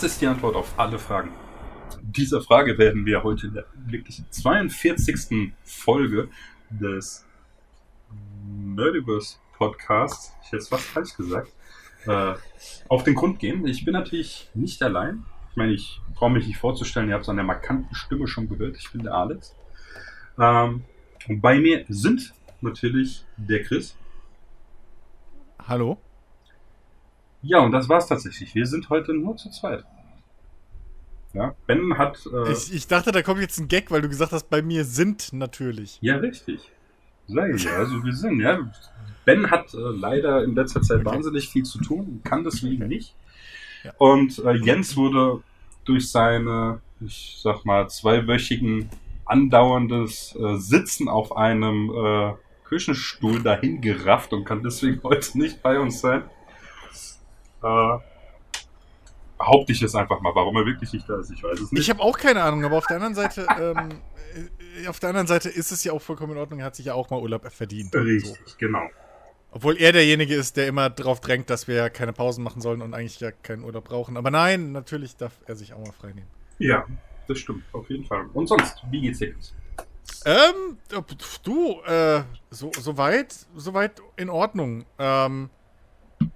Was ist die Antwort auf alle Fragen? Dieser Frage werden wir heute in der wirklich 42. Folge des Nerdiverse Podcasts, ich hätte es fast falsch gesagt, äh, auf den Grund gehen. Ich bin natürlich nicht allein. Ich meine, ich brauche mich nicht vorzustellen, ihr habt es an der markanten Stimme schon gehört. Ich bin der Alex. Ähm, bei mir sind natürlich der Chris. Hallo? Ja, und das war's tatsächlich. Wir sind heute nur zu zweit. Ja, Ben hat. Äh, ich, ich dachte, da kommt jetzt ein Gag, weil du gesagt hast, bei mir sind natürlich. Ja, richtig. Ich ja, also wir sind, ja. Ben hat äh, leider in letzter Zeit okay. wahnsinnig viel zu tun, kann deswegen okay. nicht. Ja. Und äh, Jens wurde durch seine, ich sag mal, zweiwöchigen andauerndes äh, Sitzen auf einem äh, Küchenstuhl dahin gerafft und kann deswegen heute nicht bei uns sein. Äh, behaupte ich es einfach mal. Warum er wirklich nicht da ist, ich weiß es nicht. Ich habe auch keine Ahnung, aber auf der anderen Seite, ähm, äh, auf der anderen Seite ist es ja auch vollkommen in Ordnung. Er hat sich ja auch mal Urlaub verdient. Richtig, so. genau. Obwohl er derjenige ist, der immer darauf drängt, dass wir keine Pausen machen sollen und eigentlich ja keinen Urlaub brauchen. Aber nein, natürlich darf er sich auch mal frei nehmen. Ja, das stimmt, auf jeden Fall. Und sonst, wie geht's dir? Ähm, du, äh, so, so weit, so weit in Ordnung. Ähm,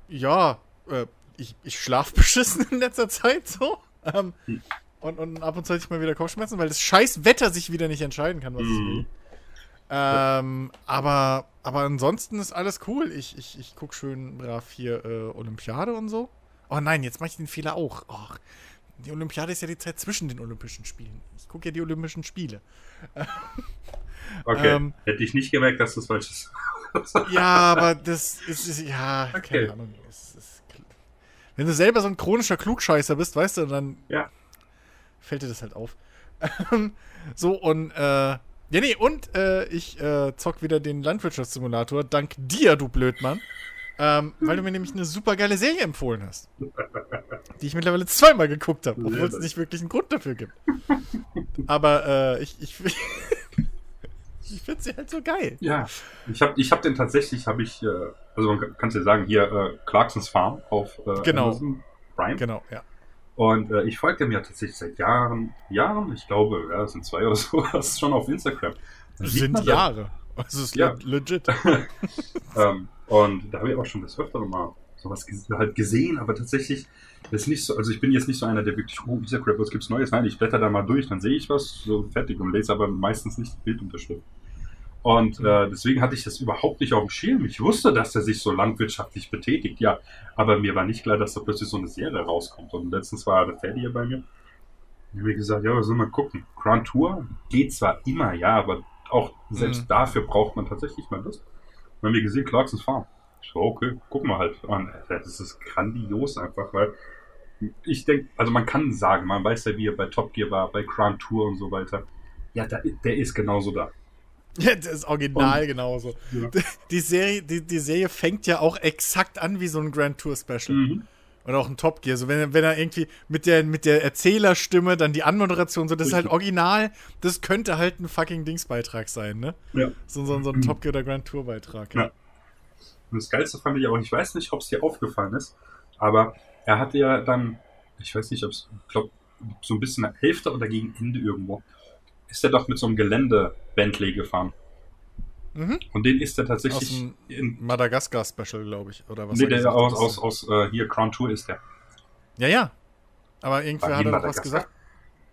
ja, äh, ich, ich schlaf beschissen in letzter Zeit so. Ähm, hm. und, und ab und zu hatte ich mal wieder Kopfschmerzen, weil das scheiß Wetter sich wieder nicht entscheiden kann, was mhm. es will. Ähm, aber, aber ansonsten ist alles cool. Ich, ich, ich guck schön brav hier äh, Olympiade und so. Oh nein, jetzt mache ich den Fehler auch. Oh, die Olympiade ist ja die Zeit zwischen den Olympischen Spielen. Ich gucke ja die Olympischen Spiele. Okay, ähm, hätte ich nicht gemerkt, dass das falsch ist. ja, aber das ist, ist ja, okay. keine Ahnung. Ist, ist, wenn du selber so ein chronischer Klugscheißer bist, weißt du, dann ja. fällt dir das halt auf. so, und, äh, ja, nee, und äh, ich äh, zock wieder den Landwirtschaftssimulator, dank dir, du Blödmann. Ähm, weil du mir nämlich eine super geile Serie empfohlen hast. Die ich mittlerweile zweimal geguckt habe, obwohl es nicht wirklich einen Grund dafür gibt. Aber äh, ich, ich, ich finde sie halt so geil. Ja, ich habe ich hab den tatsächlich, habe ich, äh, also man kann es ja sagen, hier äh, Clarksons Farm auf äh, genau. Amazon Prime. Genau, ja. Und äh, ich folge dem ja tatsächlich seit Jahren, Jahren, ich glaube, ja, das sind zwei oder so, das ist schon auf Instagram. Das sind Jahre. Das ist ja. legit. ähm, und da habe ich auch schon das öftere mal sowas halt gesehen, aber tatsächlich ist nicht so, also ich bin jetzt nicht so einer, der wirklich, oh, dieser Crap, was gibt's Neues? Nein, ich blätter da mal durch, dann sehe ich was, so fertig und lese aber meistens nicht die Bildunterschrift. Und äh, deswegen hatte ich das überhaupt nicht auf dem Schirm. Ich wusste, dass er sich so landwirtschaftlich betätigt, ja. Aber mir war nicht klar, dass da plötzlich so eine Serie rauskommt. Und letztens war der Teddy hier bei mir. Ich habe gesagt, ja, was soll man gucken? Grand Tour geht zwar immer, ja, aber auch selbst mhm. dafür braucht man tatsächlich mal Lust. Wir haben wir gesehen, Clarksons Farm. Ich so, okay, gucken wir halt an. Das ist grandios einfach, weil ich denke, also man kann sagen, man weiß ja, wie er bei Top Gear war, bei Grand Tour und so weiter. Ja, der, der ist genauso da. Ja, das ist original und, genauso. Ja. Die, Serie, die, die Serie fängt ja auch exakt an wie so ein Grand Tour Special. Mhm. Oder auch ein Top Gear. So, wenn, wenn er irgendwie mit der, mit der Erzählerstimme dann die Anmoderation, so, das Richtig. ist halt original. Das könnte halt ein fucking Dingsbeitrag sein, ne? Ja. So, so, so ein mhm. Top Gear oder Grand Tour Beitrag. Ja. ja. Und das Geilste fand ich auch, ich weiß nicht, ob es dir aufgefallen ist, aber er hatte ja dann, ich weiß nicht, ob es, ich glaube, so ein bisschen Hälfte oder gegen Ende irgendwo, ist er doch mit so einem Gelände-Bentley gefahren. Mhm. Und den ist er tatsächlich aus in Madagaskar-Special, glaube ich, oder was? Nee, der aus, aus, aus, äh, hier Crown Tour ist der. Ja, ja. Aber irgendwer hat er doch was gesagt.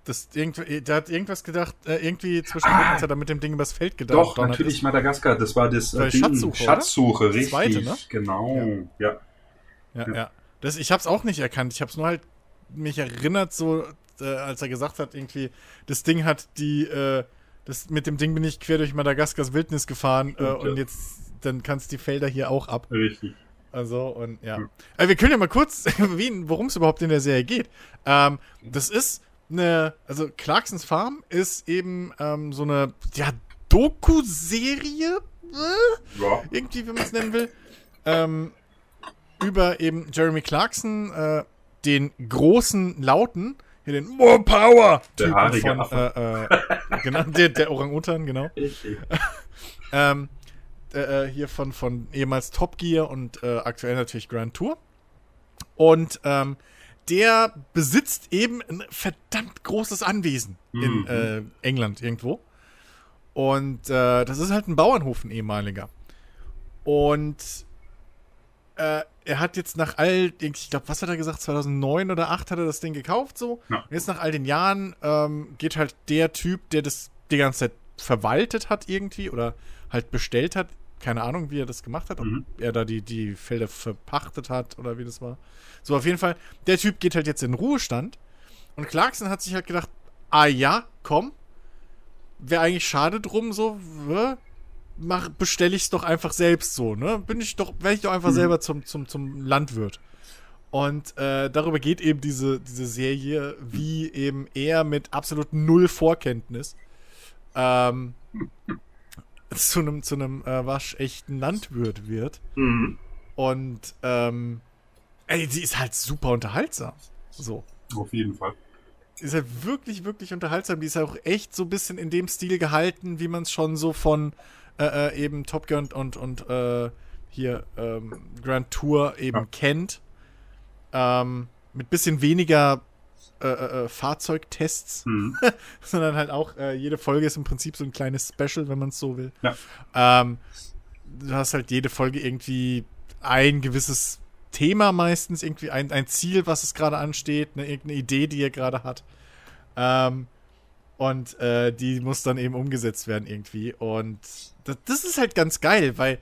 Das, irgendwie, der hat irgendwas gedacht, äh, irgendwie zwischendurch ah, hat er mit dem Ding übers Feld gedacht. Doch, natürlich ist. Madagaskar, das war das, äh, Ding, Schatzsuche, Schatzsuche richtig. Zweite, ne? Genau, ja. Ja, ja. ja. Das, ich hab's auch nicht erkannt. Ich hab's nur halt mich erinnert, so, äh, als er gesagt hat, irgendwie, das Ding hat die, äh, das, mit dem Ding bin ich quer durch Madagaskars Wildnis gefahren äh, und jetzt, dann kannst du die Felder hier auch ab. Richtig. Also, und ja. ja. wir können ja mal kurz erwähnen, worum es überhaupt in der Serie geht. Ähm, das ist eine, also Clarksons Farm ist eben ähm, so eine, ja, Doku-Serie, äh? ja. irgendwie, wenn man es nennen will, ähm, über eben Jeremy Clarkson, äh, den großen Lauten, hier den More Power der von, äh, äh, genau, der, der Orang-Utan, genau. ähm, äh, hier von, von ehemals Top Gear und äh, aktuell natürlich Grand Tour. Und ähm, der besitzt eben ein verdammt großes Anwesen in Mhm. äh, England irgendwo. Und äh, das ist halt ein Bauernhof, ein ehemaliger. Und äh, er hat jetzt nach all, ich glaube, was hat er gesagt, 2009 oder 2008 hat er das Ding gekauft so. Ja. Und jetzt nach all den Jahren ähm, geht halt der Typ, der das die ganze Zeit verwaltet hat irgendwie oder halt bestellt hat, keine Ahnung, wie er das gemacht hat, ob Mhm. er da die, die Felder verpachtet hat oder wie das war. So, auf jeden Fall, der Typ geht halt jetzt in Ruhestand und Clarkson hat sich halt gedacht, ah ja, komm, wäre eigentlich schade drum, so, bestelle ich es doch einfach selbst so, ne? Bin ich doch, werde ich doch einfach Mhm. selber zum, zum, zum Landwirt. Und äh, darüber geht eben diese, diese Serie, wie eben er mit absolut null Vorkenntnis ähm, zu einem zu einem äh, waschechten Landwirt wird. Mhm. Und ähm, ey, sie ist halt super unterhaltsam. So. Auf jeden Fall. Ist halt wirklich, wirklich unterhaltsam. Die ist auch echt so ein bisschen in dem Stil gehalten, wie man es schon so von äh, äh, eben Top Gun und, und äh, hier ähm, Grand Tour eben Ja. kennt. Ähm, mit bisschen weniger äh, äh, äh, Fahrzeugtests, Mhm. sondern halt auch äh, jede Folge ist im Prinzip so ein kleines Special, wenn man es so will. Ja. Ähm, du hast halt jede Folge irgendwie ein gewisses Thema meistens, irgendwie ein, ein Ziel, was es gerade ansteht, eine, irgendeine Idee, die er gerade hat. Ähm, und äh, die muss dann eben umgesetzt werden irgendwie. Und das, das ist halt ganz geil, weil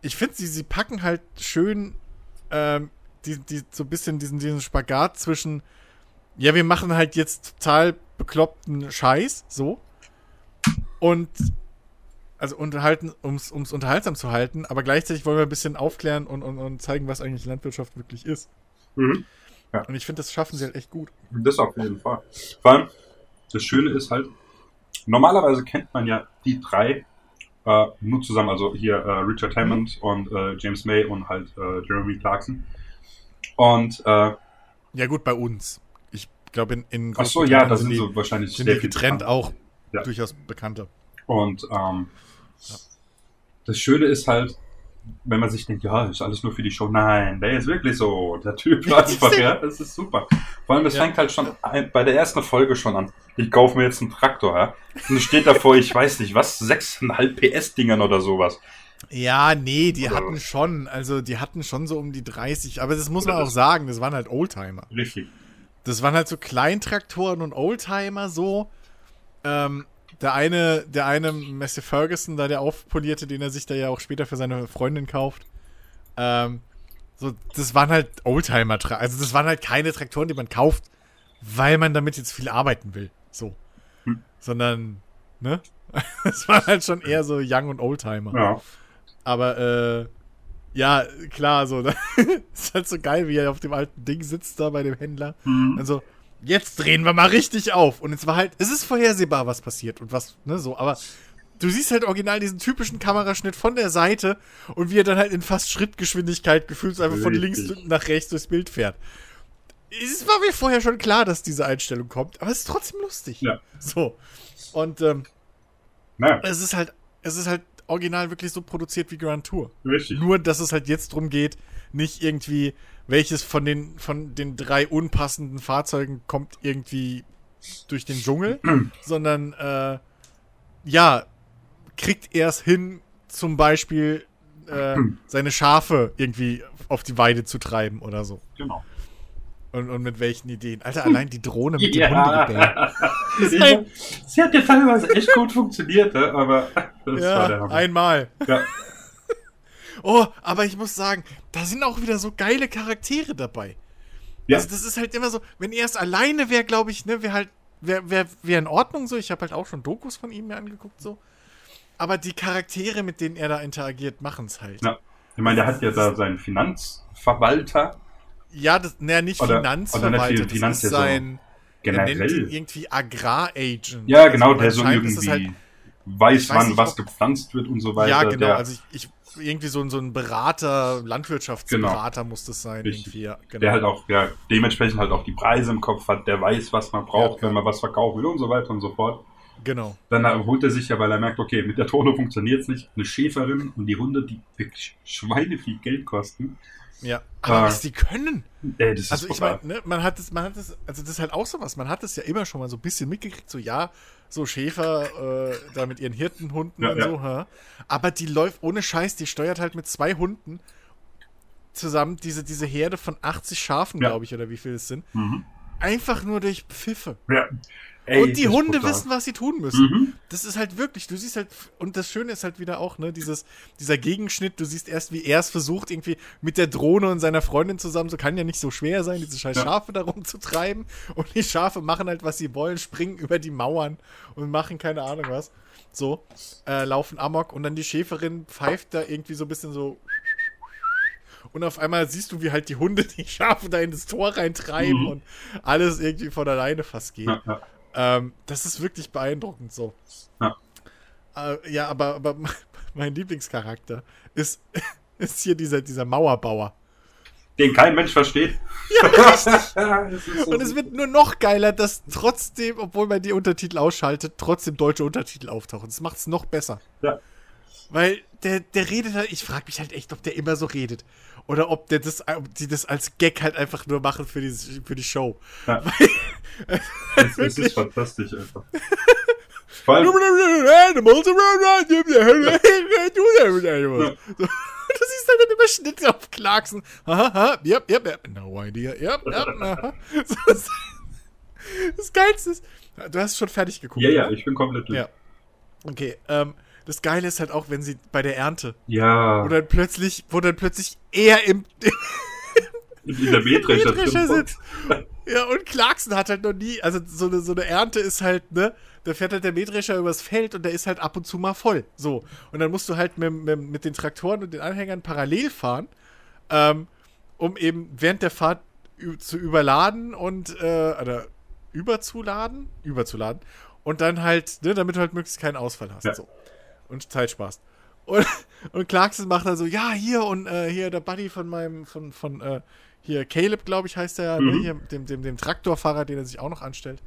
ich finde, sie, sie packen halt schön ähm, die, die, so ein bisschen diesen, diesen Spagat zwischen, ja, wir machen halt jetzt total bekloppten Scheiß, so. Und also unterhalten, ums, ums unterhaltsam zu halten, aber gleichzeitig wollen wir ein bisschen aufklären und, und, und zeigen, was eigentlich Landwirtschaft wirklich ist. Mhm. Und ich finde, das schaffen sie halt echt gut. Das auf jeden Fall. Vor allem, das Schöne ist halt, normalerweise kennt man ja die drei äh, nur zusammen, also hier äh, Richard Hammond und äh, James May und halt äh, Jeremy Clarkson. Und äh, Ja, gut, bei uns. Ich glaube, in, in ach so, ja, da sind die, so wahrscheinlich sind sehr viel getrennt auch Ja. durchaus bekannter. Und ähm, das Schöne ist halt, wenn man sich denkt, ja, ist alles nur für die Show. Nein, der ist wirklich so. Der Typ einfach, ja, das ist super. Vor allem, das Ja. fängt halt schon ein, bei der ersten Folge schon an. Ich kaufe mir jetzt einen Traktor, ja. Und es steht davor, ich weiß nicht, was, 6,5 PS-Dingern oder sowas. Ja, nee, die Oder hatten was? schon, also die hatten schon so um die 30, aber das muss Oder man auch sagen, das waren halt Oldtimer. Richtig. Das waren halt so Kleintraktoren und Oldtimer so. Ähm, der eine, der eine Messi Ferguson, da der aufpolierte, den er sich da ja auch später für seine Freundin kauft. Ähm, so, das waren halt Oldtimer, -Tra also das waren halt keine Traktoren, die man kauft, weil man damit jetzt viel arbeiten will. So. Hm. Sondern, ne? Das waren halt schon eher so Young und Oldtimer. Ja. Aber äh, ja, klar, so. ist halt so geil, wie er auf dem alten Ding sitzt da bei dem Händler. Mhm. Also, jetzt drehen wir mal richtig auf. Und es war halt, es ist vorhersehbar, was passiert und was, ne, so, aber du siehst halt original diesen typischen Kameraschnitt von der Seite und wie er dann halt in fast Schrittgeschwindigkeit gefühlt einfach von links nach rechts durchs Bild fährt. Es war mir vorher schon klar, dass diese Einstellung kommt, aber es ist trotzdem lustig. Ja. So. Und ähm, Naja, es ist halt, es ist halt original wirklich so produziert wie Grand Tour. richtig. Nur, dass es halt jetzt drum geht, nicht irgendwie, welches von den, von den drei unpassenden Fahrzeugen kommt irgendwie durch den Dschungel, sondern, äh, ja, kriegt er es hin, zum Beispiel äh, seine Schafe irgendwie auf die Weide zu treiben oder so. Genau. Und, und mit welchen Ideen. Alter, allein die Drohne mit Ja. dem Hundegebell. Sie hat ja teilweise echt gut funktioniert, ne? aber das war der Ja, Hammer. einmal. Ja. Oh, aber ich muss sagen, da sind auch wieder so geile Charaktere dabei. Ja. Also das ist halt immer so, wenn er es alleine wäre, glaube ich, ne, wäre halt, wäre wär, wär in Ordnung so. Ich habe halt auch schon Dokus von ihm mir angeguckt so. Aber die Charaktere, mit denen er da interagiert, machen es halt. Ja. Ich meine, der hat ja da seinen Finanzverwalter Ja, das, naja, nicht Oder- Finanzverwalter, oder nicht das Finanz- ist so sein, er nennt ihn generell. irgendwie Agraragent. Ja, Also genau, der so ist irgendwie halt- weiß, ich weiß wann was ob- gepflanzt wird und so weiter. Ja, genau, Der, also ich, ich irgendwie so, ein- so ein Berater, Landwirtschaftsberater muss das sein, Richtig. irgendwie, ja, genau. der halt auch, ja, dementsprechend halt auch die Preise im Kopf hat, der weiß, was man braucht, Ja, wenn man was verkaufen will und so weiter und so fort. genau. Dann holt er sich ja, weil er merkt, okay, mit der Drohne funktioniert es nicht, eine Schäferin und die Hunde, die wirklich Schweine viel Geld kosten, Ja, aber Ah. was die können. Ey, das ist Also ich brutal. meine, ne, man hat es, man hat es, also das ist halt auch sowas. Man hat es ja immer schon mal so ein bisschen mitgekriegt, so ja, so Schäfer äh, da mit ihren Hirtenhunden Ja, und ja. so, hä? aber die läuft ohne Scheiß, die steuert halt mit zwei Hunden zusammen diese, diese Herde von 80 Schafen, Ja. glaube ich, oder wie viel es sind, Mhm. einfach nur durch Pfiffe. Ja. Ey, und die Hunde brutal. wissen, was sie tun müssen. Mhm. Das ist halt wirklich, du siehst halt, und das Schöne ist halt wieder auch, ne, dieses, dieser Gegenschnitt, du siehst erst, wie er es versucht, irgendwie mit der Drohne und seiner Freundin zusammen, so kann ja nicht so schwer sein, diese scheiß Ja. Schafe da rumzutreiben. Und die Schafe machen halt, was sie wollen, springen über die Mauern und machen keine Ahnung was. So, äh, laufen Amok und dann die Schäferin pfeift da irgendwie so ein bisschen so. Und auf einmal siehst du, wie halt die Hunde die Schafe da in das Tor reintreiben Mhm. und alles irgendwie von alleine fast geht. Ja, ja. Ähm, das ist wirklich beeindruckend so. Ja. Äh, ja, aber, aber mein Lieblingscharakter ist, ist hier dieser, dieser Mauerbauer. Den kein Mensch versteht. Ja, so Und es wird nur noch geiler, dass trotzdem, obwohl man die Untertitel ausschaltet, trotzdem deutsche Untertitel auftauchen. Das macht es noch besser. Ja. Weil der, der redet halt, ich frage mich halt echt, ob der immer so redet. Oder ob der das, ob die das als Gag halt einfach nur machen für die, für die Show. Ja. Es, es Wirklich. ist fantastisch einfach. Vor allem, Animals around Animals. So, Du siehst halt dann immer Schnitte auf Clarkson. Haha, yep, yep, yep. No idea. Yep, yep. aha. Das, das Geilste ist, du hast schon fertig geguckt. ja, ja, oder? ich bin komplett durch. Ja. Okay, ähm, das Geile ist halt auch, wenn sie bei der Ernte, Ja, wo dann plötzlich, wo dann plötzlich er im, in der Mähdrescher sitzt. Ja, und Clarkson hat halt noch nie, also so eine, so eine Ernte ist halt, ne, da fährt halt der Mähdrescher übers Feld und der ist halt ab und zu mal voll. So. Und dann musst du halt mit, mit, mit den Traktoren und den Anhängern parallel fahren, ähm, um eben während der Fahrt zu überladen und, äh, oder überzuladen, überzuladen und dann halt, ne, damit du halt möglichst keinen Ausfall hast. Ja. So. Und Zeit sparst. Und, und Clarkson macht dann so, ja, hier und äh, hier der Buddy von meinem, von, von, äh, hier Caleb, glaube ich, heißt der ja, ne, Mhm. hier, dem, dem, dem Traktorfahrer, den er sich auch noch anstellt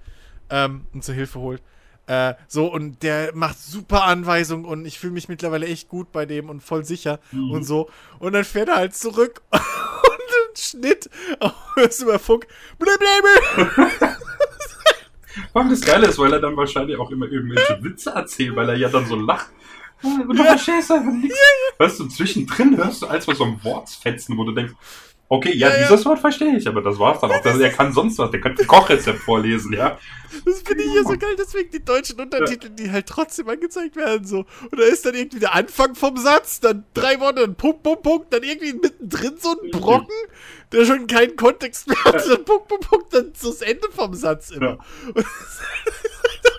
ähm, und zur Hilfe holt. Äh, so, und der macht super Anweisungen und ich fühle mich mittlerweile echt gut bei dem und voll sicher Mhm. und so. Und dann fährt er halt zurück und ein Schnitt aus über Funk. Blib. Vor allem das Geile ist, weil er dann wahrscheinlich auch immer irgendwelche Witze erzählt, weil er ja dann so lacht. Und du verstehst einfach nichts. Weißt du, zwischendrin hörst du als was so ein Wortsfetzen, wo du denkst, okay, ja, Ja, ja. dieses Wort verstehe ich, aber das war's dann auch. Das, er kann sonst was, der könnte ein Kochrezept vorlesen, ja. Das finde ich ja so geil, deswegen die deutschen Untertitel, die halt trotzdem angezeigt werden, so. Und da ist dann irgendwie der Anfang vom Satz, dann drei Worte, dann Punkt, Punkt, Punkt, dann irgendwie mittendrin so ein Brocken, der schon keinen Kontext mehr hat, dann Punkt, Punkt, Punkt, dann so das Ende vom Satz immer. Ja.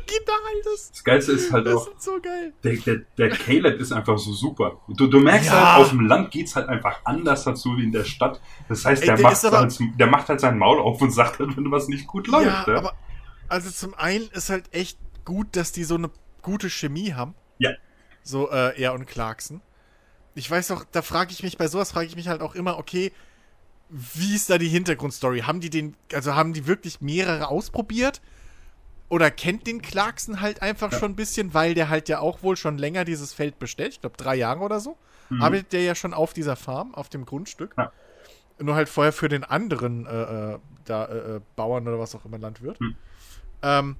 Und das Geilste ist halt das auch, ist so geil. der, der, der Caleb ist einfach so super. Du, du merkst Ja. halt, auf dem Land geht's halt einfach anders dazu wie in der Stadt. Das heißt, Ey, der, der macht halt, der macht halt sein Maul auf und sagt halt, wenn was nicht gut läuft. Ja, Ja, aber also zum einen ist halt echt gut, dass die so eine gute Chemie haben. Ja. So, äh, er und Clarkson. Ich weiß auch, da frage ich mich, bei sowas frage ich mich halt auch immer, okay, wie ist da die Hintergrundstory? Haben die den, also haben die wirklich mehrere ausprobiert? Oder kennt den Clarkson halt einfach Ja. schon ein bisschen, weil der halt ja auch wohl schon länger dieses Feld bestellt, ich glaube drei Jahre oder so, Mhm. arbeitet der ja schon auf dieser Farm, auf dem Grundstück. Ja. Nur halt vorher für den anderen äh, äh, da, äh, äh, Bauern oder was auch immer Landwirt. Mhm. Ähm,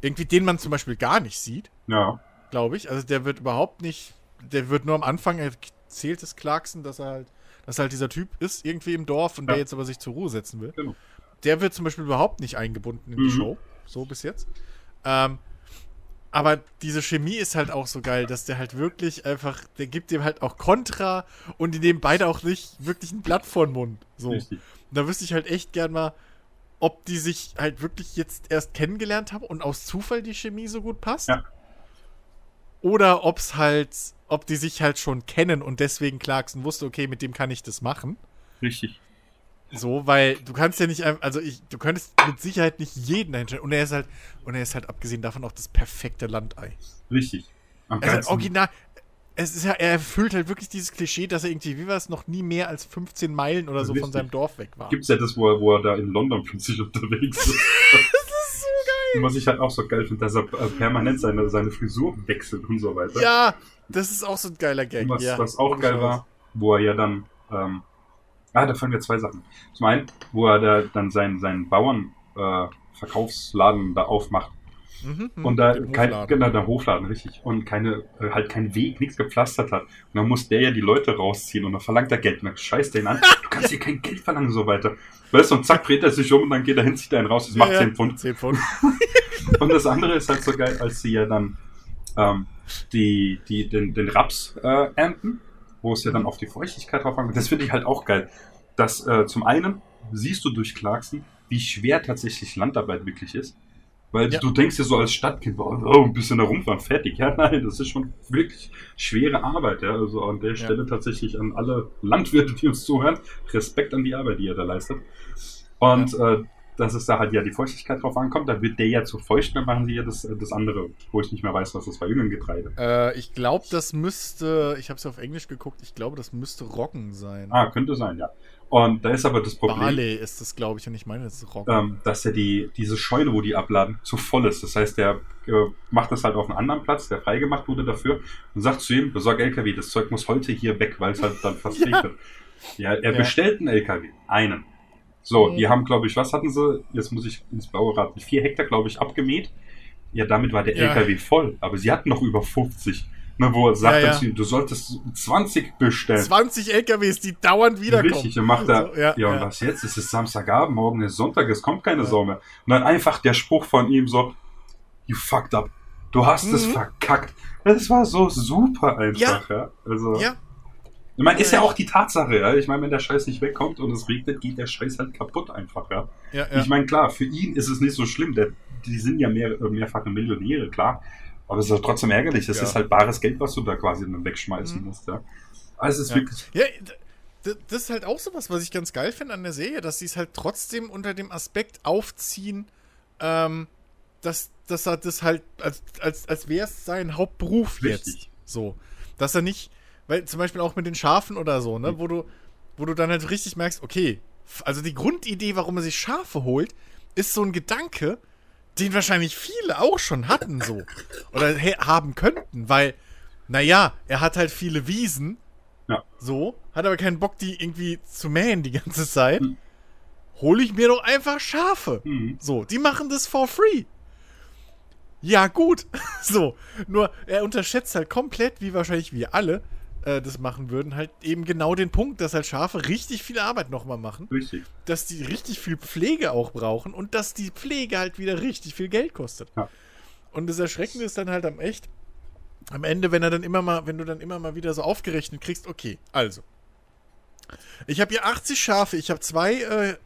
irgendwie den man zum Beispiel gar nicht sieht, ja. glaube ich. Also der wird überhaupt nicht, der wird nur am Anfang erzählt es Clarkson, dass er halt, dass er halt dieser Typ ist, irgendwie im Dorf und Ja. der jetzt aber sich zur Ruhe setzen will. Genau. Der wird zum Beispiel überhaupt nicht eingebunden in die Mhm. Show, so bis jetzt. Ähm, aber diese Chemie ist halt auch so geil, dass der halt wirklich einfach, der gibt dem halt auch Kontra und die nehmen beide auch nicht wirklich ein Blatt vor den Mund. So. Richtig. Und da wüsste ich halt echt gern mal, ob die sich halt wirklich jetzt erst kennengelernt haben und aus Zufall die Chemie so gut passt. Ja. Oder ob es halt, ob die sich halt schon kennen und deswegen Clarkson wusste, okay, mit dem kann ich das machen. Richtig. So, weil du kannst ja nicht also ich, du könntest mit Sicherheit nicht jeden einstellen. Und er ist halt, und er ist halt abgesehen davon auch das perfekte Landei. Richtig. Am Er ist halt original. Es ist ja, er erfüllt halt wirklich dieses Klischee, dass er irgendwie, wie war es, noch nie mehr als 15 Meilen oder so von Richtig. seinem Dorf weg war. Gibt's ja das, wo er, wo er da in London plötzlich unterwegs ist. das ist so geil. Was ich halt auch so geil finde, dass er äh, permanent seine, seine Frisur wechselt und so weiter. Ja, das ist auch so ein geiler Gag. Was, ja, was auch geil war, wo er ja dann ähm, ah, da fallen mir zwei Sachen. Zum einen, wo er da dann seinen, seinen Bauern äh, da aufmacht. Mhm, mhm. Und da kein, Hofladen. genau, der Hofladen, richtig. Und keine, äh, halt kein Weg, nichts gepflastert hat. Und dann muss der ja die Leute rausziehen und dann verlangt er Geld. Und dann scheißt er ihn an. Du kannst hier kein Geld verlangen und so weiter. Weißt du, und zack, dreht er sich um und dann geht er hin, zieht einen raus, das macht Ja, 10 Pfund. 10 Pfund. Und das andere ist halt so geil, als sie ja dann ähm, die, die, den, den Raps äh, ernten, wo es ja dann auf die Feuchtigkeit drauf ankommt. Das finde ich halt auch geil. Das äh, zum einen siehst du durch Clarkson, wie schwer tatsächlich Landarbeit wirklich ist. Weil Ja. du denkst dir so als Stadtkind, oh, oh, ein bisschen da rumfahren, fertig. Ja, nein, das ist schon wirklich schwere Arbeit. Ja, also an der Stelle tatsächlich an alle Landwirte, die uns zuhören, Respekt an die Arbeit, die ihr da leistet. Und äh, dass es da halt ja die Feuchtigkeit drauf ankommt, da wird der ja zu feucht, dann machen sie ja das, das andere, wo ich nicht mehr weiß, was das war, irgendein Getreide. Äh, ich glaube, das müsste, ich habe es auf Englisch geguckt, ich glaube, das müsste Roggen sein. Ah, könnte sein, ja. Und da ist aber das Problem, Barley ist das, glaube ich, und ich meine, das ist Roggen. ähm, dass ja die, diese Scheune, wo die abladen, zu voll ist. Das heißt, der äh, macht das halt auf einen anderen Platz, der freigemacht wurde dafür, und sagt zu ihm, besorg LKW, das Zeug muss heute hier weg, weil es halt dann fast Ja. regnet. Ja, er Ja. bestellt einen LKW, einen. So, Mhm. die haben, glaube ich, was hatten sie? Jetzt muss ich ins blaue raten, vier Hektar, glaube ich, abgemäht. Ja, damit war der Ja. LKW voll, aber sie hatten noch über 50. Ne, wo er sagt, Ja, ja. du solltest 20 bestellen. 20 LKWs, die dauernd wiederkommen. Richtig, und macht er, So, ja, ja, und was jetzt? Es ist Samstagabend, morgen ist Sonntag, es kommt keine Ja. Sau mehr. Und dann einfach der Spruch von ihm so, you fucked up. Du hast es Mhm. verkackt. Das war so super einfach, ja. Also, Ja, ich meine, ist ja auch die Tatsache, ja. Ich meine, wenn der Scheiß nicht wegkommt und es regnet, geht der Scheiß halt kaputt einfach, ja. ja, ja. Ich meine, klar, für ihn ist es nicht so schlimm. Der, die sind ja mehr, äh, mehrfache Millionäre, klar. Aber es ist halt trotzdem ärgerlich. Das Ja. ist halt bares Geld, was du da quasi dann wegschmeißen Mhm. musst, ja. Also es ist Ja. wirklich. Ja, das ist halt auch sowas, was ich ganz geil finde an der Serie, dass sie es halt trotzdem unter dem Aspekt aufziehen, ähm, dass, dass er das halt, als, als, als wäre es sein Hauptberuf Richtig. jetzt. So. Dass er nicht, weil zum Beispiel auch mit den Schafen oder so, ne, Mhm. wo du, wo du dann halt richtig merkst, okay, also die Grundidee, warum er sich Schafe holt, ist so ein Gedanke, den wahrscheinlich viele auch schon hatten, so. Oder haben könnten, weil, naja, er hat halt viele Wiesen. Ja. So, hat aber keinen Bock, die irgendwie zu mähen die ganze Zeit. Hm. Hole ich mir doch einfach Schafe. Mhm. So, die machen das for free. Ja, gut. So, nur er unterschätzt halt komplett, wie wahrscheinlich wir alle äh, das machen würden, halt eben genau den Punkt, dass halt Schafe richtig viel Arbeit nochmal machen, Richtig. dass die richtig viel Pflege auch brauchen und dass die Pflege halt wieder richtig viel Geld kostet. Ja. Und das Erschreckende ist dann halt am echt, am Ende, wenn er dann immer mal, wenn du dann immer mal wieder so aufgerechnet kriegst, okay, also. Ich habe hier 80 Schafe, ich habe zwei, äh,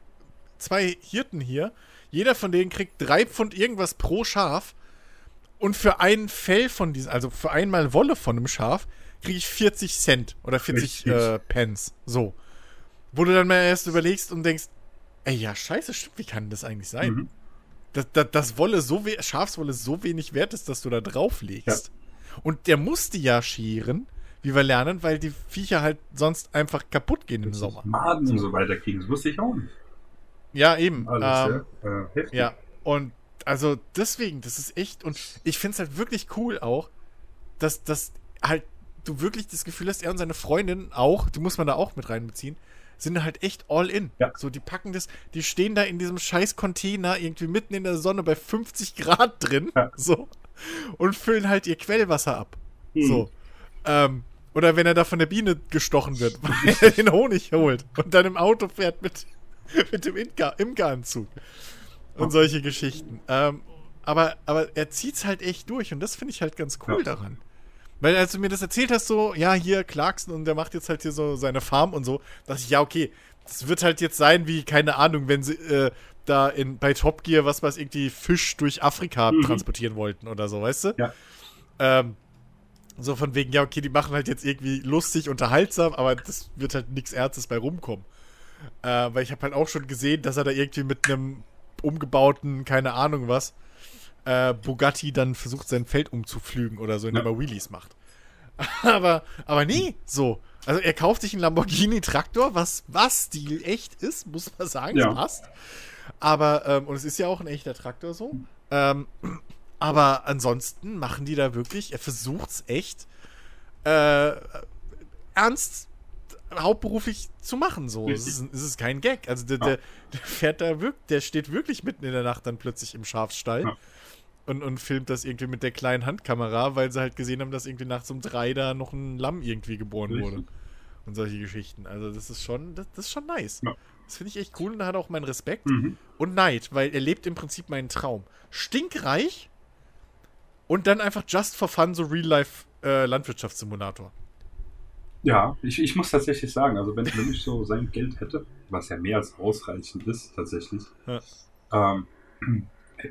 zwei Hirten hier. Jeder von denen kriegt drei Pfund irgendwas pro Schaf. Und für ein Fell von diesen, also für einmal Wolle von einem Schaf, kriege ich 40 Cent oder 40 Richtig. äh, Pence. So. Wo du dann mal erst überlegst und denkst, ey, ja, scheiße, stimmt, wie kann das eigentlich sein? Mhm. dass, dass, dass Wolle so Schafswolle so wenig wert ist, dass du da drauflegst. Und der muss die ja scheren, wie wir lernen, weil die Viecher halt sonst einfach kaputt gehen im Sommer. Maden und so weiter kriegen. Das wusste ich auch nicht. Ja, eben. Alles, ähm, ja. Äh, ja. Und also deswegen, das ist echt, und ich finde es halt wirklich cool auch, dass, dass halt du wirklich das Gefühl hast, er und seine Freundin auch, die muss man da auch mit reinbeziehen, sind halt echt all in. Ja. So, die packen das, die stehen da in diesem scheiß Container irgendwie mitten in der Sonne bei 50 Grad drin, Ja. so, und füllen halt ihr Quellwasser ab. Mhm. So. Ähm, oder wenn er da von der Biene gestochen wird, weil er den Honig holt und dann im Auto fährt mit, mit dem Imker, Imkeranzug. Und solche Geschichten. Ähm, aber, aber er zieht's halt echt durch und das finde ich halt ganz cool Ja. daran. Weil als du mir das erzählt hast, so, ja, hier Clarkson und der macht jetzt halt hier so seine Farm und so, dachte ich, ja, okay, das wird halt jetzt sein wie, keine Ahnung, wenn sie äh, da in, bei Top Gear, was weiß irgendwie Fisch durch Afrika Mhm. transportieren wollten oder so, weißt du? Ja. Ähm, so von wegen, ja, okay, die machen halt jetzt irgendwie lustig, unterhaltsam, aber das wird halt nichts Ernstes bei rumkommen. Äh, weil ich habe halt auch schon gesehen, dass er da irgendwie mit einem umgebauten, keine Ahnung was, äh, Bugatti dann versucht, sein Feld umzuflügen oder so, indem Ja. er Wheelies macht. aber, aber nee, so. Also er kauft sich einen Lamborghini-Traktor, was, was Stil echt ist, muss man sagen, Ja. es passt. Aber, ähm, und es ist ja auch ein echter Traktor so. Ähm, aber ansonsten machen die da wirklich, er versucht's echt, äh, ernst hauptberuflich zu machen. So, es ist, es ist kein Gag. Also der, der, der fährt da wirklich, der steht wirklich mitten in der Nacht dann plötzlich im Schafsstall. Ja. Und, und filmt das irgendwie mit der kleinen Handkamera, weil sie halt gesehen haben, dass irgendwie nachts um drei da noch ein Lamm irgendwie geboren Richtig. wurde. Und solche Geschichten. Also das ist schon, das, das ist schon nice. Ja. Das finde ich echt cool und da hat auch meinen Respekt Mhm. und Neid, weil er lebt im Prinzip meinen Traum. Stinkreich und dann einfach just for fun so Real-Life äh, Landwirtschaftssimulator. Ja, ich, ich muss tatsächlich sagen, also wenn, wenn ich so sein Geld hätte, was ja mehr als ausreichend ist, tatsächlich, Ja. ähm,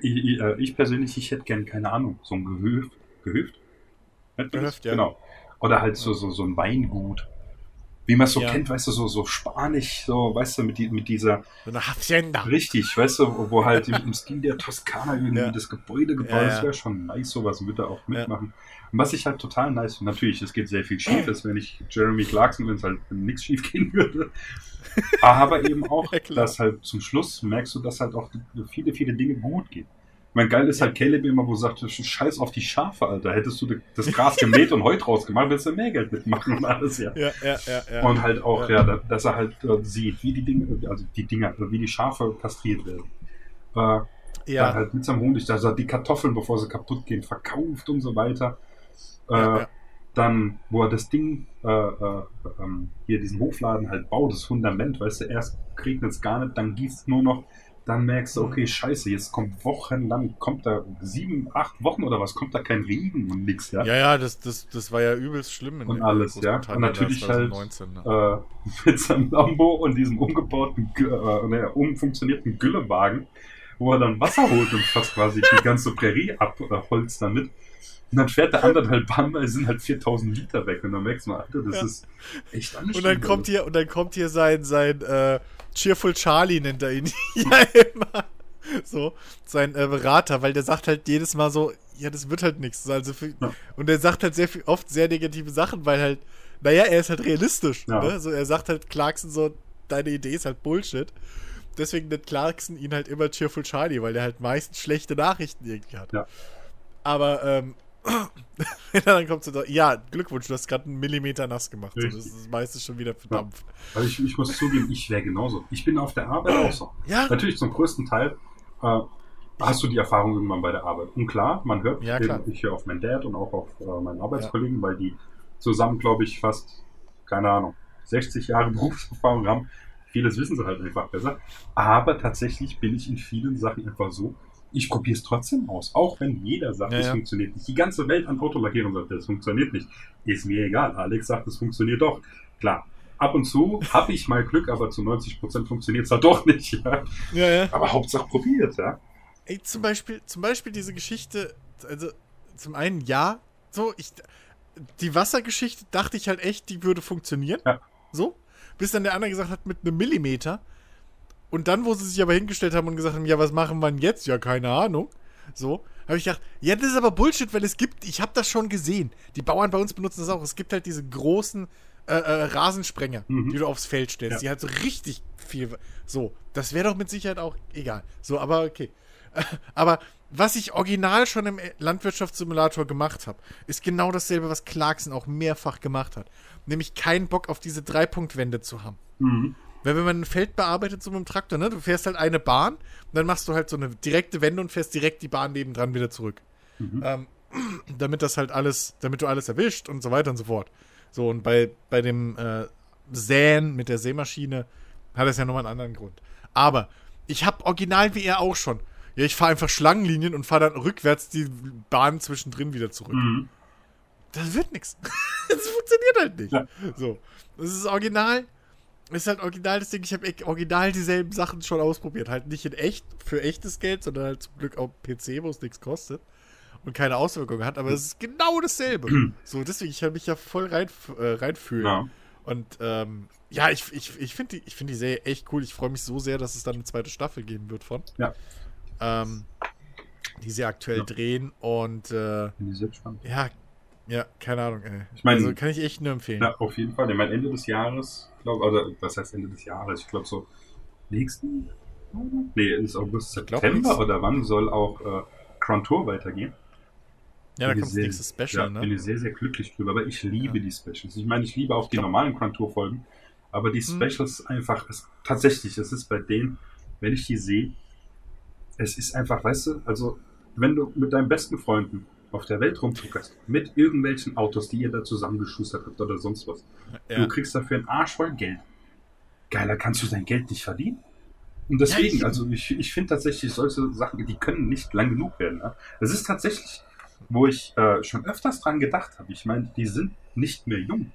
ich, ich, äh, ich persönlich, ich hätte gern, keine Ahnung, so ein Gehöft. Gehöft? Gehöft, ja. Genau. Oder halt so, so, so ein Weingut. Wie man es so Ja. kennt, weißt du, so, so spanisch, so, weißt du, mit, die, mit dieser, So eine Hacienda. richtig, weißt du, wo, halt im, im Stil der Toskana irgendwie Ja. das Gebäude gebaut ist, ja. das wäre schon nice, sowas würde er auch mitmachen. Und was ich halt total nice finde, natürlich, es geht sehr viel schief, das wäre nicht Jeremy Clarkson, wenn es halt nichts schief gehen würde. Aber eben auch, dass halt zum Schluss merkst du, dass halt auch viele, viele Dinge gut gehen. Ich meine, geil ist halt Caleb immer, wo er sagt, scheiß auf die Schafe, Alter. Hättest du das Gras gemäht und Heu draus gemacht, würdest du mehr Geld mitmachen und alles, ja. Ja, ja, ja, ja. Und halt auch, Ja. ja, da- dass er halt äh, sieht, wie die Dinge, also die Dinger, wie die Schafe kastriert werden. Äh, Dann ja. halt mit seinem Honig, dass er die Kartoffeln, bevor sie kaputt gehen, verkauft und so weiter. Äh, Ja, ja. Dann, wo er das Ding, äh, äh, ähm, hier diesen Hofladen halt baut, das Fundament, weißt du, erst regnet es gar nicht, dann gießt es nur noch, dann merkst du, Mhm. okay, scheiße, jetzt kommt wochenlang, kommt da sieben, acht Wochen oder was, kommt da kein Regen und nix, ja. Ja, ja, das, das, das war ja übelst schlimm. In Und alles, ja. Und natürlich da halt, 2019, ne? äh, mit seinem Lambo und diesem umgebauten, äh, ne, umfunktionierten Güllewagen, wo er dann Wasser holt und fast quasi die ganze Prärie abholzt damit. Und dann fährt der anderthalb Bahn, weil es sind halt 4000 Liter weg. Und dann merkst du, Alter, das Ja. ist echt anstrengend. Und dann kommt hier, und dann kommt hier sein, sein äh, Cheerful Charlie, nennt er ihn ja immer. So, sein äh, Berater, weil der sagt halt jedes Mal so, ja, das wird halt nichts. Also für, Ja. Und der sagt halt sehr viel, oft sehr negative Sachen, weil halt, naja, er ist halt realistisch. Ja. Ne? So, er sagt halt Clarkson so, deine Idee ist halt Bullshit. Deswegen nennt Clarkson ihn halt immer Cheerful Charlie, weil der halt meistens schlechte Nachrichten irgendwie hat. Ja. Aber, ähm, er dann kommt so, ja, Glückwunsch, du hast gerade einen Millimeter nass gemacht. So, das ist meistens schon wieder verdampft. Also ich, ich muss zugeben, ich wäre genauso. Ich bin auf der Arbeit auch so. Ja, Natürlich zum größten Teil äh, hast du die Erfahrung irgendwann bei der Arbeit. Und klar, man hört, Ja, den- klar. ich höre auf meinen Dad und auch auf äh, meinen Arbeitskollegen, weil die zusammen, glaube ich, fast, keine Ahnung, 60 Jahre Berufserfahrung haben. Vieles wissen sie halt einfach besser. Aber tatsächlich bin ich in vielen Sachen einfach so, ich probiere es trotzdem aus. Auch wenn jeder sagt, Ja, es ja. funktioniert nicht. Die ganze Welt an Autolackierern sagt, es funktioniert nicht. Ist mir egal. Alex sagt, es funktioniert doch. Klar. Ab und zu habe ich mal Glück, aber zu 90% funktioniert es halt doch nicht. Ja. ja, ja. Aber Hauptsache probiert, ja. Ey, zum Beispiel, zum Beispiel diese Geschichte, also zum einen ja, so, ich, die Wassergeschichte dachte ich halt echt, die würde funktionieren. Ja. So. Bis dann der andere gesagt hat, mit einem Millimeter. Und dann, wo sie sich aber hingestellt haben und gesagt haben, ja, was machen wir denn jetzt? Ja, keine Ahnung. So, habe ich gedacht, ja, das ist aber Bullshit, weil es gibt, ich habe das schon gesehen. Die Bauern bei uns benutzen das auch. Es gibt halt diese großen äh, äh, Rasensprenger, Mhm. die du aufs Feld stellst, Ja. die halt so richtig viel. So, das wäre doch mit Sicherheit auch egal. So, aber okay. Aber was ich original schon im Landwirtschaftssimulator gemacht habe, ist genau dasselbe, was Clarkson auch mehrfach gemacht hat. Nämlich keinen Bock auf diese Dreipunktwände zu haben. Mhm. Weil wenn man ein Feld bearbeitet so mit dem Traktor, ne, du fährst halt eine Bahn und dann machst du halt so eine direkte Wende und fährst direkt die Bahn nebendran wieder zurück. Mhm. Ähm, damit das halt alles, damit du alles erwischt und so weiter und so fort. So, und bei, bei dem äh, Säen mit der Sämaschine hat es ja nochmal einen anderen Grund. Aber ich habe original wie er auch schon. Ja, ich fahre einfach Schlangenlinien und fahre dann rückwärts die Bahn zwischendrin wieder zurück. Mhm. Das wird nichts. Das funktioniert halt nicht. Ja. So. Das ist original. Ist halt original das Ding. Ich habe original dieselben Sachen schon ausprobiert. Halt nicht in echt, für echtes Geld, sondern halt zum Glück auf PC, wo es nichts kostet und keine Auswirkungen hat. Aber es ist genau dasselbe. so, deswegen, ich kann mich ja voll rein, äh, reinfühlen. Ja. Und ähm, ja, ich, ich, ich finde die, ich find die Serie echt cool. Ich freue mich so sehr, dass es dann eine zweite Staffel geben wird von. Ja. Ähm, die sie aktuell Ja. drehen. Und äh, ja, ja, keine Ahnung, ey. Ich mein- also kann ich echt nur empfehlen. Ja, auf jeden Fall. Ich meine, Ende des Jahres, glaube also was heißt Ende des Jahres? Ich glaube so nächsten? Nee, ist August, September oder wann soll auch äh, Grand Tour weitergehen? ja, da Bin kommt das sehr- nächste Special, ja, ne? bin ich sehr, sehr glücklich drüber, aber ich liebe Ja. die Specials. Ich meine, ich liebe auch die normalen Grand Tour Folgen, Aber die Hm. Specials einfach, es, tatsächlich, es ist bei denen, wenn ich die sehe, es ist einfach, weißt du, also wenn du mit deinen besten Freunden auf der Welt rumzuckerst, mit irgendwelchen Autos, die ihr da zusammengeschustert habt oder sonst was, Ja. du kriegst dafür einen Arsch voll Geld. Geiler kannst du dein Geld nicht verdienen. Und deswegen, Ja, ich- also ich, ich finde tatsächlich solche Sachen, die können nicht lang genug werden. Ne? Das ist tatsächlich, wo ich äh, schon öfters dran gedacht habe. Ich meine, die sind nicht mehr jung.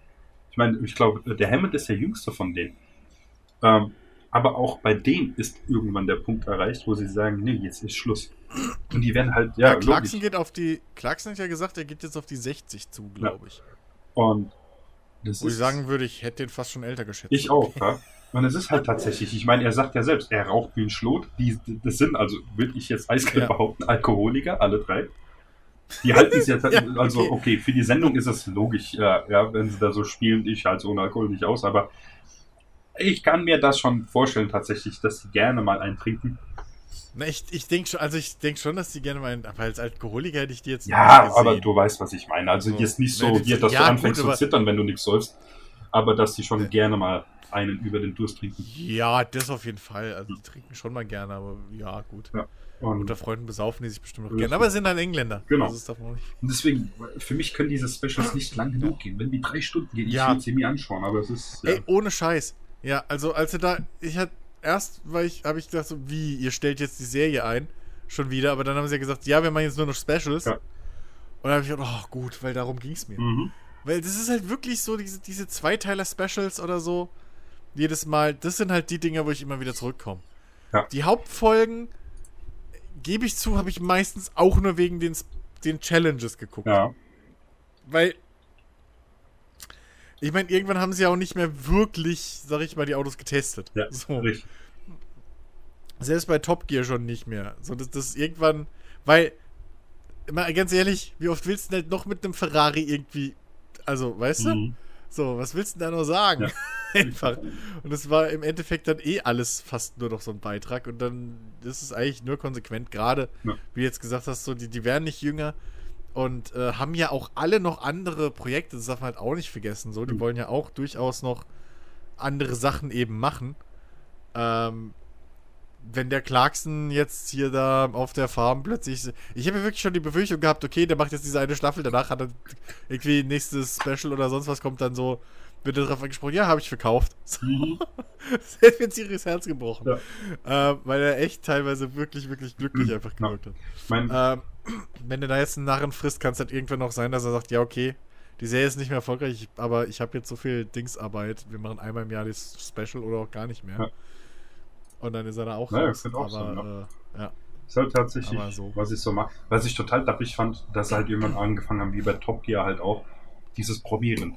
Ich meine, ich glaube, der Hammond ist der jüngste von denen. Ähm, aber auch bei denen ist irgendwann der Punkt erreicht, wo sie sagen, nee, jetzt ist Schluss. Und die werden halt, ja, Ja, Clarkson logisch. geht auf die. Clarkson hat ja gesagt, er geht jetzt auf die 60 zu, glaube ich. Und das Wo ich ist, sagen würde, ich hätte den fast schon älter geschätzt. Ich auch, ja. Und es ist halt tatsächlich, ich meine, er sagt ja selbst, er raucht wie ein Schlot. Die, das sind also, würde ich jetzt eiskalt Ja. behaupten, Alkoholiker, alle drei. Die halten es jetzt, Ja, also okay. okay, für die Sendung ist es logisch, ja, ja, wenn sie da so spielen, ich halte ohne Alkohol nicht aus, aber ich kann mir das schon vorstellen tatsächlich, dass sie gerne mal einen trinken. Na, ich, ich denke schon, also ich denke schon, dass die gerne mal, aber als Alkoholiker hätte ich die jetzt Ja, aber du weißt, was ich meine. Also So. jetzt nicht so, Nee, hier, dass ja, du gut, anfängst aber- zu zittern, wenn du nichts sollst, aber dass sie schon Ja. gerne mal einen über den Durst trinken. Ja, das auf jeden Fall. Also die trinken schon mal gerne, aber ja, gut. Ja. Und Unter Freunden besaufen die sich bestimmt noch gerne. Aber es sind dann Engländer. Genau. Also Das ist davon auch nicht. Und deswegen, für mich können diese Specials nicht lang genug gehen. Wenn die drei Stunden gehen, ich Ja. will sie mir anschauen, aber es ist. Ja. Ey, ohne Scheiß. Ja, also als er da, ich hatte erst, weil ich, habe ich gedacht so, wie, ihr stellt jetzt die Serie ein, schon wieder, aber dann haben sie ja gesagt, ja, wir machen jetzt nur noch Specials. Ja. Und dann habe ich gedacht, oh gut, weil darum ging es mir. Mhm. Weil das ist halt wirklich so, diese, diese Zweiteiler-Specials oder so, jedes Mal, das sind halt die Dinger, wo ich immer wieder zurückkomme. Ja. Die Hauptfolgen, gebe ich zu, habe ich meistens auch nur wegen den, den Challenges geguckt. Ja. Weil, ich meine, irgendwann haben sie ja auch nicht mehr wirklich, sag ich mal, die Autos getestet. Ja, So. richtig. Selbst bei Top Gear schon nicht mehr. So, das, das irgendwann, weil, mal ganz ehrlich, wie oft willst du denn halt noch mit einem Ferrari irgendwie, also, weißt du? Mhm. So, was willst du denn da noch sagen? Ja. Einfach. Und es war im Endeffekt dann eh alles fast nur noch so ein Beitrag und dann ist es eigentlich nur konsequent, gerade Ja. wie du jetzt gesagt hast, so, die, die werden nicht jünger und äh, haben ja auch alle noch andere Projekte, das darf man halt auch nicht vergessen. So, die Mhm. wollen ja auch durchaus noch andere Sachen eben machen. Ähm, wenn der Clarkson jetzt hier da auf der Farm plötzlich. Ich habe ja wirklich schon die Befürchtung gehabt, okay, der macht jetzt diese eine Staffel, danach hat er irgendwie nächstes Special oder sonst was kommt dann so, wird darauf angesprochen, ja, habe ich verkauft. So, Mhm. das hätte mir tieriges Herz gebrochen. Ja. Äh, weil er echt teilweise wirklich, wirklich glücklich Mhm. einfach Ja. gewirkt hat. Ich meine, Ähm, wenn du da jetzt einen Narren frisst, kann es halt irgendwann noch sein, dass er sagt, ja, okay, die Serie ist nicht mehr erfolgreich, ich- aber ich habe jetzt so viel Dingsarbeit, wir machen einmal im Jahr das Special oder auch gar nicht mehr. Ja. Und dann ist er da auch Naja, raus. auch aber, sein, äh, ja. ist halt tatsächlich, so. was ich so mache. Was ich total dappig fand, dass sie halt irgendwann angefangen haben, wie bei Top Gear halt auch, dieses Probieren.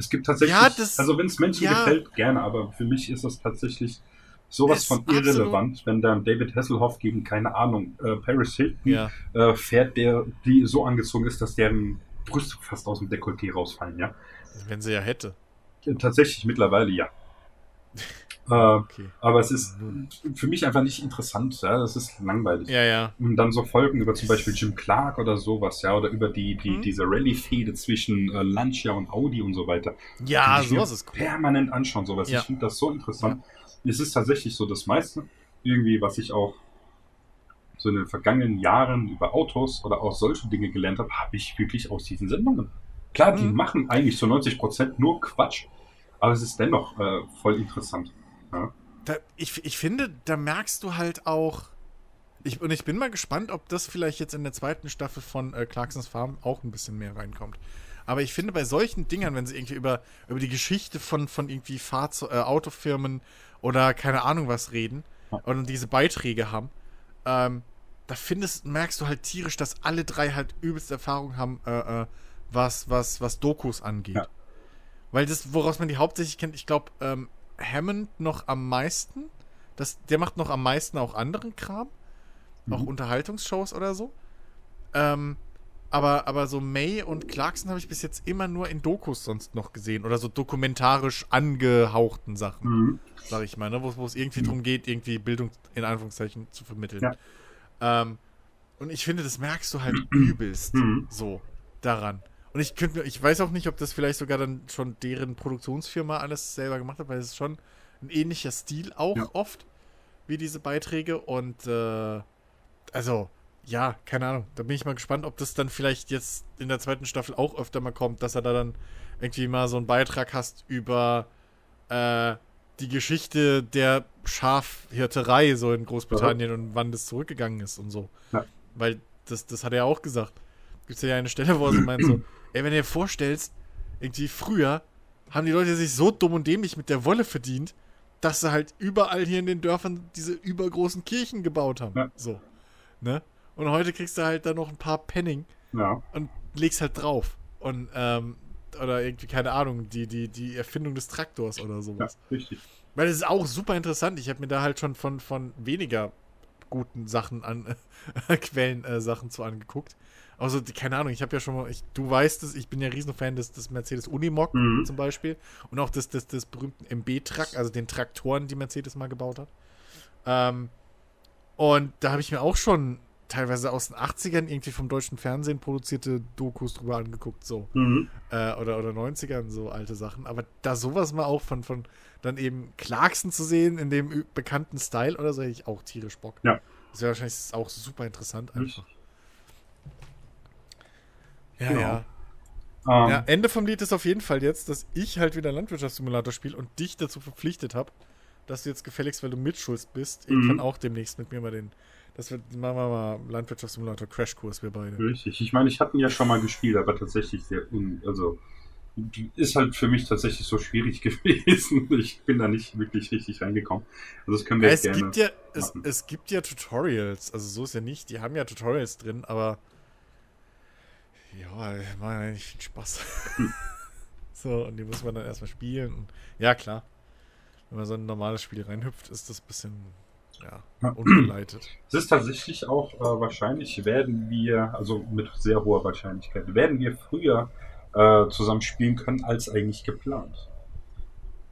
Es gibt tatsächlich, Ja, das- also wenn es Menschen ja. gefällt, gerne, aber für mich ist das tatsächlich sowas Ist von absolut- irrelevant, wenn dann David Hasselhoff gegen, keine Ahnung, äh, Paris Hilton ja. äh, fährt, der die so angezogen ist, dass deren Brüste fast aus dem Dekolleté rausfallen, ja. Wenn sie ja hätte. Äh, Tatsächlich mittlerweile ja. äh, Okay. aber es ist für mich einfach nicht interessant, ja. Das ist langweilig. Ja, ja. Und dann so Folgen über zum Beispiel Jim Clark oder sowas, ja, oder über die, die, Mhm. diese Rallye-Fehde zwischen äh, Lancia und Audi und so weiter. Ja, sowas ist cool. Permanent anschauen, sowas. Ja. Ich finde das so interessant. Es ist tatsächlich so das meiste, irgendwie, was ich auch so in den vergangenen Jahren über Autos oder auch solche Dinge gelernt habe, habe ich wirklich aus diesen Sendungen. Klar, die Mhm. machen eigentlich zu 90% nur Quatsch, aber es ist dennoch äh, voll interessant. Ja. Da, ich, ich finde, da merkst du halt auch. Ich, und ich bin mal gespannt, ob das vielleicht jetzt in der zweiten Staffel von äh, Clarksons Farm auch ein bisschen mehr reinkommt. Aber ich finde, bei solchen Dingern, wenn sie irgendwie über, über die Geschichte von, von irgendwie Fahrze äh, Autofirmen oder keine Ahnung was reden und diese Beiträge haben, ähm, da findest, merkst du halt tierisch, dass alle drei halt übelst Erfahrung haben, äh, äh, was, was, was Dokus angeht. Ja. Weil das, woraus man die hauptsächlich kennt, ich glaube, ähm, Hammond noch am meisten. Das, der macht noch am meisten auch anderen Kram. Auch Mhm. Unterhaltungsshows oder so. Ähm, aber, aber so May und Clarkson habe ich bis jetzt immer nur in Dokus sonst noch gesehen. Oder so dokumentarisch angehauchten Sachen, Mhm. sag ich mal, ne? wo, wo es irgendwie Mhm. darum geht, irgendwie Bildung in Anführungszeichen zu vermitteln. Ja. Ähm, und ich finde, das merkst du halt übelst Mhm. so daran. Und ich könnte ich weiß auch nicht, ob das vielleicht sogar dann schon deren Produktionsfirma alles selber gemacht hat, weil es ist schon ein ähnlicher Stil auch ja. oft wie diese Beiträge. Und äh, also, ja, keine Ahnung. Da bin ich mal gespannt, ob das dann vielleicht jetzt in der zweiten Staffel auch öfter mal kommt, dass er da dann irgendwie mal so einen Beitrag hast über äh, die Geschichte der Schafhirterei so in Großbritannien ja. und wann das zurückgegangen ist und so. Ja. Weil das, das hat er ja auch gesagt. Gibt es ja eine Stelle, wo er so meint so, ey, wenn du dir vorstellst, irgendwie früher haben die Leute sich so dumm und dämlich mit der Wolle verdient, dass sie halt überall hier in den Dörfern diese übergroßen Kirchen gebaut haben. Ja. So. Ne? Und heute kriegst du halt dann noch ein paar Penning ja. und legst halt drauf. Und, ähm, oder irgendwie, keine Ahnung, die, die, die Erfindung des Traktors oder sowas. Ja, richtig. Weil das ist auch super interessant. Ich habe mir da halt schon von, von weniger guten Sachen an, Quellen äh, Sachen zu angeguckt. Also, keine Ahnung, ich habe ja schon mal, ich, du weißt es, ich bin ja Riesenfan des, des Mercedes Unimog mhm. zum Beispiel und auch des, des, des berühmten MB-Truck, also den Traktoren, die Mercedes mal gebaut hat. Ähm, und da habe ich mir auch schon teilweise aus den 80ern irgendwie vom deutschen Fernsehen produzierte Dokus drüber angeguckt, so. Mhm. Äh, oder, oder 90ern, so alte Sachen. Aber da sowas mal auch von, von dann eben Clarkson zu sehen in dem bekannten Style oder so, hätte ich auch tierisch Bock. Ja. Das wäre wahrscheinlich auch super interessant einfach. Ja, genau. ja. Um. Ähm. ja. Ende vom Lied ist auf jeden Fall jetzt, dass ich halt wieder Landwirtschaftssimulator spiele und dich dazu verpflichtet habe, dass du jetzt gefälligst, weil du mitschulst bist, mhm. irgendwann auch demnächst mit mir mal den. Das wird, machen wir mal Landwirtschaftssimulator Crashkurs, wir beide. Richtig. Ich meine, ich hatte ihn ja schon mal gespielt, aber tatsächlich sehr un, also ist halt für mich tatsächlich so schwierig gewesen. Ich bin da nicht wirklich richtig reingekommen. Also das können wir ja, es gerne gibt ja, es, es, gibt ja Tutorials, also so ist ja nicht, die haben ja Tutorials drin, aber ja, ja nicht viel Spaß. Hm. so, und die muss man dann erstmal spielen. Und, ja, klar. Wenn man so ein normales Spiel reinhüpft, ist das ein bisschen ja, ungeleitet. Es ist tatsächlich auch äh, wahrscheinlich, werden wir, also mit sehr hoher Wahrscheinlichkeit, werden wir früher äh, zusammen spielen können, als eigentlich geplant.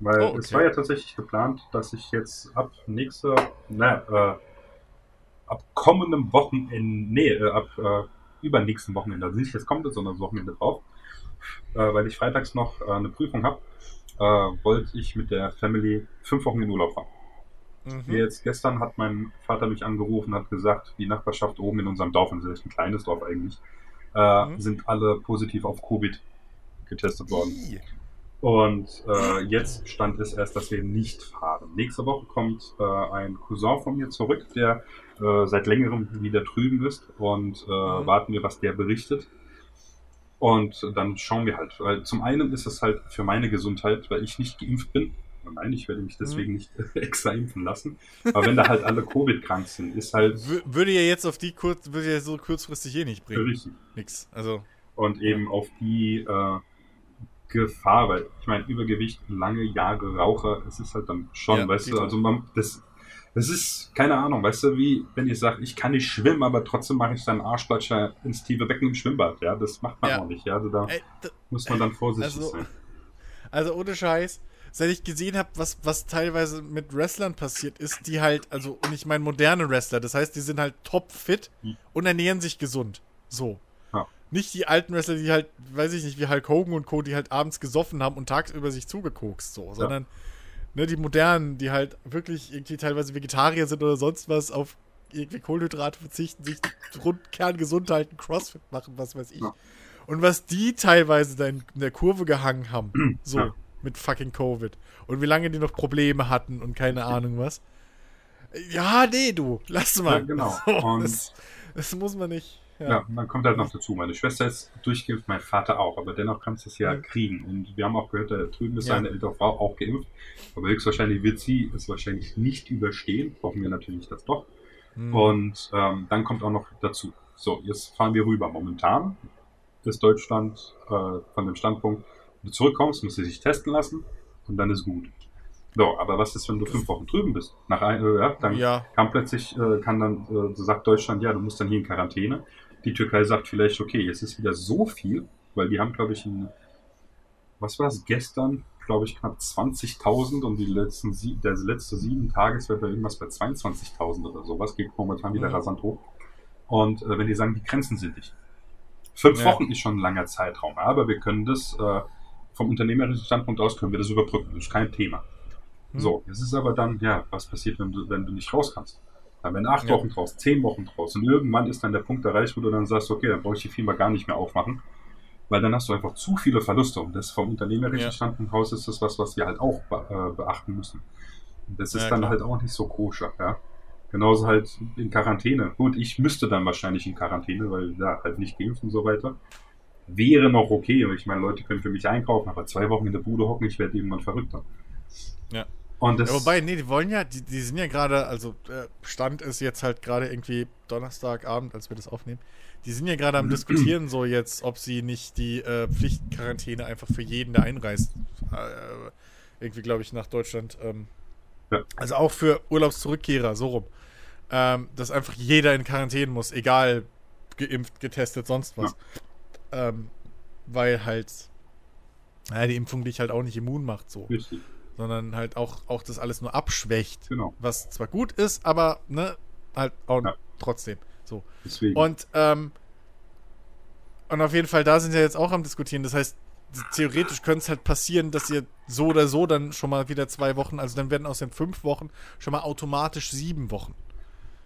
Weil oh, okay. es war ja tatsächlich geplant, dass ich jetzt ab nächster, na, äh, ab kommendem Wochenende, nee, äh, ab äh, übernächsten Wochenende, also nicht jetzt kommt es, sondern das Wochenende drauf, äh, weil ich freitags noch äh, eine Prüfung habe, äh, wollte ich mit der Family fünf Wochen in Urlaub fahren. Mhm. Jetzt gestern hat mein Vater mich angerufen, hat gesagt, die Nachbarschaft oben in unserem Dorf, und das ist ein kleines Dorf eigentlich, äh, mhm. sind alle positiv auf Covid getestet worden. Und äh, jetzt stand es erst, dass wir nicht fahren. Nächste Woche kommt äh, ein Cousin von mir zurück, der äh, seit längerem wieder drüben ist und äh, mhm. warten wir, was der berichtet. Und dann schauen wir halt. Weil zum einen ist es halt für meine Gesundheit, weil ich nicht geimpft bin. Nein, ich werde mich deswegen mhm. nicht extra impfen lassen. Aber wenn da halt alle Covid-krank sind, ist halt. Würde ja jetzt auf die kurz, würde ja so kurzfristig eh nicht bringen. Richtig. Nix. Also. Und eben auf die äh, Gefahr, weil ich meine, Übergewicht, lange Jahre Raucher, es ist halt dann schon, ja, weißt du, also man, das, das ist, keine Ahnung, weißt du, wie, wenn ich sage, ich kann nicht schwimmen, aber trotzdem mache ich dann Arschplatscher ins tiefe Becken im Schwimmbad, ja, das macht man ja. auch nicht, ja, also da Ey, muss man dann vorsichtig also, sein. Also ohne Scheiß, seit ich gesehen habe, was, was teilweise mit Wrestlern passiert ist, die halt, also, und ich meine moderne Wrestler, das heißt, die sind halt top fit hm. und ernähren sich gesund. So. Nicht die alten Wrestler, die halt, weiß ich nicht, wie Hulk Hogan und Co., die halt abends gesoffen haben und tagsüber sich zugekokst, so, sondern ja ne, die modernen, die halt wirklich irgendwie teilweise Vegetarier sind oder sonst was, auf irgendwie Kohlenhydrate verzichten, sich Grundkern gesund halten, Crossfit machen, was weiß ich. Ja. Und was die teilweise da in, der Kurve gehangen haben, so ja. mit fucking Covid. Und wie lange die noch Probleme hatten und keine Ahnung was. Ja, nee, du, lass mal. Ja, genau. So, das, das muss man nicht. Ja. ja, dann kommt halt noch dazu. Meine Schwester ist durchgeimpft, mein Vater auch, aber dennoch kannst du es ja, ja, kriegen. Und wir haben auch gehört, da drüben ist ja. eine ältere Frau auch geimpft, aber höchstwahrscheinlich wird sie es wahrscheinlich nicht überstehen. Hoffen wir natürlich das doch. Mhm. Und ähm, dann kommt auch noch dazu. So, jetzt fahren wir rüber. Momentan ist Deutschland äh, von dem Standpunkt, wenn du zurückkommst, musst du dich testen lassen und dann ist gut. So, aber was ist, wenn du fünf Wochen drüben bist? Nach ein, äh, ja, dann ja. kann plötzlich, äh, kann dann, äh, sagt Deutschland, ja, du musst dann hier in Quarantäne. Die Türkei sagt vielleicht, okay, jetzt ist wieder so viel, weil die haben, glaube ich, ein, was war es, gestern, glaube ich, knapp 20.000 und die letzten sie der letzte sieben Tageswert war irgendwas bei 22.000 oder sowas, geht momentan wieder mhm. rasant hoch. Und äh, wenn die sagen, die Grenzen sind dicht. Fünf Ja. Wochen ist schon ein langer Zeitraum, aber wir können das äh, vom unternehmerischen Standpunkt aus können wir das überbrücken. Das ist kein Thema. Hm. So, es ist aber dann, ja, was passiert, wenn du, wenn du nicht raus kannst? Dann werden acht Ja. Wochen draus, zehn Wochen draus. Und irgendwann ist dann der Punkt erreicht, wo du dann sagst, okay, dann brauche ich die Firma gar nicht mehr aufmachen. Weil dann hast du einfach zu viele Verluste. Und das vom unternehmerischen Ja. Standpunkt aus ist das was, was wir halt auch be äh, beachten müssen. Und das ist Ja, dann klar. halt auch nicht so koscher, ja. Genauso halt in Quarantäne. Gut, ich müsste dann wahrscheinlich in Quarantäne, weil ja, halt nicht geimpft und so weiter. Wäre noch okay. Ich meine, Leute können für mich einkaufen, aber zwei Wochen in der Bude hocken, ich werde irgendwann verrückter. Ja. Und das, Ja, wobei, nee, die wollen ja, die, die sind ja gerade, also äh, Stand ist jetzt halt gerade irgendwie Donnerstagabend, als wir das aufnehmen. Die sind ja gerade am diskutieren, so jetzt, ob sie nicht die äh, Pflichtquarantäne einfach für jeden, der einreist, äh, irgendwie, glaube ich, nach Deutschland. Ähm, Ja. Also auch für Urlaubszurückkehrer, so rum. Ähm, dass einfach jeder in Quarantäne muss, egal geimpft, getestet, sonst was. Ähm, weil halt ja, die Impfung dich halt auch nicht immun macht, so richtig, sondern halt auch, auch das alles nur abschwächt. genau. Was zwar gut ist, aber ne, halt auch Ja. trotzdem. So. Deswegen. Und, ähm, und auf jeden Fall, da sind wir jetzt auch am Diskutieren. Das heißt, theoretisch könnte es halt passieren, dass ihr so oder so dann schon mal wieder zwei Wochen, also dann werden aus den fünf Wochen schon mal automatisch sieben Wochen.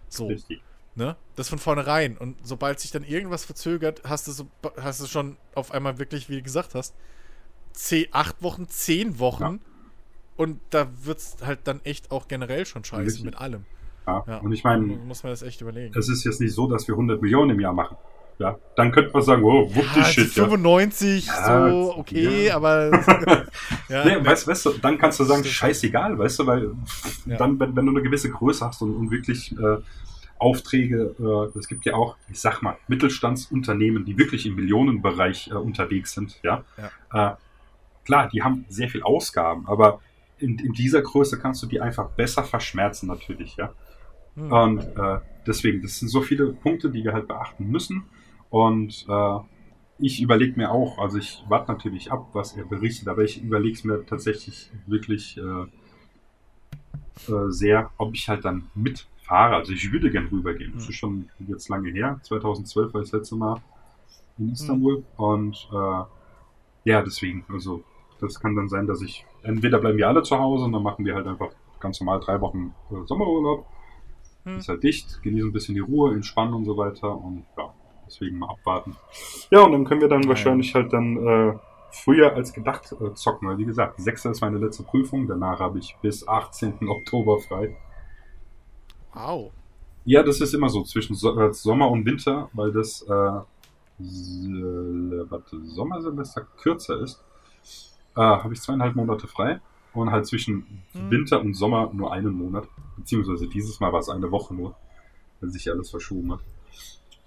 So. richtig. Ne? Das von vornherein. Und sobald sich dann irgendwas verzögert, hast du, so, hast du schon auf einmal wirklich, wie du gesagt hast, zehn, acht Wochen, zehn Wochen. Ja. Und da wird es halt dann echt auch generell schon scheiße Richtig. mit allem. Ja. Ja. Und ich meine, muss man das echt überlegen. es ist jetzt nicht so, dass wir 100 Millionen im Jahr machen. Ja, dann könnte man sagen, oh, wupp Ja, Shit, ja. 95, Ja, so, okay, ja. aber. ja, Nee, ne, weißt, weißt du, dann kannst du sagen, scheißegal, weißt du, weil dann, wenn, wenn du eine gewisse Größe hast und, und wirklich äh, Aufträge, äh, es gibt ja auch, ich sag mal, Mittelstandsunternehmen, die wirklich im Millionenbereich äh, unterwegs sind, ja. Äh, klar, die haben sehr viel Ausgaben, aber in, in dieser Größe kannst du die einfach besser verschmerzen, natürlich, ja. hm. Und äh, deswegen, das sind so viele Punkte, die wir halt beachten müssen. Und äh, ich überlege mir auch, also ich warte natürlich ab, was er berichtet, aber ich überlege es mir tatsächlich wirklich äh, äh, sehr, ob ich halt dann mitfahre. Also ich würde gern rübergehen. Das Hm. ist schon jetzt lange her. 2012 war ich das letzte Mal in Istanbul. Und äh, ja, deswegen, also das kann dann sein, dass ich, entweder bleiben wir alle zu Hause und dann machen wir halt einfach ganz normal drei Wochen äh, Sommerurlaub. Hm. Ist halt dicht, genießen ein bisschen die Ruhe, entspannen und so weiter und ja, deswegen mal abwarten. Ja, und dann können wir dann Ja. wahrscheinlich halt dann äh, früher als gedacht äh, zocken, weil wie gesagt, 6. ist meine letzte Prüfung, danach habe ich bis 18. Oktober frei. Wow. Ja, das ist immer so zwischen so äh, Sommer und Winter, weil das äh, S- warte, Sommersemester kürzer ist, äh, habe ich zweieinhalb Monate frei und halt zwischen Hm. Winter und Sommer nur einen Monat, beziehungsweise dieses Mal war es eine Woche nur, weil sich alles verschoben hat.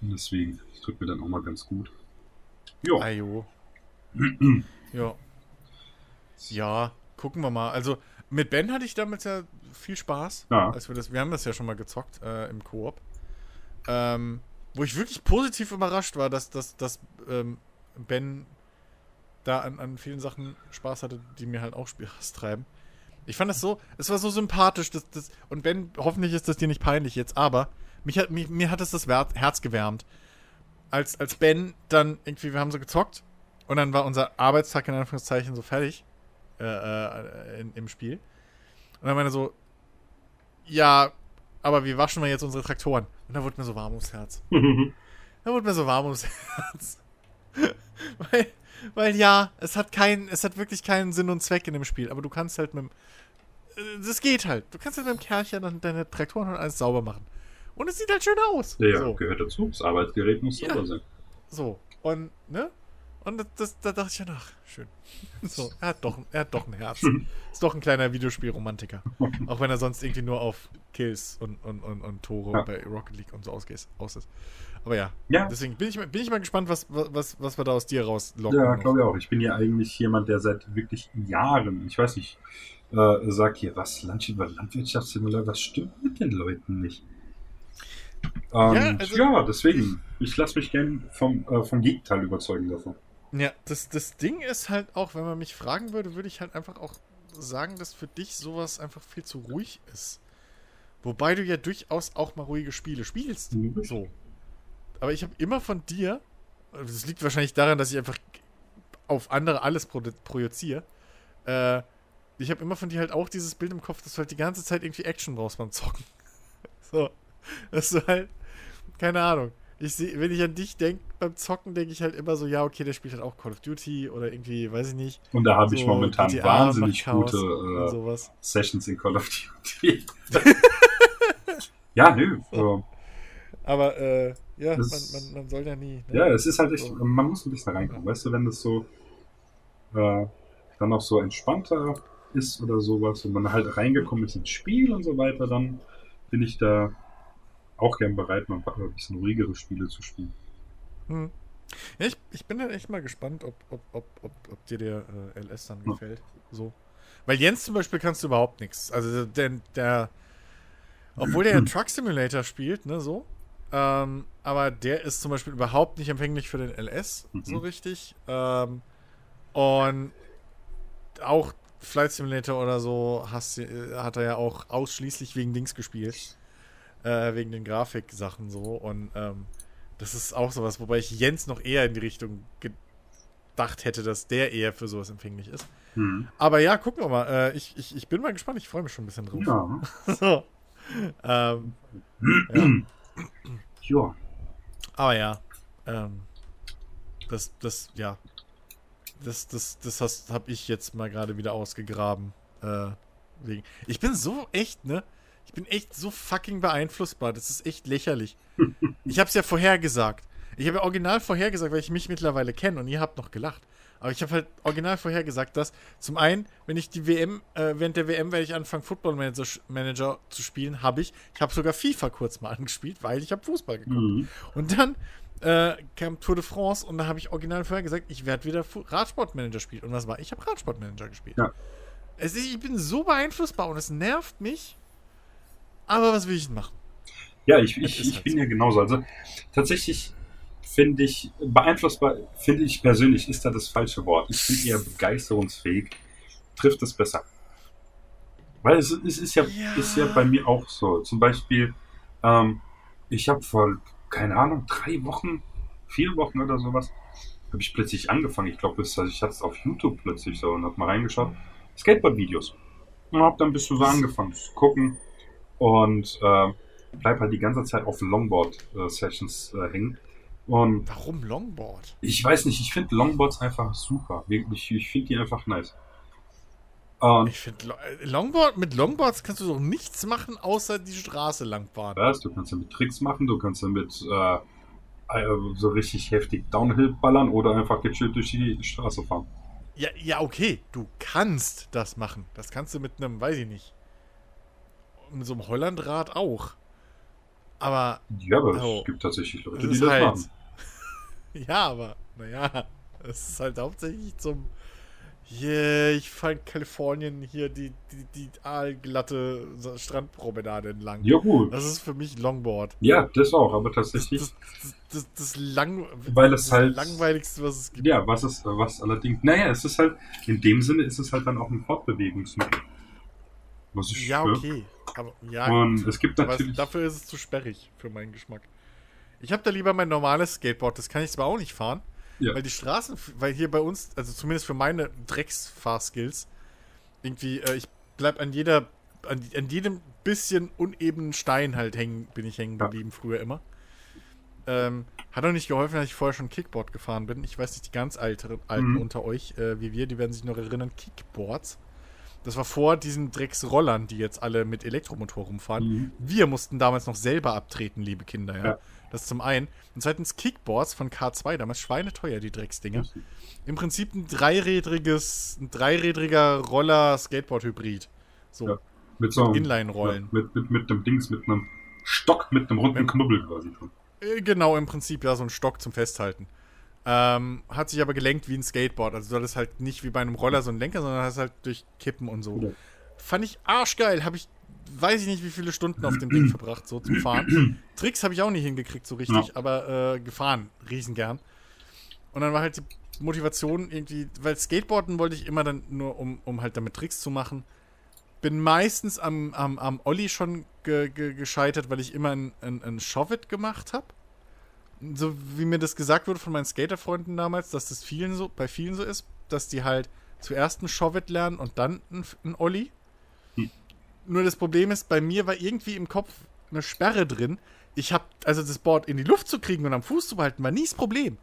Und deswegen, das tut mir dann auch mal ganz gut. Ja, Ajo. ja. Ja, gucken wir mal. Also, mit Ben hatte ich damals ja viel Spaß. Ja. Als wir, das, wir haben das ja schon mal gezockt äh, im Koop. Ähm, wo ich wirklich positiv überrascht war, dass, dass, dass ähm, Ben da an, an vielen Sachen Spaß hatte, die mir halt auch Spaß treiben. Ich fand das so, es war so sympathisch. Das, das, und Ben, hoffentlich ist das dir nicht peinlich jetzt, aber mich hat, mich, mir hat es das Herz gewärmt. Als, als Ben dann irgendwie, wir haben so gezockt und dann war unser Arbeitstag in Anführungszeichen so fertig äh, äh, in, im Spiel. Und dann meinte er so, ja, aber wie waschen wir jetzt unsere Traktoren? Und da wurde mir so warm ums Herz. Da wurde mir so warm ums Herz. weil, weil ja, es hat keinen, es hat wirklich keinen Sinn und Zweck in dem Spiel, aber du kannst halt mit dem, äh, das geht halt. Du kannst halt mit dem Kerlchen dann deine Traktoren und alles sauber machen. Und es sieht halt schön aus. ja, ja, so. gehört dazu. Das Arbeitsgerät muss Ja. sauber sein. So, und, ne? Und das, das, da dachte ich ja nach, schön. So, er hat doch, er hat doch ein Herz. Ist doch ein kleiner Videospielromantiker. Auch wenn er sonst irgendwie nur auf Kills und, und, und, und Tore Ja. bei Rocket League und so ausgeht, aus ist. Aber ja, Ja, deswegen bin ich, mal- bin ich mal gespannt, was, was, was wir da aus dir rauslocken. Ja, glaube ich auch. Ich bin ja eigentlich jemand, der seit wirklich Jahren, ich weiß nicht, äh, sagt hier, was, Landwirtschaftssimulator, was stimmt mit den Leuten nicht? Und Ja, ja, also- deswegen, ich lasse mich gern vom, äh, vom Gegenteil überzeugen davon. Ja, das, das Ding ist halt auch, wenn man mich fragen würde, würde ich halt einfach auch sagen, dass für dich sowas einfach viel zu ruhig ist. Wobei du ja durchaus auch mal ruhige Spiele spielst. Mhm. So. Aber ich habe immer von dir das liegt wahrscheinlich daran, dass ich einfach auf andere alles pro projiziere. Äh, ich habe immer von dir halt auch dieses Bild im Kopf, dass du halt die ganze Zeit irgendwie Action brauchst beim Zocken. so. Dass du halt, keine Ahnung. Ich seh, wenn ich an dich denke, beim Zocken denke ich halt immer so, ja, okay, der spielt halt auch Call of Duty oder irgendwie, weiß ich nicht. Und da habe so ich momentan GTA wahnsinnig gute äh, Sessions in Call of Duty. ja, nö. So. Aber äh, ja, man, man, man, soll ja nie. Ne? Ja, es ist halt echt, man muss ein bisschen reinkommen, weißt du, wenn das so äh, dann auch so entspannter ist oder sowas und man halt reingekommen ist ins Spiel und so weiter, dann bin ich da auch gern bereit, mal ein bisschen ruhigere Spiele zu spielen. Hm. Ja, ich, ich bin dann echt mal gespannt, ob, ob, ob, ob, ob dir der äh, LS dann gefällt. Ja. So. Weil Jens zum Beispiel kannst du überhaupt nichts. Also der, der obwohl der ja Truck Simulator spielt, ne, so. Ähm, aber der ist zum Beispiel überhaupt nicht empfänglich für den LS, mhm. so richtig. Ähm, und auch Flight Simulator oder so hast, hat er ja auch ausschließlich wegen Dings gespielt. Äh, wegen den Grafiksachen so. Und ähm, das ist auch sowas, wobei ich Jens noch eher in die Richtung gedacht hätte, dass der eher für sowas empfänglich ist. Mhm. Aber ja, gucken wir mal. Äh, ich, ich, ich bin mal gespannt. Ich freue mich schon ein bisschen drauf. Ja. so. ähm, ja. Ja. Aber ja. Ähm, das, das, ja, das, das, das hast, hab ich jetzt mal gerade wieder ausgegraben. Äh, wegen. Ich bin so echt, ne? Ich bin echt so fucking beeinflussbar. Das ist echt lächerlich. Ich hab's ja vorhergesagt. Ich habe ja original vorhergesagt, weil ich mich mittlerweile kenne und ihr habt noch gelacht. Aber ich habe halt original vorhergesagt, dass zum einen, wenn ich die WM, äh, während der WM werde ich anfangen, Football Manager, Manager zu spielen, habe ich. Ich habe sogar FIFA kurz mal angespielt, weil ich habe Fußball geguckt. Mhm. Und dann äh, kam Tour de France und da habe ich original vorher gesagt, ich werde wieder Radsportmanager spielen. Und was war? Ich habe Radsportmanager gespielt. Ja. Es, ich bin so beeinflussbar und es nervt mich. Aber was will ich denn machen? Ja, ich, ich, ich halt bin so. ja genauso. Also tatsächlich finde ich, beeinflussbar, finde ich persönlich, ist da das falsche Wort. Ich bin eher begeisterungsfähig. Trifft es besser. Weil es, es ist, ja, ja, ist ja bei mir auch so. Zum Beispiel, ähm, ich habe vor keine Ahnung, drei Wochen, vier Wochen oder sowas, habe ich plötzlich angefangen. Ich glaube, ich hatte es auf YouTube plötzlich so und habe mal reingeschaut. Skateboard-Videos. Und habe dann bis so angefangen zu gucken und äh, bleib halt die ganze Zeit auf Longboard-Sessions äh, hängen. Und Warum Longboard? Ich weiß nicht, ich finde Longboards einfach super. Wirklich, ich finde die einfach nice. Und ich finde, Longboard, mit Longboards kannst du doch nichts machen, außer die Straße langfahren. Was? Du kannst damit Tricks machen, du kannst damit äh, äh, so richtig heftig Downhill ballern oder einfach gechillt durch die Straße fahren. Ja, ja, okay, du kannst das machen. Das kannst du mit einem, weiß ich nicht, mit so einem Hollandrad auch. Aber. Ja, aber oh, es gibt tatsächlich Leute, die das halt, machen. ja, aber, naja, es ist halt hauptsächlich zum Yeah, ich fand Kalifornien hier die, die, die aalglatte Strandpromenade entlang. Ja, gut. Das ist für mich Longboard. Ja, das auch, aber tatsächlich. Das, das, das, das, lang, weil es halt, langweiligste, was es gibt. Ja, was ist, was allerdings. Naja, es ist halt, in dem Sinne ist es halt dann auch ein Fortbewegungsmittel. Was ich ja, okay. Aber, ja, Und gut. es gibt natürlich. dafür ist es zu sperrig für meinen Geschmack. Ich habe da lieber mein normales Skateboard, das kann ich zwar auch nicht fahren. Ja. Weil die Straßen, weil hier bei uns, also zumindest für meine Drecksfahrskills, irgendwie, äh, ich bleib an jeder, an, an, jedem bisschen unebenen Stein halt hängen, bin ich hängen geblieben, ja. früher immer. Ähm, hat auch nicht geholfen, dass ich vorher schon Kickboard gefahren bin. Ich weiß nicht, die ganz Alten, Alten mhm. unter euch, äh, wie wir, die werden sich noch erinnern, Kickboards. Das war vor diesen Drecksrollern, die jetzt alle mit Elektromotor rumfahren. Mhm. Wir mussten damals noch selber abtreten, liebe Kinder, ja. ja. Das zum einen. Und zweitens Kickboards von K2, damals schweineteuer, die Drecksdinger. Im Prinzip ein dreirädriges, ein dreirädriger Roller-Skateboard-Hybrid. So. Ja, mit so einem Inline-Rollen. Ja, mit, mit, mit einem Dings, mit einem Stock, mit einem runden mit, Knubbel quasi. Äh, genau, im Prinzip ja so ein Stock zum Festhalten. Ähm, hat sich aber gelenkt wie ein Skateboard. Also du hattest halt nicht wie bei einem Roller so einen Lenker, sondern hast halt durch Kippen und so. Ja. Fand ich arschgeil. Habe ich weiß ich nicht, wie viele Stunden auf dem Ding verbracht, so zum Fahren. Tricks habe ich auch nicht hingekriegt, so richtig, ja. aber äh, gefahren, riesengern. Und dann war halt die Motivation irgendwie, weil Skateboarden wollte ich immer dann nur, um, um halt damit Tricks zu machen. Bin meistens am, am, am Olli schon ge, ge, gescheitert, weil ich immer ein, ein, Shove-It gemacht habe. so wie mir das gesagt wurde von meinen Skaterfreunden damals, dass das vielen so, bei vielen so ist, dass die halt zuerst ein Shove-It lernen und dann ein, ein Olli. Nur das Problem ist, bei mir war irgendwie im Kopf eine Sperre drin. Ich habe, also das Board in die Luft zu kriegen und am Fuß zu behalten, war nie das Problem.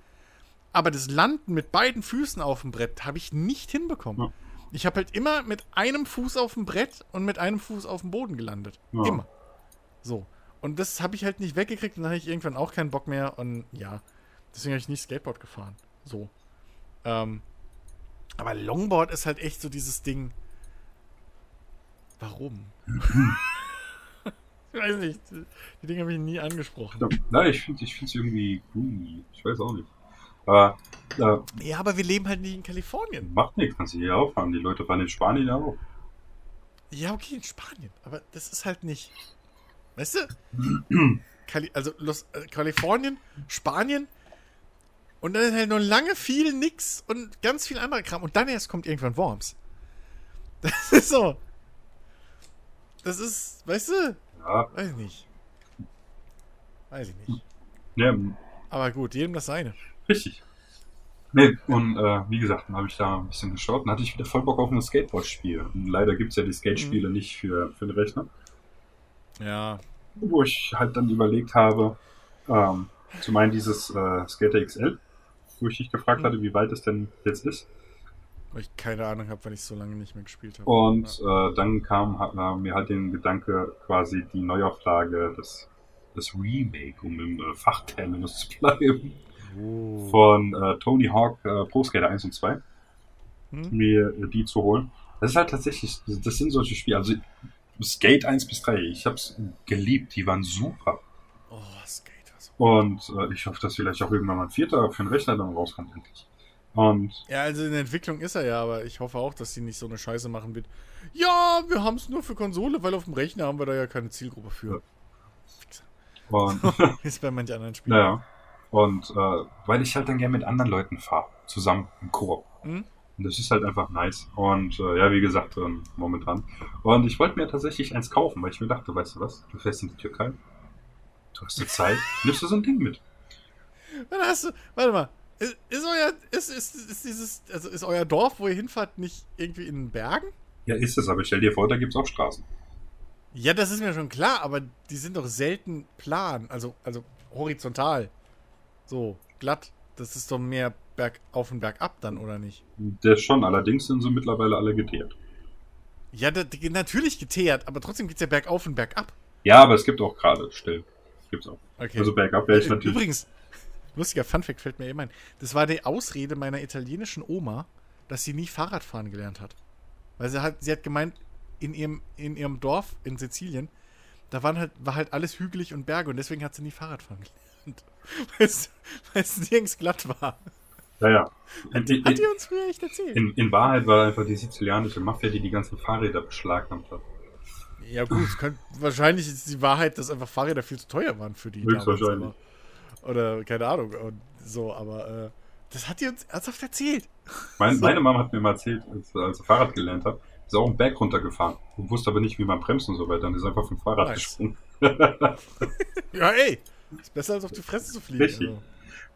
Aber das Landen mit beiden Füßen auf dem Brett habe ich nicht hinbekommen. Ja. Ich habe halt immer mit einem Fuß auf dem Brett und mit einem Fuß auf dem Boden gelandet. Ja. Immer. So. Und das habe ich halt nicht weggekriegt und dann hatte ich irgendwann auch keinen Bock mehr und ja, deswegen habe ich nicht Skateboard gefahren. So. Ähm, aber Longboard ist halt echt so dieses Ding. Warum? ich weiß nicht. Die Dinge habe ich nie angesprochen. Ja, ich finde ich es irgendwie groovy. Ich weiß auch nicht. Aber äh, Ja, aber wir leben halt nicht in Kalifornien. macht nichts, kannst du hier auch fahren. Die Leute fahren in Spanien ja auch. Ja, okay, in Spanien. Aber das ist halt nicht. Weißt du? Kali also Los äh, Kalifornien, Spanien und dann ist halt nur lange viel nix und ganz viel anderer Kram. Und dann erst kommt irgendwann Worms. Das ist so. Das ist, weißt du? Ja, Weiß ich nicht. Weiß ich nicht. ja Aber gut, jedem das seine. richtig. Nee, und äh, wie gesagt, dann habe ich da ein bisschen geschaut und hatte ich wieder voll Bock auf ein Skateboard-Spiel. Und leider gibt es ja die Skate-Spiele nicht für, für den Rechner. Ja. Wo ich halt dann überlegt habe, ähm, zum einen dieses äh, Skater XL, wo ich dich gefragt Mhm. hatte, wie weit es denn jetzt ist. Weil ich keine Ahnung habe, weil ich so lange nicht mehr gespielt habe. Und äh, dann kam äh, mir halt den Gedanke, quasi die Neuauflage des, des Remake, um im äh, Fachterminus zu bleiben, Oh. von äh, Tony Hawk äh, Pro Skater 1 und 2, Hm? mir äh, die zu holen. Das ist halt tatsächlich, das sind solche Spiele, also Skate 1 bis 3, ich hab's geliebt, die waren super. Oh, Skater. So. Und äh, ich hoffe, dass vielleicht auch irgendwann mal ein vierter für den Rechner dann rauskommt endlich. Und Ja, also in der Entwicklung ist er ja, aber ich hoffe auch, dass sie nicht so eine Scheiße machen wird. Ja, wir haben es nur für Konsole, weil auf dem Rechner haben wir da ja keine Zielgruppe für. Und Ist bei manchen anderen Spielen. naja. Und äh, weil ich halt dann gerne mit anderen Leuten fahre, zusammen im Koop. Hm? Und das ist halt einfach nice. Und äh, ja, wie gesagt, ähm, momentan. Und ich wollte mir tatsächlich eins kaufen, weil ich mir dachte, weißt du was, du fährst in die Türkei, du hast die Zeit, nimmst du so ein Ding mit. Dann hast du, warte mal, ist, ist euer, ist, ist, ist dieses, also ist euer Dorf, wo ihr hinfahrt, nicht irgendwie in den Bergen? Ja, ist es, aber stell dir vor, da gibt's auch Straßen. Ja, das ist mir schon klar, aber die sind doch selten plan, also, also horizontal. So, glatt. Das ist doch mehr bergauf und bergab dann, oder nicht? Der schon, allerdings sind sie mittlerweile alle geteert. Ja, da, natürlich geteert, aber trotzdem geht's ja bergauf und bergab. Ja, aber es gibt auch gerade Stellen. Gibt's auch. Okay. Also bergab wäre ich natürlich. Übrigens, lustiger Funfact fällt mir eben ein. Das war die Ausrede meiner italienischen Oma, dass sie nie Fahrradfahren gelernt hat. Weil sie hat, sie hat gemeint, in ihrem, in ihrem Dorf in Sizilien, da waren halt, war halt alles hügelig und Berge und deswegen hat sie nie Fahrradfahren gelernt. Weil es, nirgends glatt war. Ja, ja. Hat die uns früher echt erzählt. in, in Wahrheit war einfach die sizilianische Mafia, die die ganzen Fahrräder beschlagnahmt hat. Ja gut, könnte, wahrscheinlich ist die Wahrheit, dass einfach Fahrräder viel zu teuer waren für die. Höchstwahrscheinlich. Oder keine Ahnung. Und so, aber äh, das hat die uns ernsthaft erzählt. Mein, So. Meine Mama hat mir mal erzählt, als, als sie Fahrrad gelernt hat, ist auch einen Berg runtergefahren und wusste aber nicht, wie man bremst und so weiter. Und ist einfach vom Fahrrad Nice. gesprungen. Ja, ey. Ist besser als auf die Fresse zu fliegen. Richtig. Also.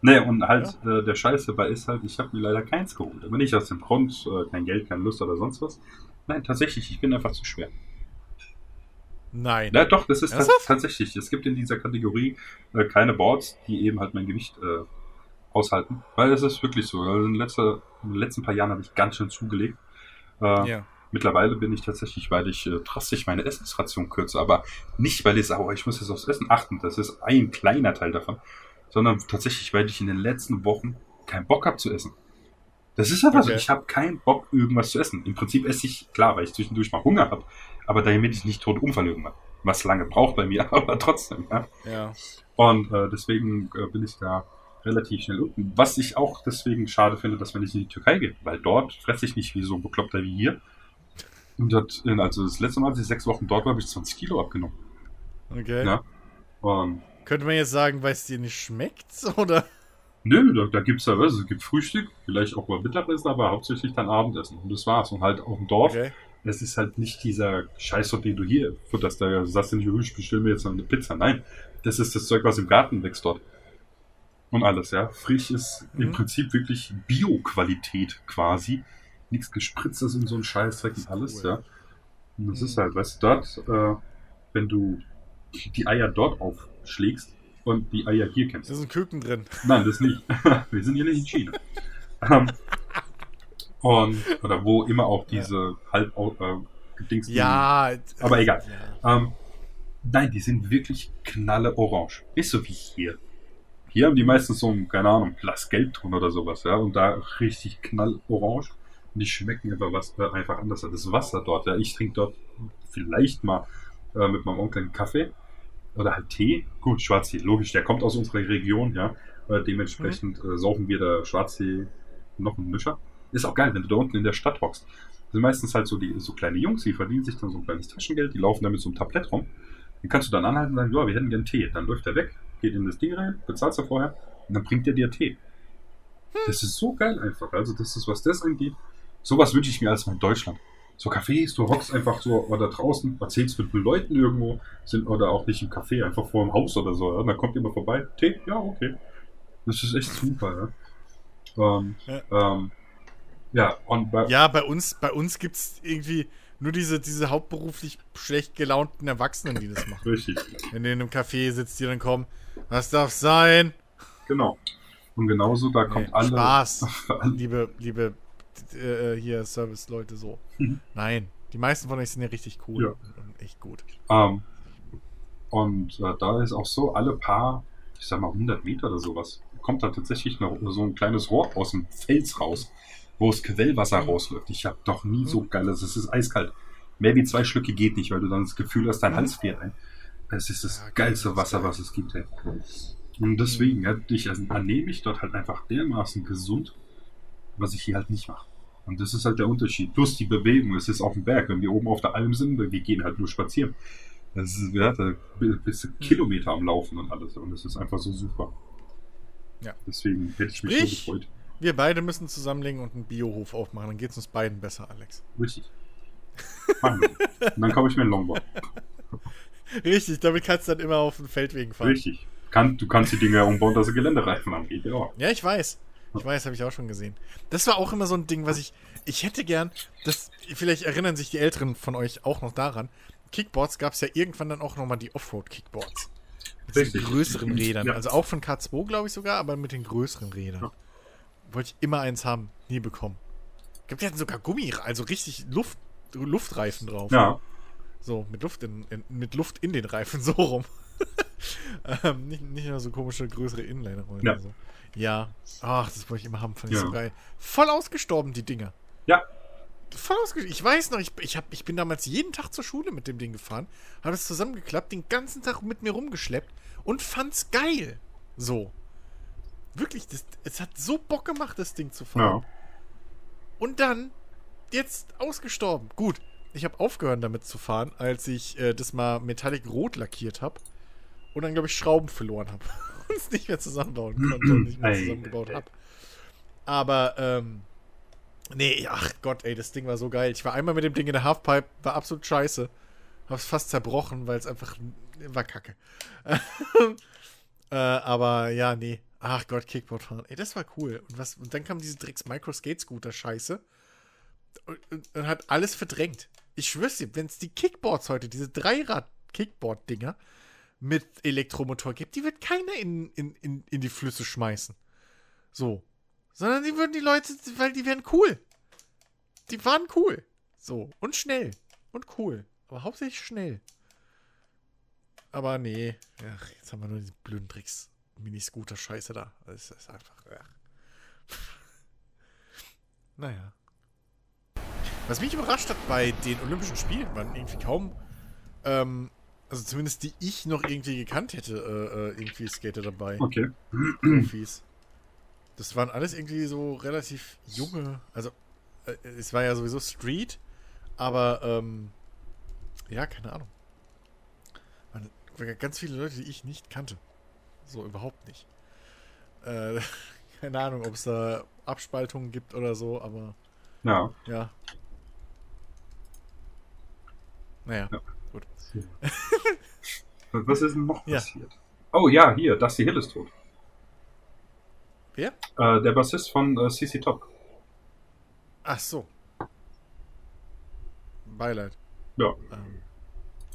Nee, und halt äh, der Scheiß dabei ist halt, ich habe mir leider keins geholt. Aber nicht aus dem Grund, äh, kein Geld, keine Lust oder sonst was. Nein, tatsächlich, ich bin einfach zu schwer. Nein. Ja, doch, das ist ta tatsächlich. Es gibt in dieser Kategorie äh, keine Boards, die eben halt mein Gewicht äh, aushalten. Weil es ist wirklich so. Also in, letzter, in den letzten paar Jahren habe ich ganz schön zugelegt. Äh, Ja. Mittlerweile bin ich tatsächlich, weil ich äh, drastisch meine Essensration kürze, aber nicht, weil ich sage, oh, ich muss jetzt aufs Essen achten, das ist ein kleiner Teil davon, sondern tatsächlich, weil ich in den letzten Wochen keinen Bock habe zu essen. Das ist einfach so, Okay. ich habe keinen Bock, irgendwas zu essen. Im Prinzip esse ich, klar, weil ich zwischendurch mal Hunger habe, aber damit ich nicht tot umfalle irgendwann. Was lange braucht bei mir, aber trotzdem, ja. Ja. Und äh, deswegen äh, bin ich da relativ schnell unten. Was ich auch deswegen schade finde, dass wir nicht in die Türkei gehen, weil dort fresse ich nicht wie so Bekloppter wie hier. Und das, also das letzte Mal, als ich sechs Wochen dort war, habe ich 20 Kilo abgenommen. Okay. Ja. Und Könnte man jetzt sagen, weil es dir nicht schmeckt? Oder? Nö, da, da gibt's ja was. Es gibt Frühstück, vielleicht auch mal Mittagessen, aber hauptsächlich dann Abendessen. Und das war's. Und halt auf dem Dorf, Okay. es ist halt nicht dieser Scheiß, den du hier futterst. Da sagst du nicht, "Oh, ich bestelle mir jetzt noch eine Pizza. Nein, das ist das Zeug, was im Garten wächst dort. Und alles, ja. Frisch ist im Mhm. Prinzip wirklich Bio-Qualität quasi. Nichts gespritztes und so ein Scheißdreck und ist alles, cool. ja. Und das Mhm. ist halt, weißt du, dort, äh, wenn du die Eier dort aufschlägst und die Eier hier kennst. Da sind Küken drin. Nein, das nicht. Wir sind hier nicht in China. ähm, und, oder wo immer auch diese halb äh, Dings. Ja. Aber egal. Ja. Ähm, nein, die sind wirklich knalle orange. Nicht so wie hier. Hier haben die meistens so ein, keine Ahnung, Glas Gelb drin oder sowas, ja, und da richtig knall orange. Und die schmecken einfach, was, äh, einfach anders. Das Wasser dort, ja, ich trinke dort vielleicht mal äh, mit meinem Onkel einen Kaffee oder halt Tee. Gut, Schwarztee, logisch, der kommt aus unserer Region, ja. Äh, dementsprechend äh, saufen wir da Schwarztee noch einen Mischer. Ist auch geil, wenn du da unten in der Stadt hockst. Das sind meistens halt so die so kleine Jungs, die verdienen sich dann so ein kleines Taschengeld, die laufen da mit so einem Tablett rum. Den kannst du dann anhalten und sagen, ja, wir hätten gern Tee. Dann läuft er weg, geht in das Ding rein, bezahlst du vorher und dann bringt er dir Tee. Das ist so geil einfach. Also das ist, was das angeht. Sowas wünsche ich mir als mal in Deutschland. So Cafés, du hockst einfach so oder draußen, erzählst mit Leuten irgendwo, sind oder auch nicht im Café, einfach vor dem Haus oder so. Ja? Dann kommt jemand vorbei, Tee, ja, okay. Das ist echt super, ja. Ähm, ja. Ähm, ja, und bei, Ja, bei uns, bei uns gibt es irgendwie nur diese, diese hauptberuflich schlecht gelaunten Erwachsenen, die das machen. richtig. Wenn du in einem Café sitzt, die dann kommen, was darf sein? Genau. Und genauso, da kommt Nee, alle. Spaß. Liebe, liebe äh, hier Service-Leute so. Mhm. Nein, die meisten von euch sind ja richtig cool Ja. und, echt gut. ähm, und äh, da ist auch so, alle paar, ich sag mal 100 Meter oder sowas, kommt da tatsächlich noch so ein kleines Rohr aus dem Fels raus, wo das Quellwasser Mhm. rausläuft. Ich habe doch nie so geiles, es ist eiskalt. Mehr wie zwei Schlücke geht nicht, weil du dann das Gefühl hast, dein Mhm. Hals friert ein. Es ist das Ja, geil, geilste Wasser, was es gibt. Ey. Und deswegen, ja, ich also, ernähre mich dort halt einfach dermaßen gesund, was ich hier halt nicht mache. Und das ist halt der Unterschied. Plus die Bewegung, es ist auf dem Berg. Wenn wir oben auf der Alm sind, wir gehen halt nur spazieren. Das ist, da bist du Kilometer am Laufen und alles. Und das ist einfach so super. Ja. Deswegen hätte ich mich Sprich- so gefreut. Wir beide müssen zusammenlegen und einen Biohof aufmachen. Dann geht es uns beiden besser, Alex. Richtig. Machen wir. und dann kaufe ich mir ein Longboard. Richtig, damit kannst du dann immer auf den Feldwegen fahren. Richtig. Kann, du kannst die Dinger umbauen, dass sie Geländereifen haben. Geht ja auch. Ja, ich weiß. Ich weiß, habe ich auch schon gesehen. Das war auch immer so ein Ding, was ich. Ich hätte gern. Das, vielleicht erinnern sich die Älteren von euch auch noch daran. Kickboards gab es ja irgendwann dann auch nochmal die Offroad-Kickboards. Mit den Richtig. größeren Rädern. Ja. Also auch von K2, glaube ich sogar, aber mit den größeren Rädern. Ja. Wollte ich immer eins haben, nie bekommen. Ich glaube, die hatten sogar Gummi, also richtig Luft, Luftreifen drauf. Ja. So, mit Luft in, in, mit Luft in den Reifen, so rum. ähm, nicht, nicht nur so komische, größere Inliner-Rollen. Ja. oder So. Ja. Ach, das wollte ich immer haben, fand ich Ja. so geil. Voll ausgestorben, die Dinger. Ja. Voll ausgestorben. Ich weiß noch, ich, ich, hab, ich bin damals jeden Tag zur Schule mit dem Ding gefahren, habe es zusammengeklappt, den ganzen Tag mit mir rumgeschleppt und fand's geil. So. Wirklich, das, es hat so Bock gemacht, das Ding zu fahren. Ja. Und dann, jetzt ausgestorben. Gut, ich habe aufgehört damit zu fahren, als ich äh, das mal Metallic Rot lackiert habe. Und dann, glaube ich, Schrauben verloren habe. und es nicht mehr zusammenbauen konnte und nicht mehr zusammengebaut habe. Aber, ähm. Nee, ach Gott, ey, das Ding war so geil. Ich war einmal mit dem Ding in der Halfpipe, war absolut scheiße. Hab's fast zerbrochen, weil es einfach war kacke. äh, aber ja, nee. Ach Gott, Kickboard fahren. Ey, das war cool. Und, was, und dann kam diese Drecks Micro Skate Scooter Scheiße. Und, und, und hat alles verdrängt. Ich schwör's dir, wenn es die Kickboards heute, diese Dreirad-Kickboard-Dinger mit Elektromotor gibt, die wird keiner in, in, in, in die Flüsse schmeißen. So. Sondern die würden die Leute, weil die wären cool. Die waren cool. So. Und schnell. Und cool. Aber hauptsächlich schnell. Aber nee. Ach, jetzt haben wir nur diese blöden Tricks. Mini-Scooter-Scheiße da. Das ist einfach. Ach. Naja. Was mich überrascht hat bei den Olympischen Spielen, waren irgendwie kaum. Ähm, also zumindest die ich noch irgendwie gekannt hätte, äh, äh, irgendwie Skater dabei. Okay. Profis. Das waren alles irgendwie so relativ junge. Also, äh, es war ja sowieso Street, aber, ähm, ja, keine Ahnung. Waren ganz viele Leute, die ich nicht kannte. So überhaupt nicht. Äh, keine Ahnung, ob es da Abspaltungen gibt oder so, aber Ja. ja. Naja, Ja. Gut. Was ist denn noch Ja. passiert? Oh ja, hier, Dusty Hill ist tot. Wer? Äh, der Bassist von äh, CC Top. Ach so. Beileid. Ja. Ähm,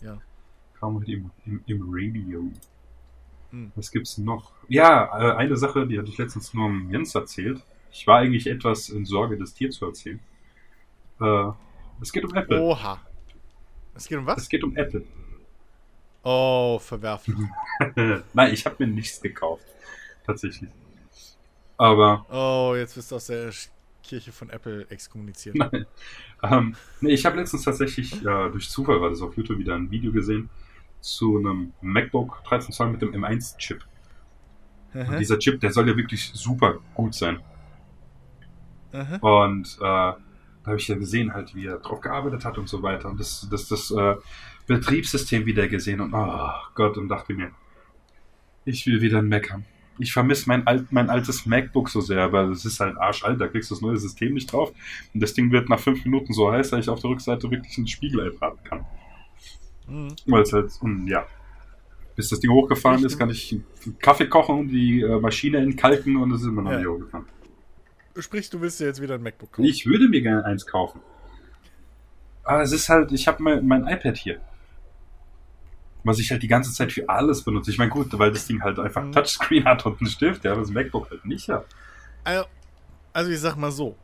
ja. Kam halt im, im, im Radio. Hm. Was gibt's noch? Ja, äh, eine Sache, die hatte ich letztens nur Jens erzählt. Ich war eigentlich etwas in Sorge, das Tier zu erzählen. Äh, es geht um Apple. Oha. Es geht um was? Es geht um Apple. Oh, verwerflich. Nein, ich habe mir nichts gekauft. Tatsächlich. Aber Oh, jetzt bist du aus der Kirche von Apple exkommuniziert. Nein. Ähm, nee, ich habe letztens tatsächlich äh, durch Zufall war das auf YouTube wieder ein Video gesehen zu einem MacBook 13 Zoll mit dem M1-Chip. Und dieser Chip, der soll ja wirklich super gut sein. Mhm. Und äh, da habe ich ja gesehen, halt, wie er drauf gearbeitet hat und so weiter. Und das, das, das äh, Betriebssystem wieder gesehen und oh Gott, und dachte mir, ich will wieder ein Mac haben. Ich vermisse mein, alt, mein altes MacBook so sehr, aber es ist halt arschalt, da kriegst du das neue System nicht drauf. Und das Ding wird nach fünf Minuten so heiß, dass ich auf der Rückseite wirklich ein Spiegel einbraten kann. Mhm. Weil es halt, und ja. Bis das Ding hochgefahren Echt? ist, kann ich einen Kaffee kochen die äh, Maschine entkalken und es ist immer noch Ja. nicht hochgefahren. Sprich, du willst dir jetzt wieder ein MacBook kaufen. Ich würde mir gerne eins kaufen. Aber es ist halt, ich habe mein, mein iPad hier. Was ich halt die ganze Zeit für alles benutze. Ich meine, gut, weil das Ding halt einfach Mhm. Touchscreen hat und einen Stift, ja, das MacBook halt nicht hat. Also, also ich sag mal so.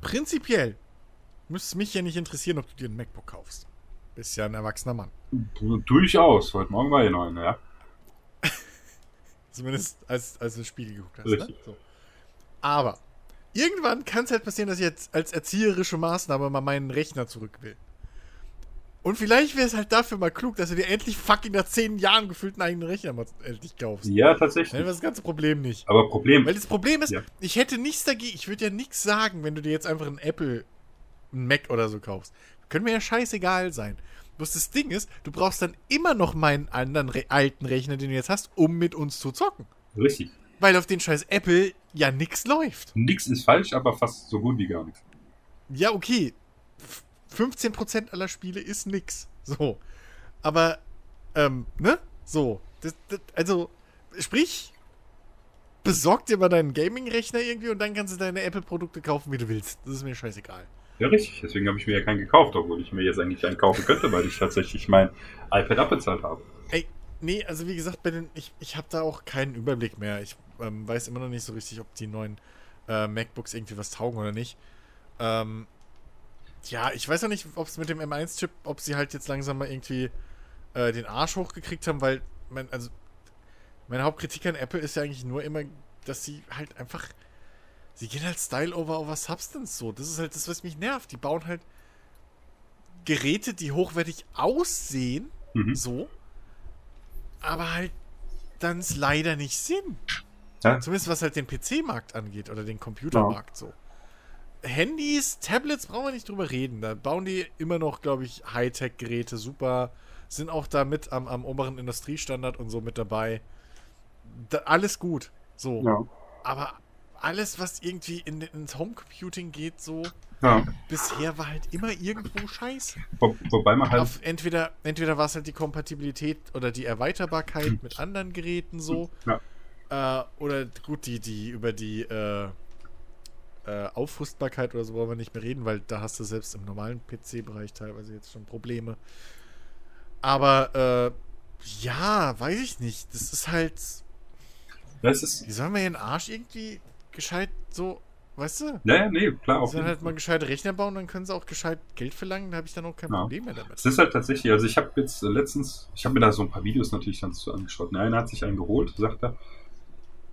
Prinzipiell müsste es mich ja nicht interessieren, ob du dir ein MacBook kaufst. Bist ja ein erwachsener Mann. Durchaus. Heute Morgen war ich noch eine, ja. Zumindest als, als du das Spiel geguckt hast. Richtig. Ne? So. Aber irgendwann kann es halt passieren, dass ich jetzt als erzieherische Maßnahme mal meinen Rechner zurück will. Und vielleicht wäre es halt dafür mal klug, dass du dir endlich fucking nach zehn Jahren gefühlt einen eigenen Rechner mal endlich kaufst. Ja, Dann tatsächlich. wäre das ganze Problem nicht. Aber Problem, Weil das Problem ist, Ja. ich hätte nichts dagegen, ich würde ja nichts sagen, wenn du dir jetzt einfach ein Apple, ein Mac oder so kaufst. Können mir ja scheißegal sein. Bloß das Ding ist, du brauchst dann immer noch meinen anderen re alten Rechner, den du jetzt hast, um mit uns zu zocken. richtig. Weil auf den scheiß Apple ja nix läuft. Nix ist falsch, aber fast so gut wie gar nichts. Ja, okay. F- 15% aller Spiele ist nix. So. Aber, ähm, ne? So. Das, das, also, sprich, besorg dir mal deinen Gaming-Rechner irgendwie und dann kannst du deine Apple-Produkte kaufen, wie du willst. Das ist mir scheißegal. Ja, richtig. Deswegen habe ich mir ja keinen gekauft, obwohl ich mir jetzt eigentlich einen kaufen könnte, weil ich tatsächlich mein iPad abbezahlt habe. Ey, nee, also wie gesagt, bei den, ich, ich habe da auch keinen Überblick mehr. Ich ähm, weiß immer noch nicht so richtig, ob die neuen äh, MacBooks irgendwie was taugen oder nicht. Ähm, ja, ich weiß auch nicht, ob es mit dem M1-Chip, ob sie halt jetzt langsam mal irgendwie äh, den Arsch hochgekriegt haben, weil, mein, also, meine Hauptkritik an Apple ist ja eigentlich nur immer, dass sie halt einfach, sie gehen halt Style over over Substance so. Das ist halt das, was mich nervt. Die bauen halt Geräte, die hochwertig aussehen, Mhm. so, aber halt dann es leider nicht sind. Ja. Zumindest was halt den PC-Markt angeht oder den Computermarkt so. Handys, Tablets brauchen wir nicht drüber reden. Da bauen die immer noch, glaube ich, Hightech-Geräte super. Sind auch da mit am, am oberen Industriestandard und so mit dabei. Da, alles gut. So. Ja. Aber alles, was irgendwie in, ins Homecomputing geht, so, ja. bisher war halt immer irgendwo scheiße. Wo, wobei man halt. Auf entweder, entweder war es halt die Kompatibilität oder die Erweiterbarkeit mit anderen Geräten so. Ja. Äh, oder gut, die, die über die äh, äh, Aufrüstbarkeit oder so wollen wir nicht mehr reden, weil da hast du selbst im normalen PC-Bereich teilweise jetzt schon Probleme. Aber äh, ja, weiß ich nicht. Das ist halt. Das ist. Wie sollen wir hier den Arsch irgendwie gescheit so, weißt du? Ja, ja, nee, klar. Sie Auf sollen jeden halt mal gescheite Rechner bauen, dann können sie auch gescheit Geld verlangen, da habe ich dann auch kein Ja. Problem mehr damit. Es ist halt tatsächlich, also ich habe jetzt äh, letztens, ich habe mir da so ein paar Videos natürlich dann so angeschaut. Der eine hat sich einen geholt, sagt er,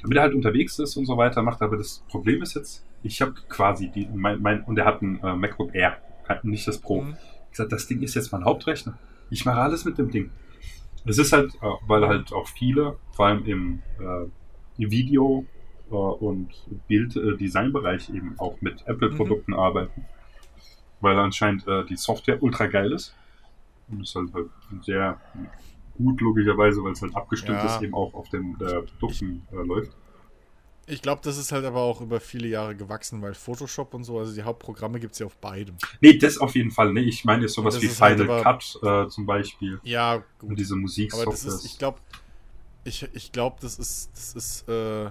damit er halt unterwegs ist und so weiter, macht aber das Problem ist jetzt, ich habe quasi die, mein, mein, und er hat ein äh, MacBook Air, hat nicht das Pro. Mhm. Ich gesagt, das Ding ist jetzt mein Hauptrechner. Ich mache alles mit dem Ding. Es ist halt, äh, weil halt auch viele, vor allem im äh, Video- äh, und Bild-Design-Bereich eben auch mit Apple-Produkten arbeiten. Weil anscheinend äh, die Software ultra geil ist. Und es ist halt, halt sehr gut, logischerweise, weil es halt abgestimmt Ja. ist, eben auch auf den äh, Produkten äh, läuft. Ich glaube, das ist halt aber auch über viele Jahre gewachsen, weil Photoshop und so, also die Hauptprogramme gibt es ja auf beidem. Nee, das auf jeden Fall. Nee, ich meine jetzt sowas wie halt Final aber- Cut äh, zum Beispiel. Ja, Und gut. diese Aber Musiksoftware. das ist, ich glaube, ich, ich glaube, das ist, das ist, äh,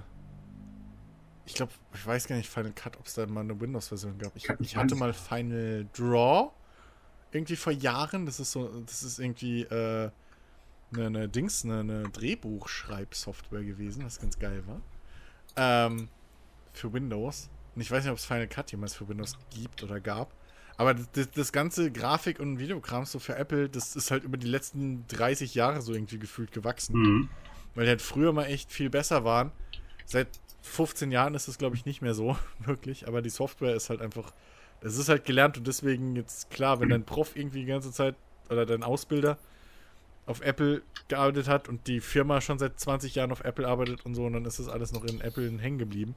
ich glaube, ich weiß gar nicht, Final Cut, ob es da mal eine Windows-Version gab. Ich, ich hatte mal Final Draw irgendwie vor Jahren. Das ist so, das ist irgendwie äh, eine, eine Dings, eine, eine Drehbuchschreibsoftware gewesen, was ganz geil war. Ähm, für Windows. Und ich weiß nicht, ob es Final Cut jemals für Windows gibt oder gab. Aber das, das ganze Grafik- und Videokram so für Apple, das ist halt über die letzten 30 Jahre so irgendwie gefühlt gewachsen. Mhm. Weil die halt früher mal echt viel besser waren. Seit 15 Jahren ist es, glaube ich, nicht mehr so, wirklich. Aber die Software ist halt einfach. Es ist halt gelernt und deswegen jetzt klar, wenn dein Prof irgendwie die ganze Zeit oder dein Ausbilder auf Apple gearbeitet hat und die Firma schon seit 20 Jahren auf Apple arbeitet und so, und dann ist das alles noch in Apple hängen geblieben.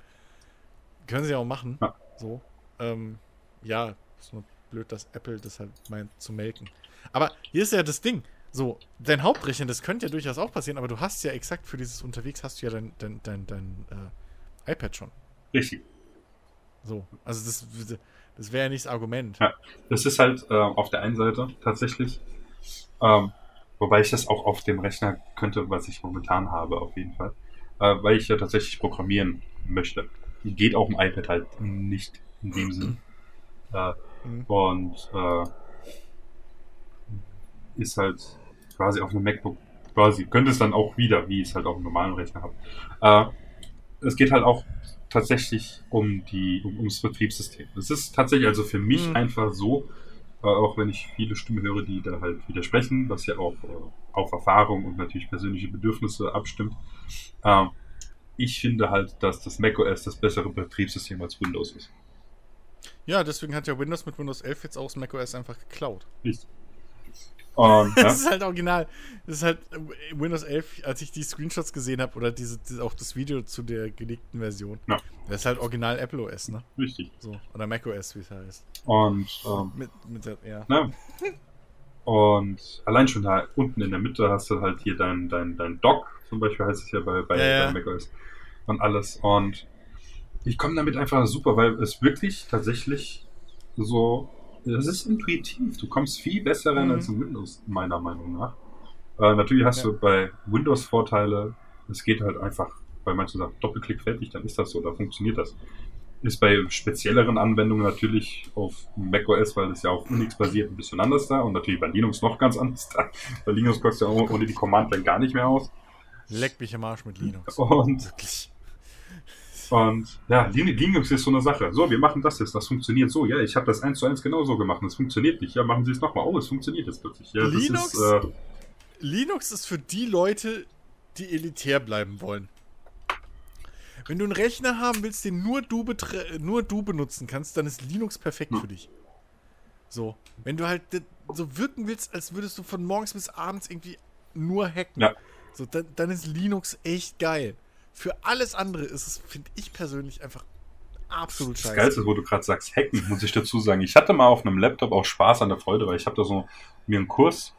Können sie ja auch machen. Ja. So. Ähm, ja, ist nur blöd, dass Apple das halt meint zu melken. Aber hier ist ja das Ding. So, dein Hauptrechnen, das könnte ja durchaus auch passieren, aber du hast ja exakt für dieses unterwegs hast du ja dein, dein, dein, dein äh, iPad schon. Richtig. So. Also das, das wäre ja nicht das Argument. Ja. Das ist halt äh, auf der einen Seite tatsächlich, ähm, wobei ich das auch auf dem Rechner könnte, was ich momentan habe, auf jeden Fall, äh, weil ich ja tatsächlich programmieren möchte. Geht auf dem iPad halt nicht in dem Sinn. Äh, Mhm. und äh, ist halt quasi auf einem MacBook quasi, könnte es dann auch wieder, wie ich es halt auf einem normalen Rechner habe. Äh, es geht halt auch tatsächlich um die um, ums Betriebssystem. Es ist tatsächlich also für mich Mhm. einfach so, äh, auch wenn ich viele Stimmen höre, die da halt widersprechen, was ja auch äh, auf Erfahrung und natürlich persönliche Bedürfnisse abstimmt. Äh, ich finde halt, dass das macOS das bessere Betriebssystem als Windows ist. Ja, deswegen hat ja Windows mit Windows 11 jetzt aus macOS einfach geklaut. Nicht. Und, ja, Das ist halt original. Das ist halt äh, Windows 11, als ich die Screenshots gesehen habe oder diese, auch das Video zu der geleakten Version. Ja. Das ist halt original Apple OS, ne? richtig. So. Oder macOS, wie es heißt. Und ähm, Mit, mit der, ja. Ne? Und allein schon da unten in der Mitte hast du halt hier dein, dein, dein Dock, zum Beispiel heißt es ja bei, bei, Ja, bei macOS und alles. Und ich komme damit einfach super, weil es wirklich tatsächlich so, es ist intuitiv. Du kommst viel besser rein Mhm. als in Windows, meiner Meinung nach. Äh, natürlich hast Ja. du bei Windows Vorteile. Es geht halt einfach, weil manche sagen, Doppelklick fertig, dann ist das so, da funktioniert das. Ist bei spezielleren Anwendungen natürlich auf macOS, weil das ja auf Unix basiert, ein bisschen anders da und natürlich bei Linux noch ganz anders da. Bei Linux kommst du ja ohne die Command-Line gar nicht mehr aus. Leck mich am Arsch mit Linux. Und, Wirklich. Und ja, Lin- Linux ist so eine Sache. So, wir machen das jetzt, das funktioniert so. Ja, ich habe das eins zu eins genauso gemacht, das funktioniert nicht. Ja, machen Sie es nochmal. Oh, es funktioniert jetzt plötzlich. Ja, Linux? ist, äh, Linux ist für die Leute, die elitär bleiben wollen. Wenn du einen Rechner haben willst, den nur du, nur du benutzen kannst, dann ist Linux perfekt Hm. für dich. So. Wenn du halt so wirken willst, als würdest du von morgens bis abends irgendwie nur hacken, Ja. so, dann, dann ist Linux echt geil. Für alles andere ist es, finde ich persönlich, einfach absolut Das scheiße. Geilste, wo du gerade sagst, hacken, muss ich dazu sagen. Ich hatte mal auf einem Laptop auch Spaß an der Freude, weil ich habe da so mir einen Kurs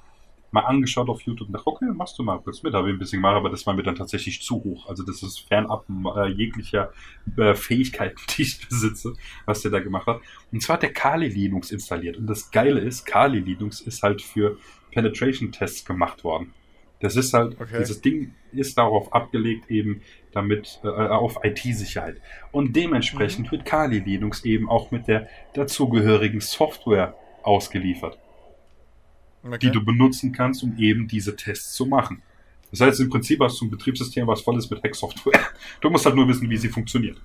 mal angeschaut auf YouTube und dachte, okay, machst du mal kurz mit. Habe ich ein bisschen gemacht, aber das war mir dann tatsächlich zu hoch. Also das ist fernab äh, jeglicher äh, Fähigkeiten, die ich besitze, was der da gemacht hat. Und zwar hat der Kali Linux installiert. Und das Geile ist, Kali Linux ist halt für Penetration-Tests gemacht worden. Das ist halt, Okay. dieses Ding ist darauf abgelegt, eben damit, äh, auf IT-Sicherheit. Und dementsprechend wird Kali Linux eben auch mit der dazugehörigen Software ausgeliefert, Okay. die du benutzen kannst, um eben diese Tests zu machen. Das heißt, im Prinzip hast du ein Betriebssystem, was voll ist mit Hack-Software. Du musst halt nur wissen, wie sie funktioniert.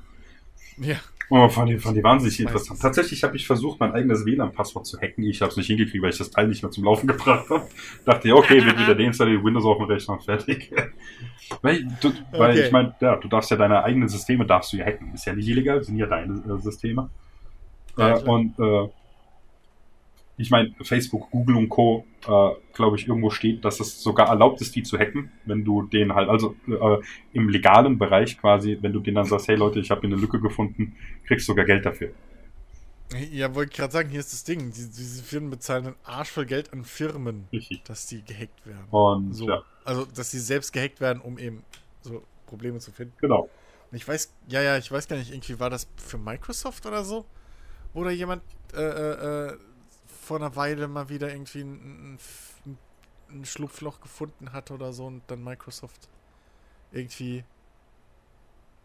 Ja. Oh, fand ich, fand ich wahnsinnig interessant. Tatsächlich habe ich versucht, mein eigenes WLAN-Passwort zu hacken. Ich habe es nicht hingekriegt, weil ich das Teil nicht mehr zum Laufen gebracht habe. Dachte, ja, okay, wird wieder deinstalliert, Windows auf dem Rechner und fertig. weil du, weil Okay. ich meine, ja, du darfst ja deine eigenen Systeme darfst du ja hacken. Ist ja nicht illegal, sind ja deine äh, Systeme. Ja, äh, und äh, ich meine, Facebook, Google und Co., äh, glaube ich, irgendwo steht, dass es sogar erlaubt ist, die zu hacken, wenn du den halt, also äh, im legalen Bereich quasi, wenn du denen dann sagst, hey Leute, ich habe hier eine Lücke gefunden, kriegst sogar Geld dafür. Ja, wollte ich gerade sagen, hier ist das Ding. Die, diese Firmen bezahlen einen Arsch voll Geld an Firmen, Richtig. dass die gehackt werden. Und So. ja, Also, dass sie selbst gehackt werden, um eben so Probleme zu finden. genau. Und ich weiß, ja, ja, ich weiß gar nicht, irgendwie war das für Microsoft oder so? Wo da jemand äh, äh, äh, vor einer Weile mal wieder irgendwie ein, ein, ein Schlupfloch gefunden hatte oder so und dann Microsoft irgendwie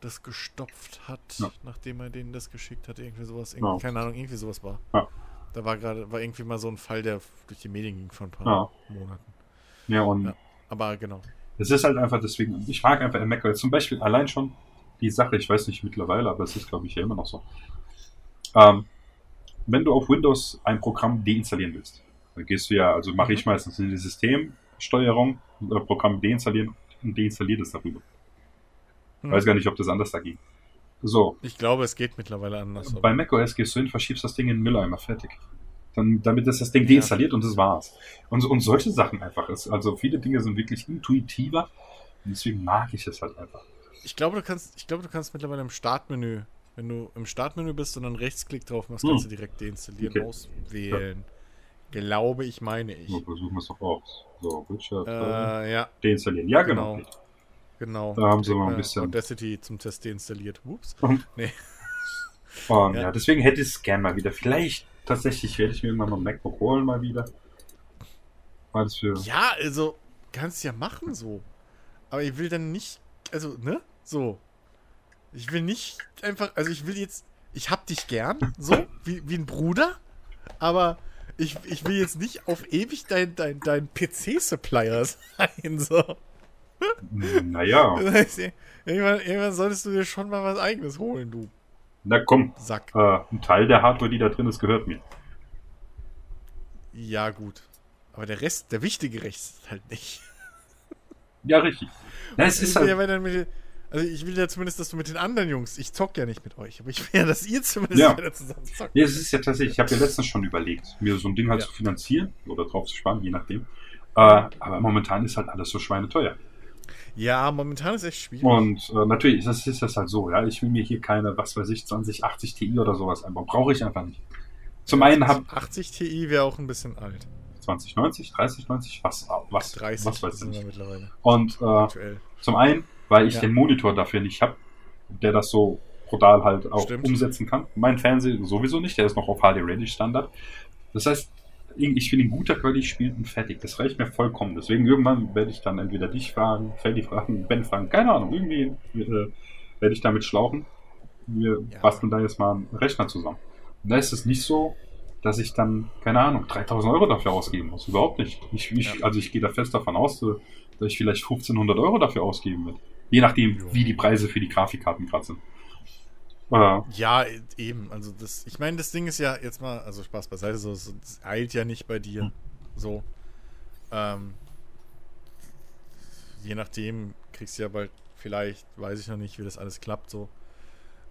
das gestopft hat, Ja. nachdem er denen das geschickt hat. Irgendwie sowas. Ja. Irgendwie, Keine Ahnung, irgendwie sowas war. Ja. Da war gerade, war irgendwie mal so ein Fall, der durch die Medien ging vor ein paar Ja. Monaten. Ja, und Ja. Aber genau. es ist halt einfach deswegen, ich mag einfach macOS. Zum Beispiel allein schon die Sache, ich weiß nicht mittlerweile, aber es ist glaube ich ja immer noch so. Ähm, wenn du auf Windows ein Programm deinstallieren willst, dann gehst du ja, also mache ich meistens in die Systemsteuerung, äh, Programm deinstallieren und deinstalliert es darüber. Hm. Weiß gar nicht, ob das anders da ging. So, Ich glaube, es geht mittlerweile anders. bei macOS gehst du hin, verschiebst das Ding in den Mülleimer, fertig. Dann, damit ist das Ding Ja. deinstalliert und das war's. Und, und solche Sachen einfach. Es, also viele Dinge sind wirklich intuitiver und deswegen mag ich es halt einfach. Ich glaube, du kannst, ich glaube, du kannst mittlerweile im Startmenü, wenn du im Startmenü bist und dann Rechtsklick drauf machst, Hm. kannst du direkt deinstallieren, Okay. auswählen. Glaube ich, meine ich. So, versuchen wir es doch aus. So, Richard, äh, Äh, ja, deinstallieren. Ja, genau. genau. genau. Da haben sie mal ein bisschen- Audacity zum Test deinstalliert. Ups. Nee. Und Ja. ja. deswegen hätte ich es gern mal wieder. Vielleicht tatsächlich werde ich mir irgendwann mal ein MacBook holen mal wieder. Das für. Ja, also, kannst ja machen so. Aber ich will dann nicht, also, ne? So. Ich will nicht einfach, also ich will jetzt, ich hab dich gern, so, wie, wie ein Bruder, aber ich, ich will jetzt nicht auf ewig dein, dein, dein PC-Supplier sein, so. Naja, Das heißt, irgendwann, irgendwann solltest du dir schon mal was eigenes holen, du na komm. Sack. Äh, ein Teil der Hardware, die da drin ist, gehört mir. Ja, gut. Aber der Rest, der wichtige Rest halt nicht. Ja, richtig. Na, es ist will ja, halt. wenn dann mit, also ich will ja zumindest, dass du mit den anderen Jungs, ich zock ja nicht mit euch, aber ich will ja, dass ihr zumindest Ja. wieder zusammen zockt. Nee, es ist ja tatsächlich, ich habe ja letztens schon überlegt, mir so ein Ding halt Ja. zu finanzieren oder drauf zu sparen, je nachdem. Äh, aber momentan ist halt alles so schweineteuer. Ja, momentan ist echt schwierig. Und äh, natürlich, das ist das halt so, ja. Ich will mir hier keine, was weiß ich, 2080 Ti oder sowas einbauen. Brauche ich einfach nicht. Zum einen habe 80 Ti wäre auch ein bisschen alt. 2090, 3090, was, was, 30 was weiß ich. mittlerweile. Und äh, zum einen, weil ich Ja. den Monitor dafür nicht habe, der das so brutal halt auch Stimmt. umsetzen kann. Mein Fernseher sowieso nicht, der ist noch auf HD Ready Standard. Das heißt, ich will in guter Qualität spielen und fertig. Das reicht mir vollkommen. Deswegen irgendwann werde ich dann entweder dich fragen, Feldi fragen, Ben fragen, keine Ahnung, irgendwie äh, werde ich damit schlauchen. Wir Ja. basteln da jetzt mal einen Rechner zusammen. Und da ist es nicht so, dass ich dann, keine Ahnung, 3000 Euro dafür ausgeben muss. Überhaupt nicht. Ich, ich, Ja. Also ich gehe da fest davon aus, dass ich vielleicht 1500 Euro dafür ausgeben werde. Je nachdem, Jo. wie die Preise für die Grafikkarten gerade sind. Äh, Ja, eben. Also das, ich meine, das Ding ist ja jetzt mal, also Spaß beiseite, so, so es eilt ja nicht bei dir. Hm. So. Ähm, je nachdem kriegst du ja bald, vielleicht, weiß ich noch nicht, wie das alles klappt, so.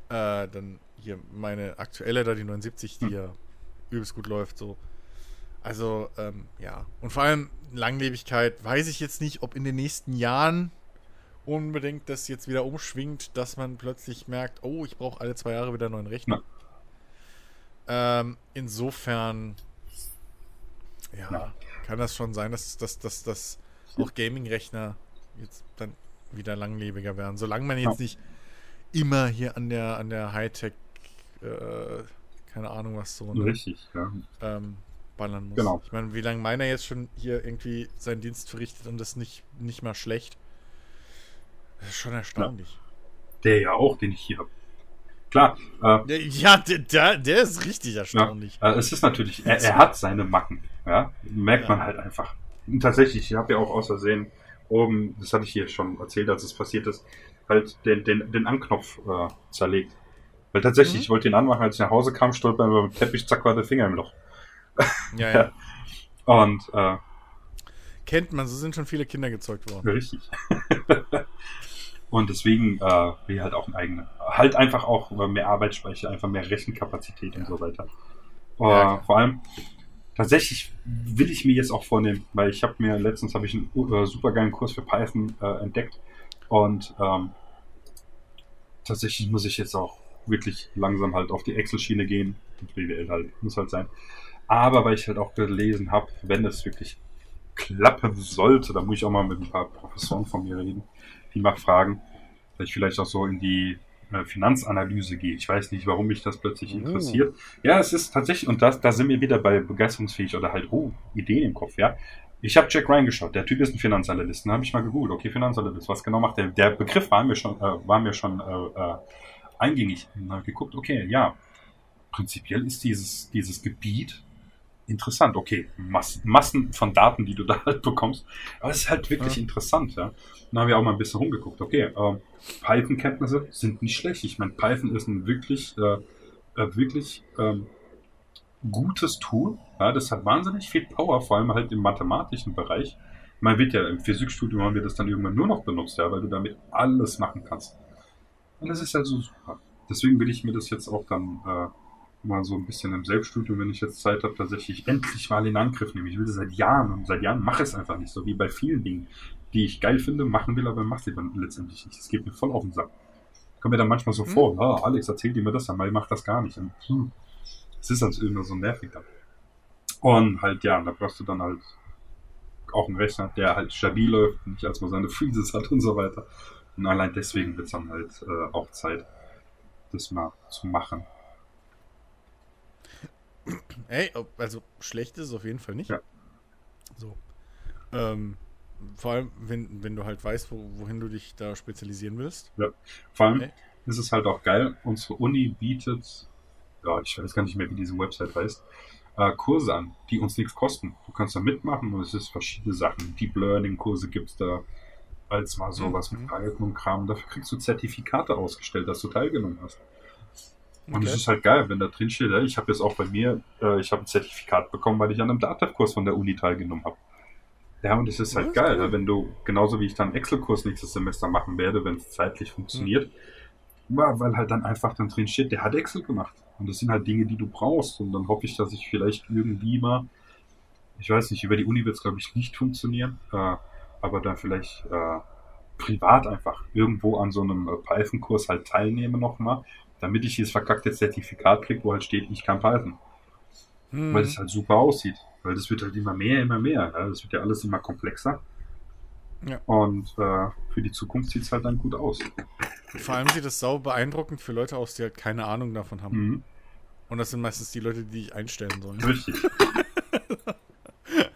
Äh, dann hier meine aktuelle da, die 79, die Hm. ja übelst gut läuft, so. Also, ähm, ja. Und vor allem Langlebigkeit, weiß ich jetzt nicht, ob in den nächsten Jahren unbedingt das jetzt wieder umschwingt, dass man plötzlich merkt, oh, ich brauche alle zwei Jahre wieder einen neuen Rechner. Ähm, insofern, ja, Ja. kann das schon sein, dass, dass, dass, dass auch Gaming-Rechner jetzt dann wieder langlebiger werden. Solange man jetzt Ja. nicht immer hier an der, an der Hightech, äh, keine Ahnung was so, ne, richtig, ja. ähm, ballern muss. Genau. Ich meine, wie lange meiner jetzt schon hier irgendwie seinen Dienst verrichtet und das nicht, nicht mal schlecht. Das ist schon erstaunlich. Der ja auch, den ich hier habe. Klar, äh, Ja, der, der, ist richtig erstaunlich. Äh, es ist natürlich, er, er hat seine Macken, ja, merkt Ja. man halt einfach. Und tatsächlich, ich habe ja auch aus Versehen oben, das hatte ich hier schon erzählt, als es passiert ist, halt den, den, den Anknopf äh, zerlegt. Weil tatsächlich, Mhm. ich wollte ihn anmachen, als ich nach Hause kam, stolpern über den Teppich, zack, war der Finger im Loch. Ja, ja. Und äh, Kennt man, so sind schon viele Kinder gezeugt worden. richtig. Und deswegen äh, will ich halt auch ein eigener. Halt einfach auch äh, mehr Arbeitsspeicher, einfach mehr Rechenkapazität und Ja. so weiter. Äh, vor allem, tatsächlich will ich mir jetzt auch vornehmen, weil ich habe mir letztens habe ich einen äh, super geilen Kurs für Python äh, entdeckt und ähm, tatsächlich muss ich jetzt auch wirklich langsam halt auf die Excel-Schiene gehen. Und BWL halt, muss halt sein. Aber weil ich halt auch gelesen habe, wenn es wirklich klappen sollte, da muss ich auch mal mit ein paar Professoren von mir reden, mal fragen, dass ich vielleicht auch so in die äh, Finanzanalyse gehe. Ich weiß nicht, warum mich das plötzlich Oh. interessiert. Ja, es ist tatsächlich, und das, da sind wir wieder bei begeisterungsfähig oder halt, oh, Ideen im Kopf, ja. Ich habe Jack Ryan geschaut. Der Typ ist ein Finanzanalyst. Dann habe ich mal gegoogelt. Okay, Finanzanalyst. Was genau macht der? Der Begriff war mir schon, äh, war mir schon äh, äh, eingängig. Dann habe ich geguckt. Okay, ja. Prinzipiell ist dieses dieses Gebiet interessant. Okay, Massen, Massen von Daten, die du da halt bekommst. Aber es ist halt wirklich ja. interessant, ja. Dann habe ich auch mal ein bisschen rumgeguckt. Okay, äh, Python-Kenntnisse sind nicht schlecht. Ich meine, Python ist ein wirklich, äh, äh, wirklich ähm, gutes Tool. Ja, das hat wahnsinnig viel Power, vor allem halt im mathematischen Bereich. Man wird ja im Physikstudium haben wir das dann irgendwann nur noch benutzt, ja, weil du damit alles machen kannst. Und das ist also super. Deswegen will ich mir das jetzt auch dann äh, mal so ein bisschen im Selbststudium, wenn ich jetzt Zeit habe, tatsächlich endlich mal in Angriff nehmen. Ich will das seit Jahren und seit Jahren mache ich es einfach nicht, so wie bei vielen Dingen, die ich geil finde, machen will, aber mache sie dann letztendlich nicht. Das geht mir voll auf den Sack. Kommt mir dann manchmal so hm. vor, oh, Alex, erzähl dir mir das einmal, ich mach das gar nicht. Und, hm, es ist also immer so nervig dann. Und halt, ja, da brauchst du dann halt auch einen Rechner, der halt stabil läuft, nicht als man seine Freezes hat und so weiter. Und allein deswegen wird es dann halt äh, auch Zeit, das mal zu machen. Ey, also schlecht ist es auf jeden Fall nicht. Ja. So. Ähm, vor allem, wenn, wenn du halt weißt, wo, wohin du dich da spezialisieren willst. Ja. Vor allem Ey. ist es halt auch geil, unsere Uni bietet ja, ich weiß gar nicht mehr, wie diese Website heißt, äh, Kurse an, die uns nichts kosten. Du kannst da mitmachen und es ist verschiedene Sachen. Deep Learning Kurse gibt es da als mal sowas mhm. mit Python und Kram. Dafür kriegst du Zertifikate ausgestellt, dass du teilgenommen hast. Und es ist halt geil, wenn da drin steht, ich habe jetzt auch bei mir, äh, ich habe ein Zertifikat bekommen, weil ich an einem Datev-Kurs von der Uni teilgenommen habe. Ja, und es ist halt ja, geil, cool. wenn du, genauso wie ich dann Excel-Kurs nächstes Semester machen werde, wenn es zeitlich funktioniert, mhm weil halt dann einfach dann drin steht, der hat Excel gemacht. Und das sind halt Dinge, die du brauchst. Und dann hoffe ich, dass ich vielleicht irgendwie mal, ich weiß nicht, über die Uni wird es, glaube ich, nicht funktionieren, äh, aber dann vielleicht äh, privat einfach irgendwo an so einem Python-Kurs halt teilnehme nochmal, damit ich dieses verkackte Zertifikat kriege, wo halt steht, ich kann Python. Hm. Weil das halt super aussieht. Weil das wird halt immer mehr, immer mehr. Ja? Das wird ja alles immer komplexer. Ja. Und äh, für die Zukunft sieht es halt dann gut aus. Vor allem sieht es sau beeindruckend für Leute aus, die halt keine Ahnung davon haben. Mhm. Und das sind meistens die Leute, die ich einstellen soll. Richtig.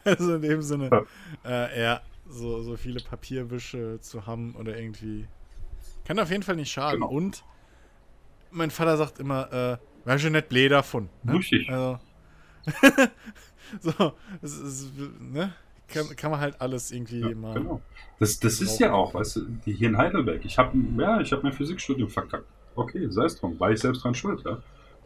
also in dem Sinne, ja, äh, ja so, so viele Papierwische zu haben oder irgendwie. Kann auf jeden Fall nicht schaden. Genau. Und mein Vater sagt immer, äh, schon nicht blöd davon. Ne? Richtig. Also, so, es ist, ne? kann, kann man halt alles irgendwie ja, mal. Genau. Das, das ist ja auch, weißt du, hier in Heidelberg. Ich habe ja, ich habe mein Physikstudium verkackt. Okay, sei es drum, war ich selbst dran schuld, ja.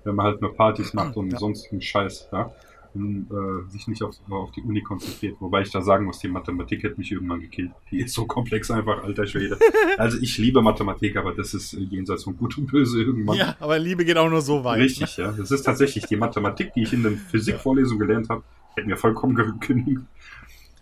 Wenn man halt nur Partys macht und ja. sonst einen Scheiß, ja. Und äh, sich nicht auf, auf die Uni konzentriert. Wobei ich da sagen muss, die Mathematik hätte mich irgendwann gekillt. Die ist so komplex einfach, alter Schwede. Also ich liebe Mathematik, aber das ist jenseits von Gut und Böse irgendwann. Ja, aber Liebe geht auch nur so weit. Richtig, ne? ja. Das ist tatsächlich die Mathematik, die ich in den Physikvorlesungen gelernt habe, hätte mir vollkommen genügt.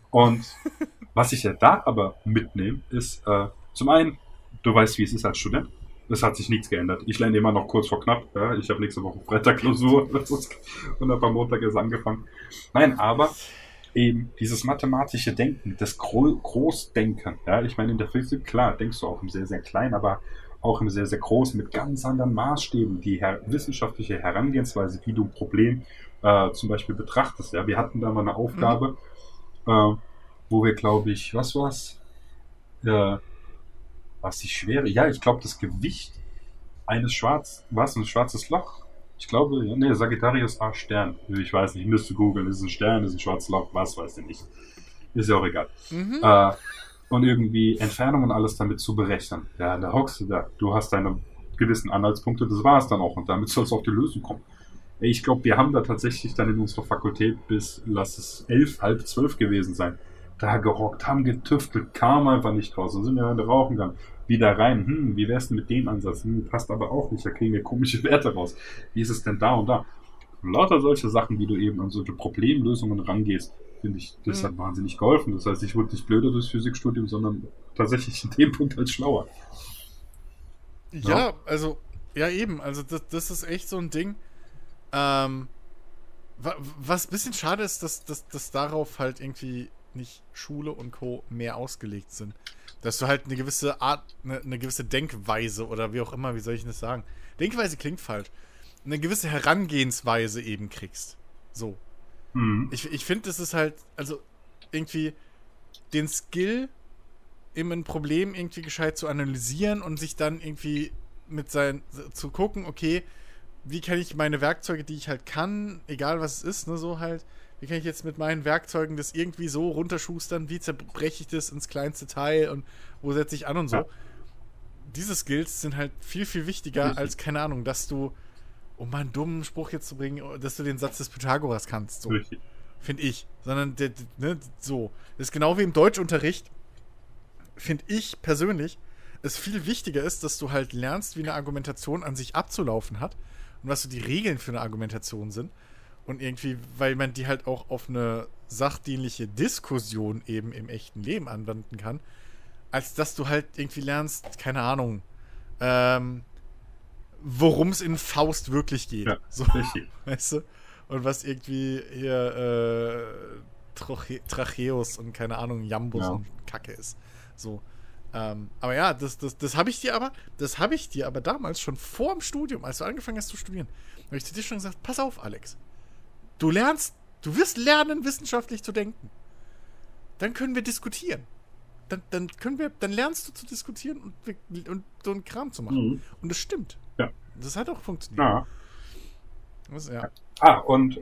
Und was ich ja da aber mitnehme, ist äh, zum einen, du weißt, wie es ist als Student. Es hat sich nichts geändert. Ich lerne immer noch kurz vor knapp. Ja, ich habe nächste Woche Freitag Klausur und habe am Montag erst angefangen. Nein, aber eben dieses mathematische Denken, das Gro Großdenken. Ja, ich meine, in der Physik, klar, denkst du auch im sehr, sehr klein, aber auch im sehr, sehr großen, mit ganz anderen Maßstäben. Die her wissenschaftliche Herangehensweise, wie du ein Problem äh, zum Beispiel betrachtest. Ja, wir hatten da mal eine Aufgabe, mhm äh, wo wir, glaube ich, was war's? Äh, was die Schwere? Ja, ich glaube, das Gewicht eines Schwarz, was, ein schwarzes Loch? Ich glaube, ja, nee, Sagittarius A Stern. Ich weiß nicht, ich müsste googeln. Ist ein Stern, ist ein schwarzes Loch, was weiß ich nicht. Ist ja auch egal. Mhm. Äh, und irgendwie Entfernung und alles damit zu berechnen. Ja, da hockst du da. Du hast deine gewissen Anhaltspunkte, das war es dann auch. Und damit soll es auf die Lösung kommen. Ich glaube, wir haben da tatsächlich dann in unserer Fakultät bis, lass es elf, halb zwölf gewesen sein, da gehockt, haben getüftelt, kam einfach nicht raus. Dann sind wir in der Rauchen gegangen. Wieder rein, hm, wie wär's denn mit dem Ansatz? Hm, passt aber auch nicht, da kriegen wir komische Werte raus. Wie ist es denn da und da? Und lauter solche Sachen, wie du eben an solche Problemlösungen rangehst, finde ich, das mhm. hat wahnsinnig geholfen. Das heißt, ich wurde nicht blöder durchs Physikstudium, sondern tatsächlich in dem Punkt als schlauer. Ja, ja, also, ja eben, also das, das ist echt so ein Ding ähm, was ein bisschen schade ist, dass, dass, dass darauf halt irgendwie nicht Schule und Co. mehr ausgelegt sind. Dass du halt eine gewisse Art, eine, eine, gewisse Denkweise oder wie auch immer, wie soll ich das sagen? Denkweise klingt falsch. Eine gewisse Herangehensweise eben kriegst. So. Mhm. Ich, ich finde, das ist halt, also irgendwie den Skill, eben ein Problem irgendwie gescheit zu analysieren und sich dann irgendwie mit sein, zu gucken, okay, wie kann ich meine Werkzeuge, die ich halt kann, egal was es ist, ne, so halt, wie kann ich jetzt mit meinen Werkzeugen das irgendwie so runterschustern, wie zerbreche ich das ins kleinste Teil und wo setze ich an und so. Ja. Diese Skills sind halt viel, viel wichtiger Richtig. als, keine Ahnung, dass du, um mal einen dummen Spruch jetzt zu bringen, dass du den Satz des Pythagoras kannst. So. Finde ich. Sondern, der, ne, so. Das ist genau wie im Deutschunterricht, finde ich persönlich, es viel wichtiger ist, dass du halt lernst, wie eine Argumentation an sich abzulaufen hat und was so die Regeln für eine Argumentation sind. Und irgendwie, weil man die halt auch auf eine sachdienliche Diskussion eben im echten Leben anwenden kann, als dass du halt irgendwie lernst, keine Ahnung, ähm, worum es in Faust wirklich geht. Ja, so, richtig. Weißt du? Und was irgendwie hier äh, Trache Tracheus und keine Ahnung, Jambus ja. und Kacke ist. So. Ähm, aber ja, das, das, das habe ich dir aber, das habe ich dir aber damals schon vor dem Studium, als du angefangen hast zu studieren, habe ich zu dir schon gesagt, pass auf, Alex. Du lernst, du wirst lernen, wissenschaftlich zu denken. Dann können wir diskutieren. Dann, dann können wir, dann lernst du zu diskutieren und, und so einen Kram zu machen. Mhm. Und das stimmt. Ja. Das hat auch funktioniert. Ja. Das, ja. Ah, und äh,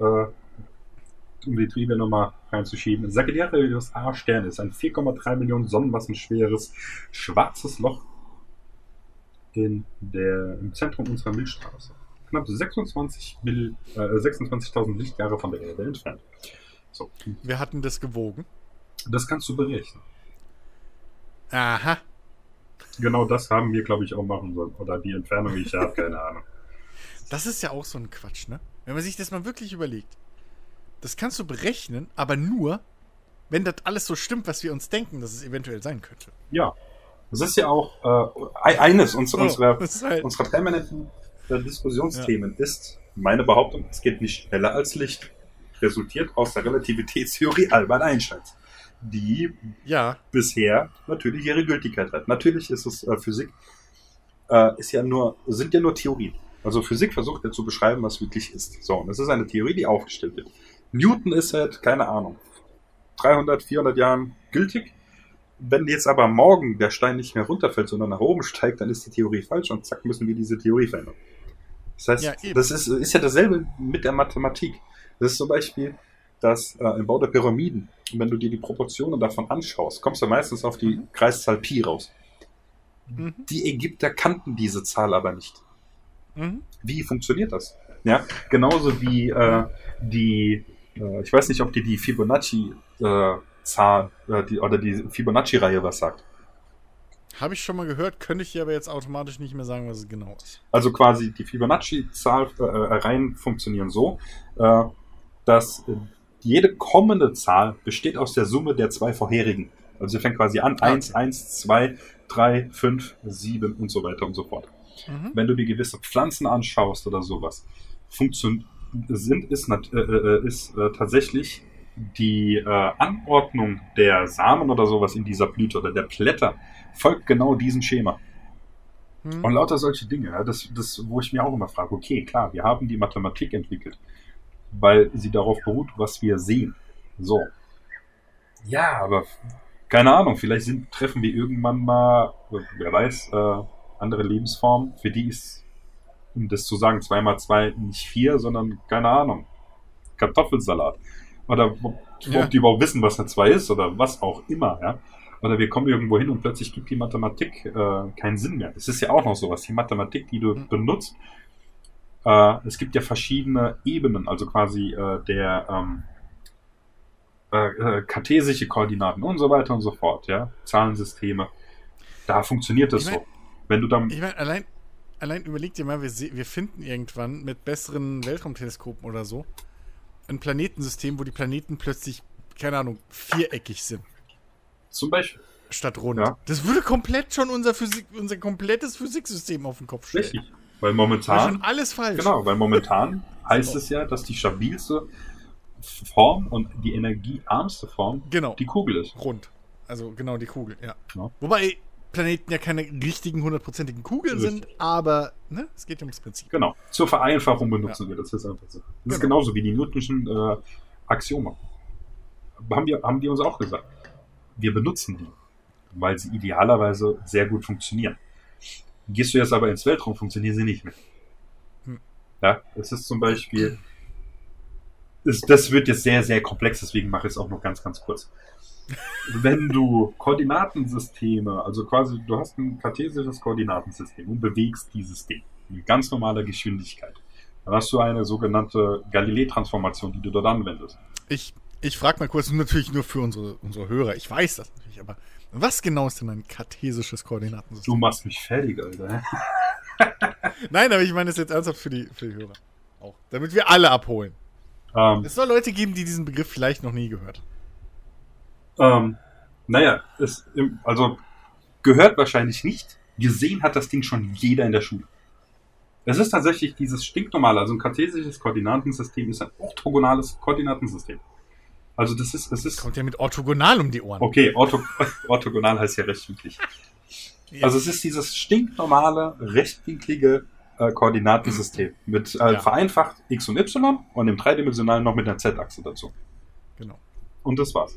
um die Triebe nochmal reinzuschieben. Sagittarius A-Stern ist ein 4,3 Millionen Sonnenmassen schweres schwarzes Loch in der, im Zentrum unserer Milchstraße. Knapp 26 äh, 26.000 Lichtjahre von der Erde entfernt. So. Wir hatten das gewogen. Das kannst du berechnen. Aha. Genau das haben wir, glaube ich, auch machen sollen. Oder die Entfernung, ich habe keine Ahnung. Das ist ja auch so ein Quatsch, ne? Wenn man sich das mal wirklich überlegt. Das kannst du berechnen, aber nur, wenn das alles so stimmt, was wir uns denken, dass es eventuell sein könnte. Ja. Das ist ja auch äh, eines uns, oh, unserer, halt unserer permanenten äh, Diskussionsthemen ja. ist meine Behauptung, es geht nicht schneller als Licht. Resultiert aus der Relativitätstheorie Albert Einsteins, die ja. bisher natürlich ihre Gültigkeit hat. Natürlich ist es äh, Physik, äh, ist ja nur, sind ja nur Theorien. Also Physik versucht ja zu beschreiben, was wirklich ist. So, und es ist eine Theorie, die aufgestellt wird. Newton ist halt, keine Ahnung, 300, 400 Jahren gültig. Wenn jetzt aber morgen der Stein nicht mehr runterfällt, sondern nach oben steigt, dann ist die Theorie falsch und zack, müssen wir diese Theorie verändern. Das heißt, ja, das ist, ist ja dasselbe mit der Mathematik. Das ist zum Beispiel dass äh, im Bau der Pyramiden, wenn du dir die Proportionen davon anschaust, kommst du meistens auf die mhm. Kreiszahl Pi raus. Mhm. Die Ägypter kannten diese Zahl aber nicht. Mhm. Wie funktioniert das? Ja, genauso wie äh, die äh, ich weiß nicht, ob dir die Fibonacci-Zahl äh, die, oder die Fibonacci-Reihe was sagt. Habe ich schon mal gehört, könnte ich dir aber jetzt automatisch nicht mehr sagen, was es genau ist. Also quasi die Fibonacci-Zahl-Reihen äh, funktionieren so, äh, dass jede kommende Zahl besteht aus der Summe der zwei vorherigen. Also sie fängt quasi an, okay. 1, 1, 2, 3, 5, 7 und so weiter und so fort. Mhm. Wenn du dir gewisse Pflanzen anschaust oder sowas, funktioniert sind, ist, äh, äh, ist äh, tatsächlich die äh, Anordnung der Samen oder sowas in dieser Blüte oder der Blätter folgt genau diesem Schema. Hm. Und lauter solche Dinge, ja, das, das, wo ich mir auch immer frage, okay, klar, wir haben die Mathematik entwickelt, weil sie darauf beruht, was wir sehen. So. Ja, aber keine Ahnung, vielleicht sind, treffen wir irgendwann mal, wer weiß, äh, andere Lebensformen, für die ist um das zu sagen, zweimal zwei nicht vier, sondern keine Ahnung, Kartoffelsalat. Oder ob, ja. ob die überhaupt wissen, was eine zwei ist oder was auch immer, ja. Oder wir kommen irgendwo hin und plötzlich gibt die Mathematik äh, keinen Sinn mehr. Es ist ja auch noch sowas, die Mathematik, die du mhm. benutzt. Äh, es gibt ja verschiedene Ebenen, also quasi äh, der ähm, äh, äh kartesische Koordinaten und so weiter und so fort, ja. Zahlensysteme. Da funktioniert das ich mein, so. Wenn du dann. Ich meine, allein, allein überleg dir mal, wir, wir finden irgendwann mit besseren Weltraumteleskopen oder so ein Planetensystem, wo die Planeten plötzlich, keine Ahnung, viereckig sind. Zum Beispiel. Statt rund. Ja. Das würde komplett schon unser, Physik, unser komplettes Physiksystem auf den Kopf stellen. Richtig. Weil momentan. schon alles falsch. Genau, weil momentan heißt es ja, dass die stabilste Form und die energiearmste Form genau. die Kugel ist. Rund. Also genau die Kugel, ja. ja. Wobei Planeten ja keine richtigen hundertprozentigen Kugeln Richtig. sind, aber ne, es geht ja ums Prinzip. Genau. Zur Vereinfachung benutzen ja. wir das jetzt einfach so. Das genau. ist genauso wie die Newtonschen äh, Axiome. haben die, haben die uns auch gesagt. Wir benutzen die, weil sie idealerweise sehr gut funktionieren. Gehst du jetzt aber ins Weltraum, funktionieren sie nicht mehr. Hm. Ja, es ist zum Beispiel, es, das wird jetzt sehr, sehr komplex, deswegen mache ich es auch noch ganz, ganz kurz. Wenn du Koordinatensysteme, also quasi, du hast ein kartesisches Koordinatensystem und bewegst dieses Ding mit ganz normaler Geschwindigkeit, dann hast du eine sogenannte Galilei-Transformation, die du dort anwendest. Ich, ich frage mal kurz, natürlich nur für unsere, unsere Hörer. Ich weiß das natürlich, aber was genau ist denn ein kartesisches Koordinatensystem? Du machst mich fertig, Alter. Nein, aber ich meine das jetzt ernsthaft für die, für die Hörer. Auch. Damit wir alle abholen. Ähm, Es soll Leute geben, die diesen Begriff vielleicht noch nie gehört haben. Ähm, naja, es, also gehört wahrscheinlich nicht. Gesehen hat das Ding schon jeder in der Schule. Es ist tatsächlich dieses stinknormale, also ein kartesisches Koordinatensystem ist ein orthogonales Koordinatensystem. Also das ist, es ist, Kommt ja mit orthogonal um die Ohren. okay, ortho, orthogonal heißt ja rechtwinklig. Also es ist dieses stinknormale, rechtwinklige äh, Koordinatensystem mit äh, Ja. vereinfacht x und y und im dreidimensionalen noch mit einer z-Achse dazu. Genau. Und das war's.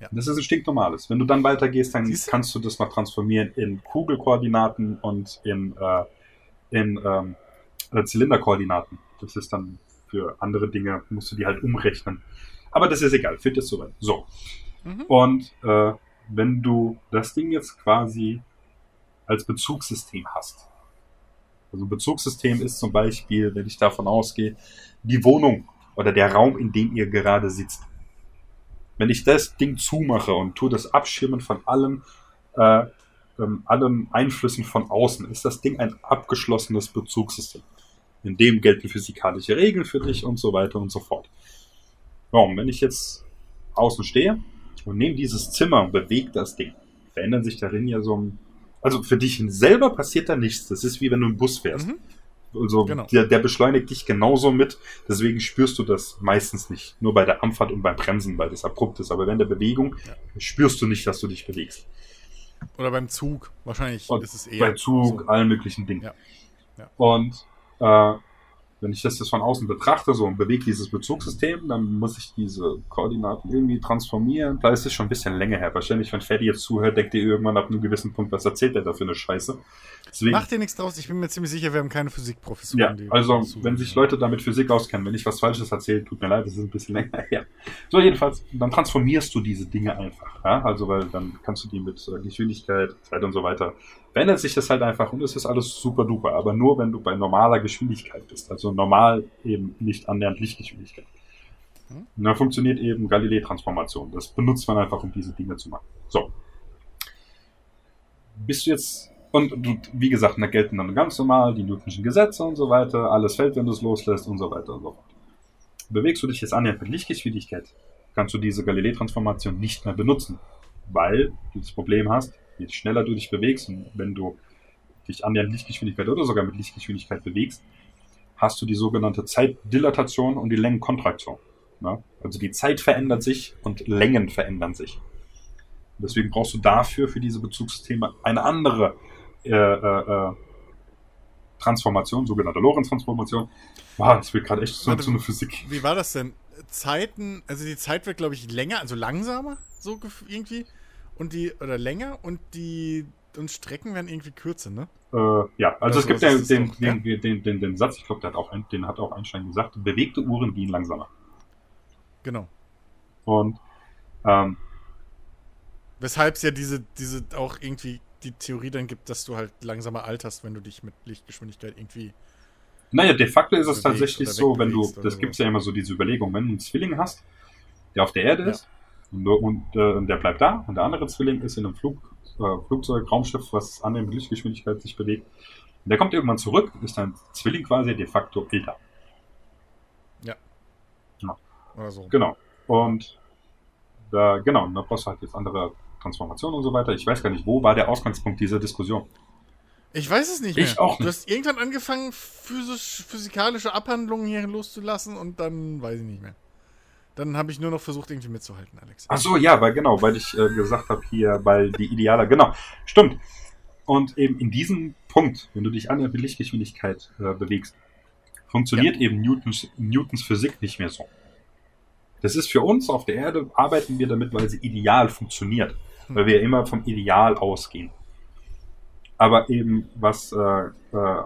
Ja. Das ist ein stinknormales. Wenn du dann weitergehst, dann Siehst kannst du das noch transformieren in Kugelkoordinaten und in, äh, in ähm, äh, Zylinderkoordinaten. Das ist dann für andere Dinge, musst du die halt umrechnen. Aber das ist egal, führt jetzt so weit. So. Mhm. Und äh, wenn du das Ding jetzt quasi als Bezugssystem hast. Also ein Bezugssystem ist zum Beispiel, wenn ich davon ausgehe, die Wohnung oder der Raum, in dem ihr gerade sitzt. Wenn ich das Ding zumache und tue das abschirmen von allem, äh, ähm, allen Einflüssen von außen, ist das Ding ein abgeschlossenes Bezugssystem. In dem gelten physikalische Regeln für dich und so weiter und so fort. Und wenn ich jetzt außen stehe und nehme dieses Zimmer und bewege das Ding, verändern sich darin ja so ein. Also für dich selber passiert da nichts. Das ist wie wenn du im Bus fährst. Mhm. Also Genau. der, der beschleunigt dich genauso mit, deswegen spürst du das meistens nicht. Nur bei der Anfahrt und beim Bremsen, weil das abrupt ist. Aber während der Bewegung Ja. spürst du nicht, dass du dich bewegst. Oder beim Zug. Wahrscheinlich Und ist es eher. Bei Zug, so. allen möglichen Dingen. Ja. Ja. Und äh, wenn ich das jetzt von außen betrachte, so und bewege dieses Bezugssystem, dann muss ich diese Koordinaten irgendwie transformieren. Da ist es schon ein bisschen länger her. Wahrscheinlich, wenn Ferdi jetzt zuhört, denkt ihr irgendwann ab einem gewissen Punkt, was erzählt der da für eine Scheiße. Deswegen, Mach dir nichts draus. Ich bin mir ziemlich sicher, wir haben keine Physikprofessoren. ja, also wenn sich Leute damit Physik auskennen, wenn ich was Falsches erzähle, tut mir leid, das ist ein bisschen länger her. So, jedenfalls, dann transformierst du diese Dinge einfach. Ja? Also, weil dann kannst du die mit äh, Geschwindigkeit, Zeit und so weiter, verändert sich das halt einfach und es ist alles super duper. Aber nur, wenn du bei normaler Geschwindigkeit bist. Also normal eben nicht annähernd Lichtgeschwindigkeit. Hm. Und dann funktioniert eben Galilei-Transformation. Das benutzt man einfach, um diese Dinge zu machen. So. Bist du jetzt und du, wie gesagt, da gelten dann ganz normal die Newtonschen Gesetze und so weiter, alles fällt, wenn du es loslässt und so weiter und so fort. Bewegst du dich jetzt annähernd mit Lichtgeschwindigkeit, kannst du diese Galilei-Transformation nicht mehr benutzen, weil du das Problem hast, je schneller du dich bewegst und wenn du dich annähernd Lichtgeschwindigkeit oder sogar mit Lichtgeschwindigkeit bewegst, hast du die sogenannte Zeitdilatation und die Längenkontraktion. Ne? Also die Zeit verändert sich und Längen verändern sich. Deswegen brauchst du dafür, für diese Bezugssysteme, eine andere äh, äh, äh, Transformation, sogenannte Lorentz-Transformation. Wow, das wird gerade echt so, Warte, so eine Physik. Wie war das denn? Zeiten, also die Zeit wird, glaube ich, länger, also langsamer, so irgendwie. Und die, oder länger und die und Strecken werden irgendwie kürzer, ne? Äh, ja, also Oder es gibt ja es den, den, den, den, den, den Satz, ich glaube, der hat auch den hat auch Einstein gesagt, bewegte Uhren gehen langsamer. Genau. Und ähm, Weshalb es ja diese, diese auch irgendwie die Theorie dann gibt, dass du halt langsamer alterst, wenn du dich mit Lichtgeschwindigkeit irgendwie. Naja, de facto ist es tatsächlich so, wenn du, das sowas. gibt's ja immer so diese Überlegung, wenn du einen Zwilling hast, der auf der Erde Ja. ist und, du- und, äh, der bleibt da und der andere Zwilling ist in einem Flug, äh, Flugzeug, Raumschiff, was an der Lichtgeschwindigkeit sich bewegt. Und der kommt irgendwann zurück, ist dein Zwilling quasi de facto älter. Oder so. Genau. Und da, genau, da brauchst du halt jetzt andere Transformationen und so weiter. Ich weiß gar nicht, wo war der Ausgangspunkt dieser Diskussion? Ich weiß es nicht mehr. Ich auch Du nicht. hast irgendwann angefangen, physisch, physikalische Abhandlungen hier loszulassen und dann weiß ich nicht mehr. Dann habe ich nur noch versucht, irgendwie mitzuhalten, Alex. Ach so, ja, weil genau, weil ich äh, gesagt habe hier, weil die Ideale, genau, stimmt. Und eben in diesem Punkt, wenn du dich an der Lichtgeschwindigkeit äh, bewegst, funktioniert eben Newtons, Newtons Physik nicht mehr so. Das ist für uns auf der Erde, arbeiten wir damit, weil sie ideal funktioniert. Weil wir immer vom Ideal ausgehen. Aber eben, was äh, äh,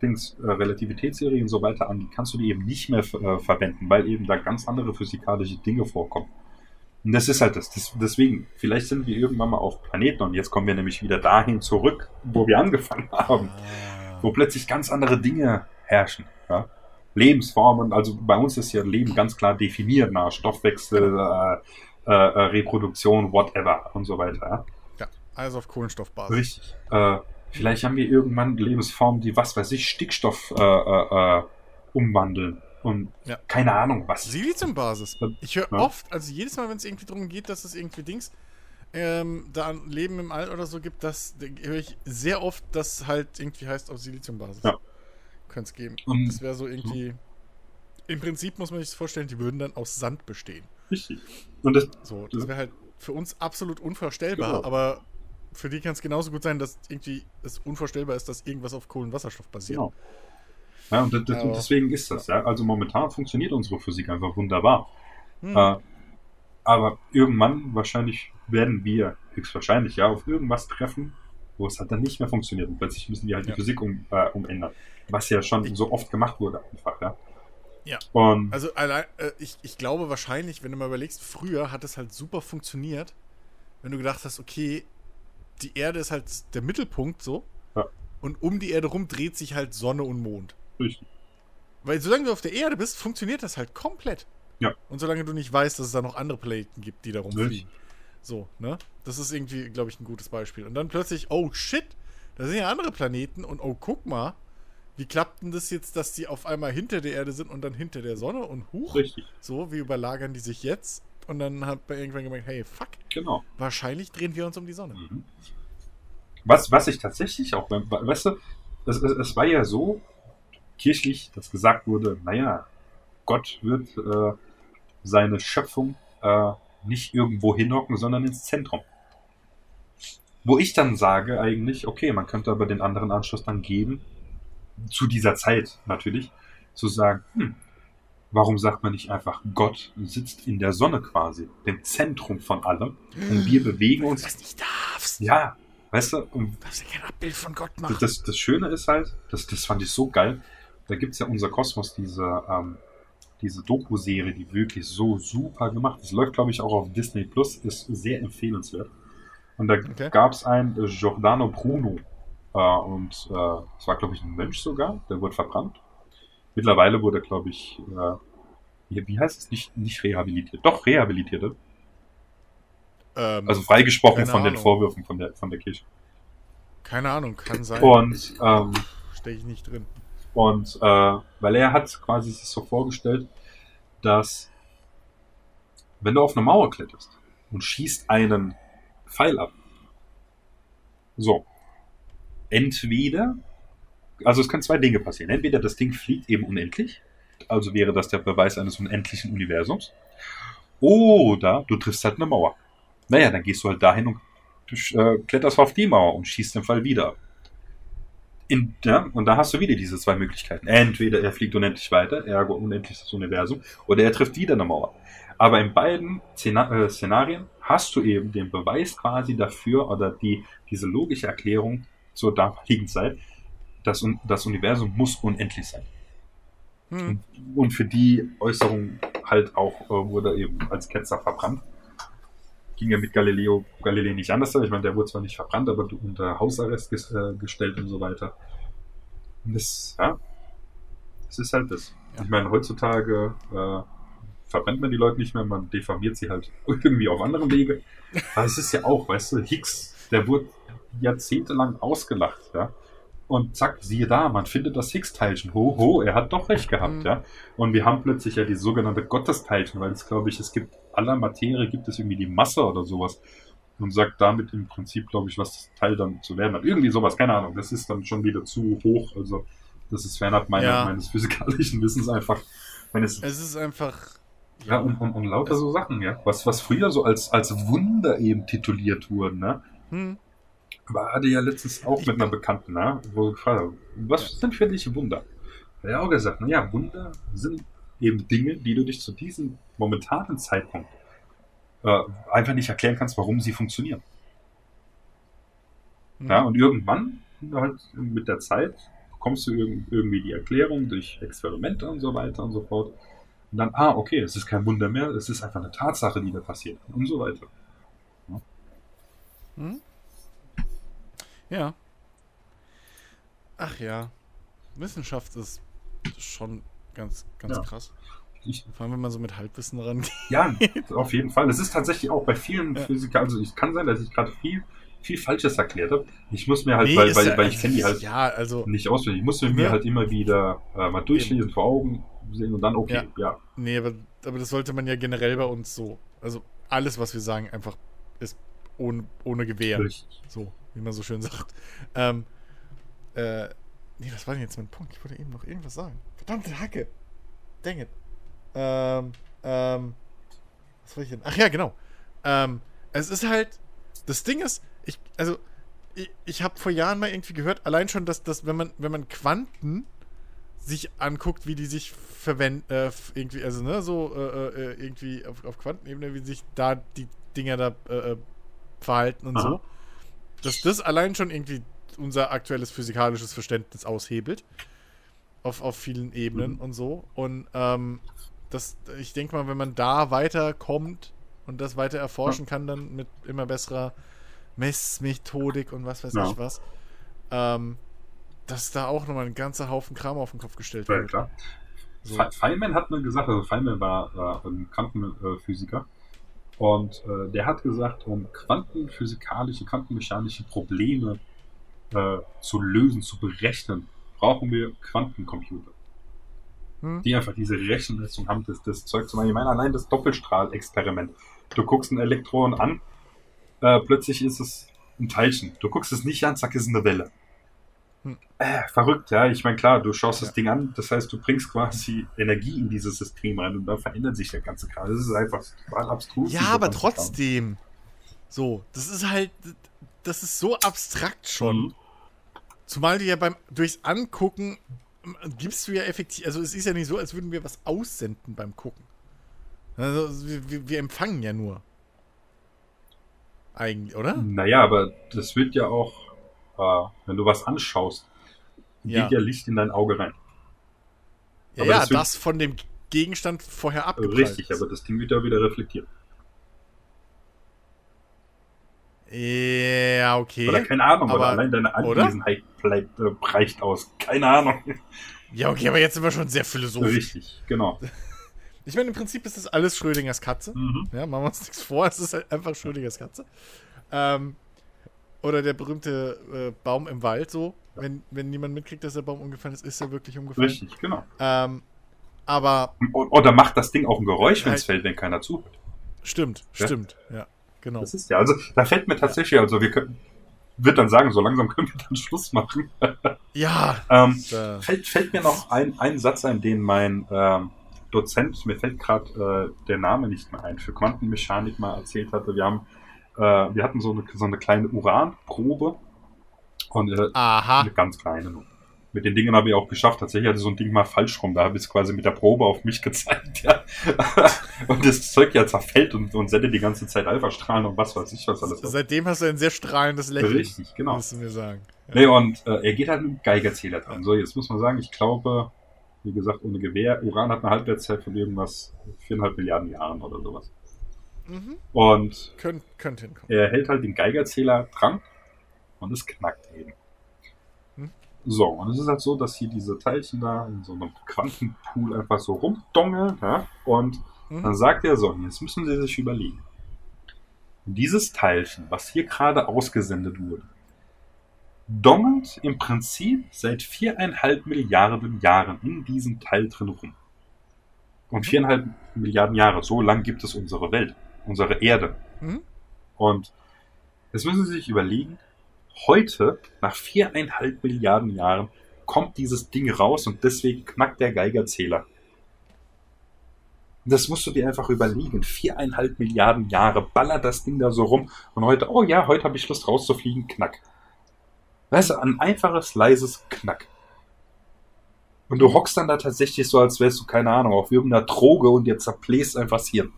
Dings, äh, Relativitätstheorie und so weiter angeht, kannst du die eben nicht mehr äh, verwenden, weil eben da ganz andere physikalische Dinge vorkommen. Und das ist halt das. das. Deswegen, vielleicht sind wir irgendwann mal auf Planeten und jetzt kommen wir nämlich wieder dahin zurück, wo wir angefangen haben. Ah. Wo plötzlich ganz andere Dinge herrschen. Ja? Lebensformen, also bei uns ist ja Leben ganz klar definiert nach Stoffwechsel, äh, äh, äh, Reproduktion, whatever und so weiter. Ja? Ja, alles auf Kohlenstoffbasis. Richtig. Äh, vielleicht haben wir irgendwann Lebensformen, die, was weiß ich, Stickstoff äh, äh, äh, umwandeln. Und Ja. keine Ahnung, was. Siliziumbasis. Ich höre Ja. oft, also jedes Mal, wenn es irgendwie darum geht, dass es irgendwie Dings ähm, da ein Leben im All oder so gibt, das da höre ich sehr oft, dass halt irgendwie heißt auf Siliziumbasis. Ja. Könnte es geben. Und- das wäre so irgendwie. Im Prinzip muss man sich das vorstellen, die würden dann aus Sand bestehen. Richtig. Und das, So, das wäre halt für uns absolut unvorstellbar, Genau. aber für die kann es genauso gut sein, dass irgendwie es unvorstellbar ist, dass irgendwas auf Kohlenwasserstoff basiert. Genau. Ja, und, das, und deswegen ist das, ja. Also momentan funktioniert unsere Physik einfach wunderbar. Hm. Äh, aber irgendwann, wahrscheinlich, werden wir höchstwahrscheinlich ja auf irgendwas treffen, wo es halt dann nicht mehr funktioniert. Und plötzlich müssen wir halt Ja. die Physik um, äh, umändern. Was ja schon so oft gemacht wurde, einfach, ja. Ja. Und Also allein, äh, ich, ich glaube wahrscheinlich, wenn du mal überlegst, früher hat es halt super funktioniert, wenn du gedacht hast, okay, die Erde ist halt der Mittelpunkt so Ja. und um die Erde rum dreht sich halt Sonne und Mond. richtig. Weil solange du auf der Erde bist, funktioniert das halt komplett. Ja. Und solange du nicht weißt, dass es da noch andere Planeten gibt, die da rumfliegen. So, ne? Das ist irgendwie, glaube ich, ein gutes Beispiel. Und dann plötzlich, oh shit, da sind ja andere Planeten und oh, guck mal, wie klappt denn das jetzt, dass die auf einmal hinter der Erde sind und dann hinter der Sonne und huch? Richtig. So, wie überlagern die sich jetzt? Und dann hat man irgendwann gemerkt, hey, fuck, Genau. wahrscheinlich drehen wir uns um die Sonne. Mhm. Was, was ich tatsächlich auch, weißt du, es, es, es war ja so kirchlich, dass gesagt wurde, naja, Gott wird äh, seine Schöpfung äh, nicht irgendwo hinhocken, sondern ins Zentrum. Wo ich dann sage eigentlich, okay, man könnte aber den anderen Anschluss dann geben, zu dieser Zeit natürlich, zu sagen, hm, warum sagt man nicht einfach, Gott sitzt in der Sonne quasi, dem Zentrum von allem, und wir bewegen uns das nicht darfst. ja, weißt du, und Du darfst ja kein Abbild von Gott machen. das, das Schöne ist halt, das, das fand ich so geil, da gibt's ja unser Kosmos, diese, ähm, diese Doku-Serie, die wirklich so super gemacht ist. Läuft, glaube ich, auch auf Disney Plus, ist sehr empfehlenswert. Und da Okay. gab's einen äh, Giordano Bruno. Äh, und äh, das war, glaube ich, ein Mönch sogar, der wurde verbrannt. Mittlerweile wurde, glaube ich, äh, wie, heißt es? Nicht, nicht rehabilitiert. Doch, rehabilitiert. ähm, Also freigesprochen von den Ahnung. Vorwürfen von der, von der Kirche. keine Ahnung, kann sein. Und ähm, Stehe ich nicht drin. Und äh, weil er hat quasi sich so vorgestellt, dass wenn du auf eine Mauer kletterst und schießt einen Pfeil ab, so, entweder, also es können zwei Dinge passieren. Entweder das Ding fliegt eben unendlich, also wäre das der Beweis eines unendlichen Universums, oder du triffst halt eine Mauer. Naja, dann gehst du halt dahin und äh, kletterst auf die Mauer und schießt den Pfeil wieder. In, ja, und da hast du wieder diese zwei Möglichkeiten. Entweder er fliegt unendlich weiter, ergo unendlich das Universum, oder er trifft wieder eine Mauer. Aber in beiden äh, Szenarien hast du eben den Beweis quasi dafür oder die, diese logische Erklärung zur damaligen Zeit, dass un das Universum muss unendlich sein. Hm. Und für die Äußerung halt auch äh, wurde er eben als Ketzer verbrannt. Ging ja mit Galileo Galilei nicht anders. Ich meine, der wurde zwar nicht verbrannt, aber unter Hausarrest ges äh, gestellt und so weiter. Und das, ja, das ist halt das. Ja. Ich meine, heutzutage äh, verbrennt man die Leute nicht mehr, man diffamiert sie halt irgendwie auf anderem Wege. Aber es ist ja auch, weißt du, Higgs, der wurde jahrzehntelang ausgelacht, ja. Und zack, siehe da, man findet das Higgs-Teilchen. Ho, ho, er hat doch recht gehabt, Mhm. ja. Und wir haben plötzlich ja die sogenannte Gottesteilchen, weil es, glaube ich, es gibt aller Materie gibt es irgendwie die Masse oder sowas. Und sagt damit im Prinzip, glaube ich, was das Teil dann zu werden hat. Irgendwie sowas, keine Ahnung. Das ist dann schon wieder zu hoch. Also, das ist fernab meiner, Ja. meines physikalischen Wissens einfach. Wenn es, Es ist einfach. ja, und, und, und lauter so Sachen, ja. Was, was früher so als, als Wunder eben tituliert wurden, ne? Hm. War hatte ja letztens auch mit einer Bekannten, ne? Wo ich gefragt habe, was sind für dich Wunder? Er hat auch gesagt, naja, Wunder sind eben Dinge, die du dich zu diesem momentanen Zeitpunkt äh, einfach nicht erklären kannst, warum sie funktionieren. Mhm. Ja, und irgendwann, halt mit der Zeit, bekommst du irg irgendwie die Erklärung durch Experimente und so weiter und so fort. Und dann, ah, okay, es ist kein Wunder mehr, es ist einfach eine Tatsache, die da passiert und so weiter. Hm? Ja. Ach ja. Wissenschaft ist schon ganz, ganz Ja. krass. Ich, Vor allem, wenn man so mit Halbwissen rangeht. ja, auf jeden Fall. Es ist tatsächlich auch bei vielen Ja. Physikern, also es kann sein, dass ich gerade viel, viel Falsches erklärt habe. Ich muss mir halt, Nee, weil, weil, ja- weil ich kenne die halt Ja, also, nicht auswendig. Ich muss mir Ja. halt immer wieder äh, mal durchlesen, vor Augen sehen und dann, okay, ja. nee, aber, aber das sollte man ja generell bei uns so. Also, alles, was wir sagen, einfach ist ohne, ohne Gewehr. Richtig. So, wie man so schön sagt. Ähm, äh, nee, was war denn jetzt mein Punkt? Ich wollte eben noch irgendwas sagen. Verdammte Hacke. Dang it. Ähm, ähm, was wollte ich denn? Ach ja, genau. Ähm, es ist halt, das Ding ist, ich, also, ich, ich habe vor Jahren mal irgendwie gehört, allein schon, dass, dass wenn man, wenn man Quanten sich anguckt, wie die sich verwenden, äh, irgendwie, also, ne, so, äh, äh, irgendwie auf, auf Quantenebene, wie sich da die Dinger da äh, äh, verhalten und Aha. so, dass das allein schon irgendwie unser aktuelles physikalisches Verständnis aushebelt. Auf, auf vielen Ebenen Mhm. und so. Und ähm, das, ich denke mal, wenn man da weiterkommt und das weiter erforschen kann, dann mit immer besserer Messmethodik und was weiß Ja. ich was, ähm, dass da auch nochmal ein ganzer Haufen Kram auf den Kopf gestellt Ja, wird. klar. So. Fe- Feynman hat mal gesagt, also Feynman war äh, ein Quantenphysiker und äh, der hat gesagt, um quantenphysikalische, quantenmechanische Probleme äh, zu lösen, zu berechnen, brauchen wir Quantencomputer. Hm? Die einfach diese Rechenleistung haben, das, das Zeug zum Beispiel. Ich meine, allein das Doppelstrahlexperiment. Du guckst ein Elektron an, äh, plötzlich ist es ein Teilchen. Du guckst es nicht an, zack, ist es eine Welle. Äh, verrückt, ja. Ich meine, klar, du schaust das. Ding an, das heißt, du bringst quasi Energie in dieses System rein und dann verändert sich der ganze Kram. Das ist einfach total abstrus. Ja, aber Kram. trotzdem. So, das ist halt, das ist so abstrakt schon. Mhm. Zumal du ja beim, durchs Angucken gibst du ja effektiv, also es ist ja nicht so, als würden wir was aussenden beim Gucken. Also wir- wir empfangen ja nur. Eigentlich, oder? Naja, aber das wird ja auch, äh, wenn du was anschaust, Ja. geht ja Licht in dein Auge rein. Ja, ja das das, von dem Gegenstand vorher abgeprallt Richtig, ist. aber das Ding wird ja wieder reflektiert. Ja, okay. Oder keine Ahnung, aber- allein deine? Anwesenheit bleibt, äh, reicht aus. Keine Ahnung. Ja, okay, aber jetzt sind wir schon sehr philosophisch. Richtig, genau. Ich meine, im Prinzip ist das alles Schrödingers Katze. Mhm. Ja, machen wir uns nichts vor, es ist halt einfach Schrödingers Katze. Ähm, oder der berühmte äh, Baum im Wald, so. Wenn, wenn niemand mitkriegt, dass der Baum umgefallen ist, ist er wirklich umgefallen. Richtig, genau. Ähm, aber Oder macht das Ding auch ein Geräusch, wenn es Halt. fällt, wenn keiner zuhört. stimmt, Ja. stimmt, ja, genau. Das ist ja, also da fällt mir tatsächlich, also wir können, wird dann sagen, so langsam können wir dann Schluss machen. Ja, Ähm, da, fällt, fällt mir noch ein, ein Satz ein, den mein ähm, Dozent, mir fällt gerade äh, der Name nicht mehr ein, für Quantenmechanik mal erzählt hatte. Wir haben, äh, wir hatten so eine, so eine kleine Uranprobe und äh, aha, eine ganz kleine. Mit den Dingen habe ich auch geschafft. Tatsächlich hatte so ein Ding mal falsch rum. Da habe ich es quasi mit der Probe auf mich gezeigt. Ja. und das Zeug ja zerfällt und, und sendet die ganze Zeit Alpha-Strahlen und was weiß ich was alles. seitdem hast du ein sehr strahlendes Lächeln, Richtig, genau. musst du mir sagen. Ja. Nee, und äh, er geht halt mit dem Geigerzähler dran. So, jetzt muss man sagen, ich glaube, wie gesagt, ohne Gewehr, Uran hat eine Halbwertszeit von irgendwas viereinhalb Milliarden Jahren oder sowas. Mhm. Und Könnt, könnte hinkommen. er hält halt den Geigerzähler dran und es knackt eben. Hm. So, und es ist halt so, dass hier diese Teilchen da in so einem Quantenpool einfach so rumdongeln, ja, und Mhm. dann sagt er so, jetzt müssen Sie sich überlegen. Dieses Teilchen, was hier gerade ausgesendet wurde, dongelt im Prinzip seit viereinhalb Milliarden Jahren in diesem Teil drin rum. Und viereinhalb Milliarden Jahre, so lang gibt es unsere Welt, unsere Erde. Mhm. Und jetzt müssen Sie sich überlegen, heute, nach viereinhalb Milliarden Jahren, kommt dieses Ding raus und deswegen knackt der Geigerzähler. Das musst du dir einfach überlegen. Viereinhalb Milliarden Jahre ballert das Ding da so rum und heute, oh ja, heute habe ich Lust rauszufliegen, knack. Weißt du, ein einfaches, leises Knack. Und du hockst dann da tatsächlich so, als wärst du, keine Ahnung, auf irgendeiner Droge und dir zerpläst einfach das Hirn.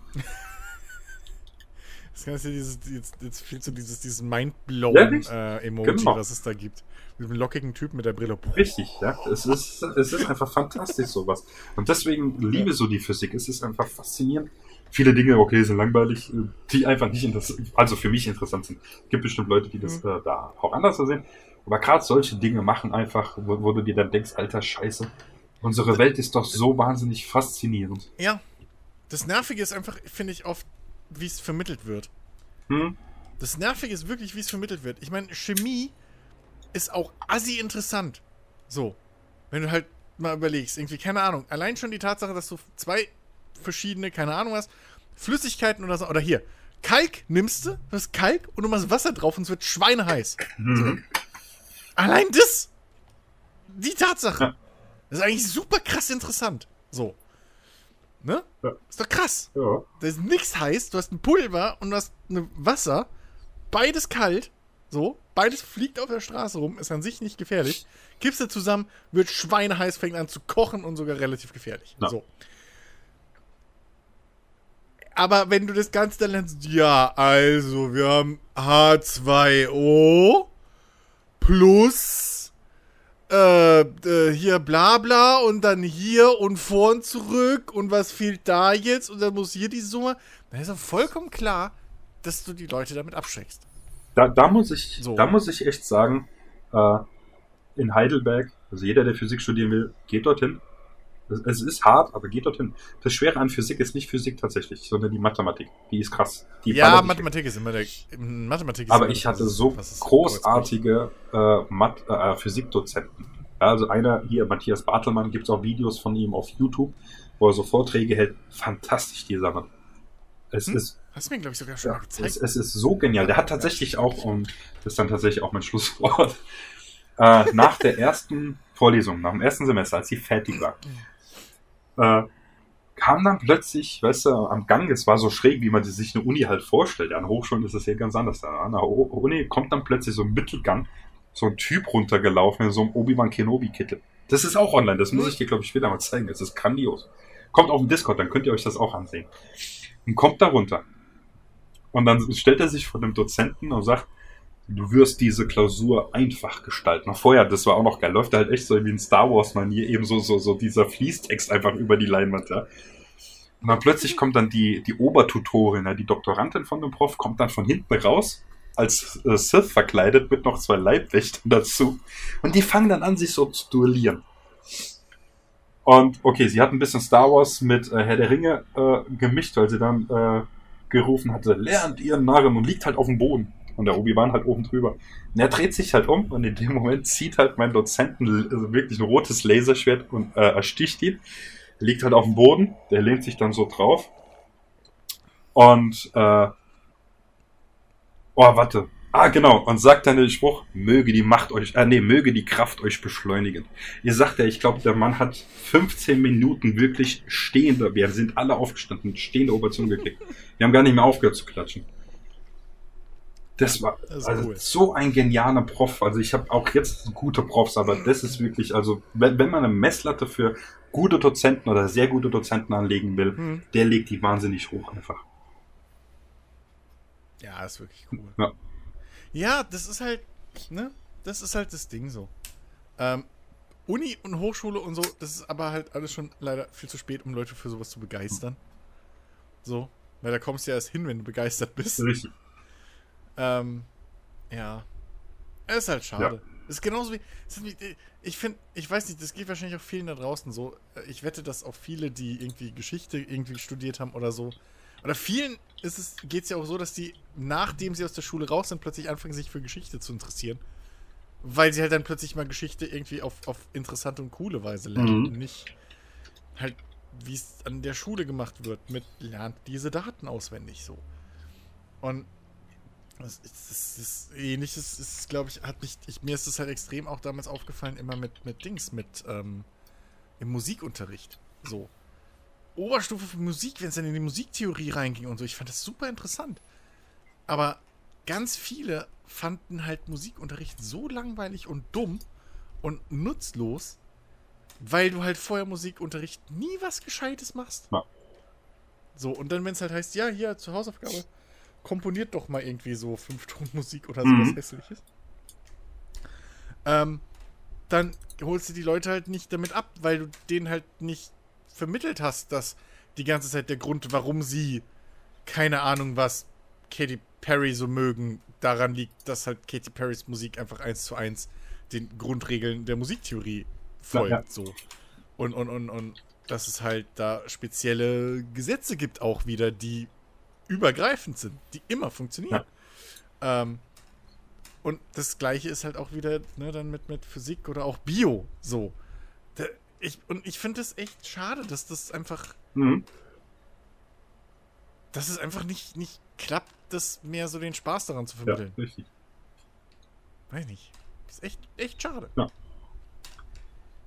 Das Ganze dieses, jetzt, jetzt fehlt so dieses, dieses Mindblown Ja, äh, Genau. was es da gibt. Mit dem lockigen Typen mit der Brille. Richtig, ja. Es ist, es ist einfach fantastisch, sowas. Und deswegen liebe ich so die Physik. Es ist einfach faszinierend. Viele Dinge, okay, sind langweilig, die einfach nicht interessant, also für mich interessant sind. Es gibt bestimmt Leute, die das äh, da auch anders sehen. Aber gerade solche Dinge machen einfach, wo, wo du dir dann denkst, alter Scheiße, unsere Welt ist doch so wahnsinnig faszinierend. Ja. Das Nervige ist einfach, finde ich, oft, wie es vermittelt wird. Hm? Das Nervige ist wirklich, wie es vermittelt wird. Ich meine, Chemie ist auch assi interessant. So. Wenn du halt mal überlegst, irgendwie, keine Ahnung, allein schon die Tatsache, dass du zwei verschiedene, keine Ahnung was, Flüssigkeiten oder so, oder hier, Kalk nimmst du, das ist Kalk und du machst Wasser drauf und es wird schweineheiß. Mhm. Allein das, die Tatsache, Ja. das ist eigentlich super krass interessant. So. Ne? Ja. Ist doch krass. Ja. Da ist nichts heiß, du hast ein Pulver und du hast ein Wasser, beides kalt, so, beides fliegt auf der Straße rum, ist an sich nicht gefährlich. Gibst du zusammen, wird schweineheiß, fängt an zu kochen und sogar relativ gefährlich. Ja. So. Aber wenn du das Ganze dann lernst, ja, also, wir haben H2O plus äh, äh, hier bla bla und dann hier und vor und zurück und was fehlt da jetzt und dann muss hier die Summe. Dann ist doch vollkommen klar, dass du die Leute damit abschreckst. Da, da, muss ich, So. da muss ich echt sagen, äh, in Heidelberg, also jeder, der Physik studieren will, geht dorthin. Es, ist hart, aber geht dorthin. Das Schwere an Physik ist nicht Physik tatsächlich, sondern die Mathematik. Die ist krass. Die ja, Mathematik ist immer der. Mathematik ist Aber ich hatte so großartige äh, Math äh, Physikdozenten. Ja, also einer hier, Matthias Bartelmann, gibt es auch Videos von ihm auf YouTube, wo er so Vorträge hält. Fantastisch, dieser Mann. Es Hm? ist Hast du mir, glaube ich, sogar schon ja, mal es, gezeigt. es ist so genial. Der hat tatsächlich auch, und das ist dann tatsächlich auch mein Schlusswort, äh, nach der ersten Vorlesung, nach dem ersten Semester, als sie fertig war, äh, kam dann plötzlich, weißt du, am Gang, es war so schräg, wie man sich eine Uni halt vorstellt. An Hochschulen ist es ja ganz anders. An der Uni kommt dann plötzlich so im Mittelgang so ein Typ runtergelaufen in so einem Obi-Wan Kenobi-Kittel. Das ist auch online, das muss ich dir, glaube ich, später mal zeigen. Das ist grandios. Kommt auf den Discord, dann könnt ihr euch das auch ansehen. Und kommt da runter. Und dann stellt er sich vor dem Dozenten und sagt, du wirst diese Klausur einfach gestalten. Vorher, das war auch noch geil, läuft halt echt so wie in Star Wars Manier, eben so, so, so dieser Fließtext einfach über die Leinwand, ja. Und dann plötzlich kommt dann die, die Obertutorin, ja, die Doktorandin von dem Prof, kommt dann von hinten raus, als äh, Sith verkleidet, mit noch zwei Leibwächtern dazu. Und die fangen dann an, sich so zu duellieren. Und okay, sie hat ein bisschen Star Wars mit äh, Herr der Ringe äh, gemischt, weil sie dann äh, gerufen hatte, lernt ihr Narren und liegt halt auf dem Boden. Und der Obi-Wan halt oben drüber. Und er dreht sich halt um und in dem Moment zieht halt mein Dozent ein, also wirklich ein rotes Laserschwert und äh, ersticht ihn. Er liegt halt auf dem Boden, der lehnt sich dann so drauf. Und, äh, oh, warte. Ah, genau. Und sagt dann den Spruch, möge die Macht euch, äh, nee, möge die Kraft euch beschleunigen. Ihr sagt ja, ich glaube, der Mann hat 15 Minuten wirklich stehende, wir sind alle aufgestanden, stehende Ovation gekriegt. Wir haben gar nicht mehr aufgehört zu klatschen. Das war Das also cool. so ein genialer Prof. Also ich habe auch jetzt gute Profs, aber das ist wirklich, also wenn, wenn man eine Messlatte für gute Dozenten oder sehr gute Dozenten anlegen will, Hm. der legt die wahnsinnig hoch einfach. Ja, ist wirklich cool. Ja. Ja, das ist halt, ne? Das ist halt das Ding so. Ähm, Uni und Hochschule und so, das ist aber halt alles schon leider viel zu spät, um Leute für sowas zu begeistern. So. Weil da kommst du ja erst hin, wenn du begeistert bist. Richtig. Ähm, ja. Es ist halt schade. Es ist genauso wie. ist Ich finde, ich weiß nicht, das geht wahrscheinlich auch vielen da draußen so. Ich wette, dass auch viele, die irgendwie Geschichte irgendwie studiert haben oder so. Oder vielen es, geht es ja auch so, dass die, nachdem sie aus der Schule raus sind, plötzlich anfangen, sich für Geschichte zu interessieren. Weil sie halt dann plötzlich mal Geschichte irgendwie auf, auf interessante und coole Weise lernen. Mhm. Und nicht halt, wie es an der Schule gemacht wird, mit lernt diese Daten auswendig so. Und das ist, das ist ähnliches, ist, glaube ich, hat mich, ich, mir ist es halt extrem auch damals aufgefallen, immer mit, mit Dings, mit ähm, im Musikunterricht. So. Oberstufe für Musik, wenn es dann in die Musiktheorie reinging und so. Ich fand das super interessant. Aber ganz viele fanden halt Musikunterricht so langweilig und dumm und nutzlos, weil du halt vorher Musikunterricht nie was Gescheites machst. Ja. So, und dann, wenn es halt heißt, ja, hier zur Hausaufgabe, komponiert doch mal irgendwie so fünf Stunden Musik oder Mhm. sowas Hässliches. Ähm, dann holst du die Leute halt nicht damit ab, weil du denen halt nicht vermittelt hast, dass die ganze Zeit der Grund, warum sie, keine Ahnung was, Katy Perry so mögen, daran liegt, dass halt Katy Perrys Musik einfach eins zu eins den Grundregeln der Musiktheorie folgt. Ja, ja. So. Und, und, und, und dass es halt da spezielle Gesetze gibt, auch wieder, die übergreifend sind, die immer funktionieren. Ähm, und das gleiche ist halt auch wieder, ne, dann mit, mit Physik oder auch Bio so. Da, ich, und ich finde es echt schade, dass das einfach, Mhm. dass es einfach nicht, nicht klappt, das mehr so den Spaß daran zu Ja, vermitteln. richtig. Weiß nicht. Ist echt, echt schade.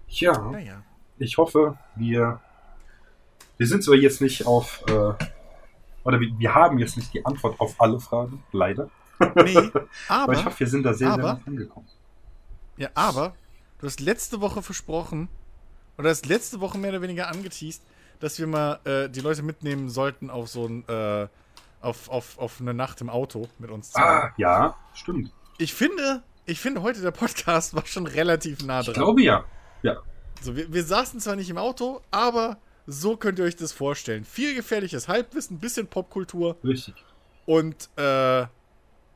Ja, Naja. ich hoffe, wir. Wir sind zwar jetzt nicht auf. Äh, oder wir, wir haben jetzt nicht die Antwort auf alle Fragen, leider. Nee, Aber ich aber, hoffe, wir sind da sehr, sehr aber- nah angekommen. ja, aber, du hast letzte Woche versprochen, oder hast letzte Woche mehr oder weniger angeteased, dass wir mal äh, die Leute mitnehmen sollten auf so ein, äh, auf, auf, auf eine Nacht im Auto mit uns zwei. Ah, ja, stimmt. Ich finde, ich finde heute der Podcast war schon relativ nah Ich dran. glaube ja. Ja, So, wir, wir saßen zwar nicht im Auto, aber so könnt ihr euch das vorstellen. Viel gefährliches Halbwissen, bisschen Popkultur richtig. und äh,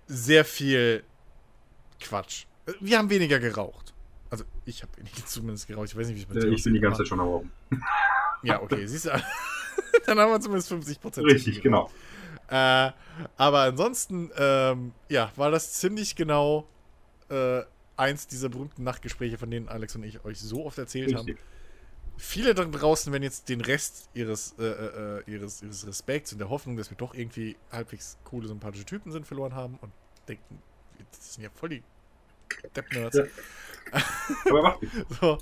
sehr viel Quatsch. Wir haben weniger geraucht. Also ich habe weniger zumindest geraucht. Ich weiß nicht, wie es mit Äh, Ich bin die ganze Zeit schon am Rauchen. Ja, okay, siehst du. Dann haben wir zumindest 50 Prozent. Richtig, genau. Äh, aber ansonsten, ähm, ja, war das ziemlich genau äh, eins dieser berühmten Nachtgespräche, von denen Alex und ich euch so oft erzählt haben. Viele da draußen werden jetzt den Rest ihres, äh, äh, äh, ihres, ihres Respekts und der Hoffnung, dass wir doch irgendwie halbwegs coole, sympathische Typen sind, verloren haben und denken, das sind ja voll die Depp-Nerds. Ja. Aber. So.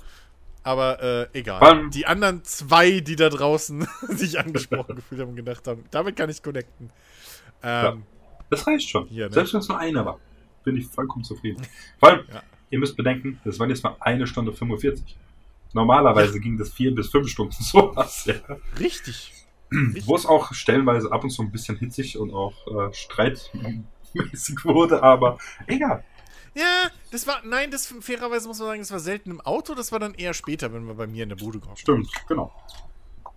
Aber äh, egal. Allem- die anderen zwei, die da draußen sich angesprochen gefühlt haben und gedacht haben, damit kann ich connecten. Ähm, Das reicht schon. Hier, ne? Selbst wenn es nur einer war, bin ich vollkommen zufrieden. Vor allem, Ja. ihr müsst bedenken, das waren jetzt mal eine Stunde 45. Normalerweise ging das vier bis fünf Stunden sowas, ja. Richtig. Wo es auch stellenweise ab und zu ein bisschen hitzig und auch äh, streitmäßig wurde, aber egal. Ja, das war, nein, das fairerweise muss man sagen, das war selten im Auto, das war dann eher später, wenn wir bei mir in der Bude gehockt Stimmt, genau.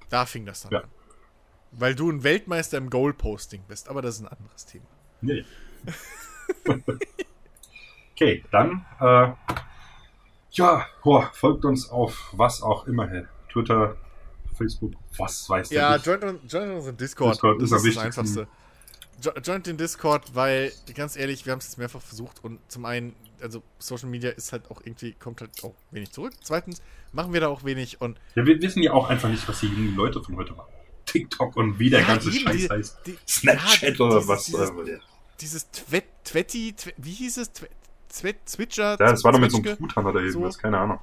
Da fing das dann Ja. an. Weil du ein Weltmeister im Goalposting bist, aber das ist ein anderes Thema. Nee. okay, dann äh, ja, boah, folgt uns auf was auch immer. Twitter, Facebook, was weiß Ja, nicht. joint, uns- joint uns in Discord. Discord ist das ist das wichtigsten. Einfachste. Jo joint den Discord, weil, ganz ehrlich, wir haben es jetzt mehrfach versucht und zum einen, also Social Media ist halt auch irgendwie, kommt halt auch wenig zurück. Zweitens machen wir da auch wenig und Ja, wir wissen ja auch einfach nicht, was die jungen Leute von heute machen. TikTok und wie der Ja, ganze eben, Scheiß die- heißt. die- Snapchat ja, oder dieses- was. dieses- äh, dieses Twet, Twetti, Twe- wie hieß es? Twe, Twe, Zwitscher? ja, das war doch mit so einem? Truthahn oder irgendwas, So. keine Ahnung.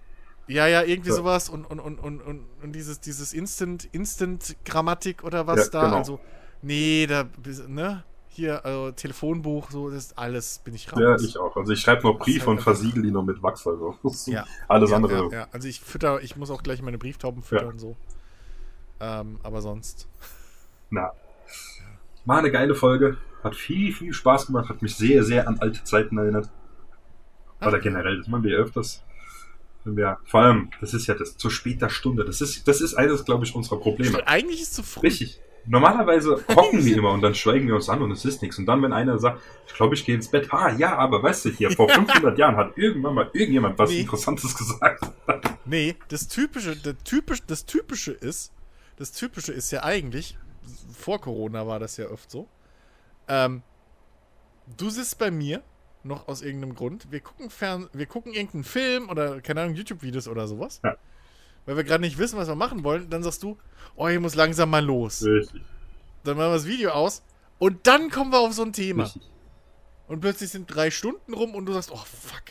Ja, ja, irgendwie Ja. sowas und, und, und, und, und, und dieses, dieses Instant, Instant Grammatik oder was Ja, da, genau. also, nee, da, ne, hier, also Telefonbuch, so, das ist alles, bin ich raus. Ja, ich auch. Also ich schreibe nur Briefe halt und versiegel die nur mit Wachs. Also. Ja. Alles ja, andere. Ja, ja, also ich fütter, ich muss auch gleich meine Brieftauben füttern, so. Ähm, aber sonst. Na. War eine geile Folge. Hat viel, viel Spaß gemacht. Hat mich sehr, sehr an alte Zeiten erinnert. Oder generell, das machen wir ja öfters. Wenn wir, vor allem, das ist ja das zu später Stunde. Das ist, das ist eines, glaube ich, unserer Probleme. Eigentlich ist es zu früh. Richtig. Normalerweise hocken wir immer und dann schweigen wir uns an und es ist nichts. Und dann, wenn einer sagt, ich glaube, ich gehe ins Bett. Ah, ja, aber weißt du, hier, vor 500 Jahren hat irgendwann mal irgendjemand was Nee. Interessantes gesagt. Nee, das typische, der typisch, das typische ist, das typische ist ja eigentlich, vor Corona war das ja oft so. Ähm, du sitzt bei mir noch aus irgendeinem Grund. Wir gucken fern, wir gucken irgendeinen Film oder keine Ahnung YouTube-Videos oder sowas. Ja. Weil wir gerade nicht wissen, was wir machen wollen. Dann sagst du, oh, ich muss langsam mal los. Richtig. Dann machen wir das Video aus und dann kommen wir auf so ein Thema. Richtig. Und plötzlich sind drei Stunden rum und du sagst, oh fuck,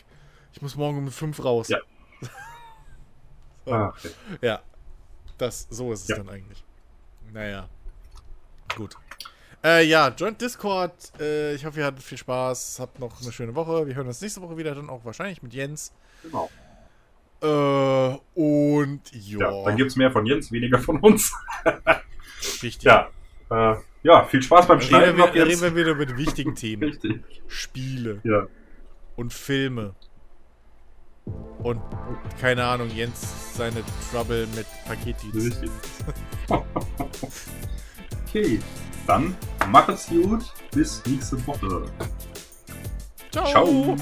ich muss morgen um fünf raus. Ja. Ah, okay. Ja. Das, so ist es Ja. dann eigentlich. Naja. Gut. Äh, ja, Joint Discord. Äh, ich hoffe, ihr hattet viel Spaß. Habt noch eine schöne Woche. Wir hören uns nächste Woche wieder, dann auch wahrscheinlich mit Jens. Genau. Äh, und Ja, dann gibt es mehr von Jens, weniger von uns. Richtig. Ja, äh, ja viel Spaß beim Schneiden. Reden wir, reden wir wieder mit wichtigen Themen. Richtig. Spiele Ja. und Filme. Und keine Ahnung, Jens seine Trouble mit Paketdienst. Richtig. okay, dann mach es gut. Bis nächste Woche. Ciao. Ciao.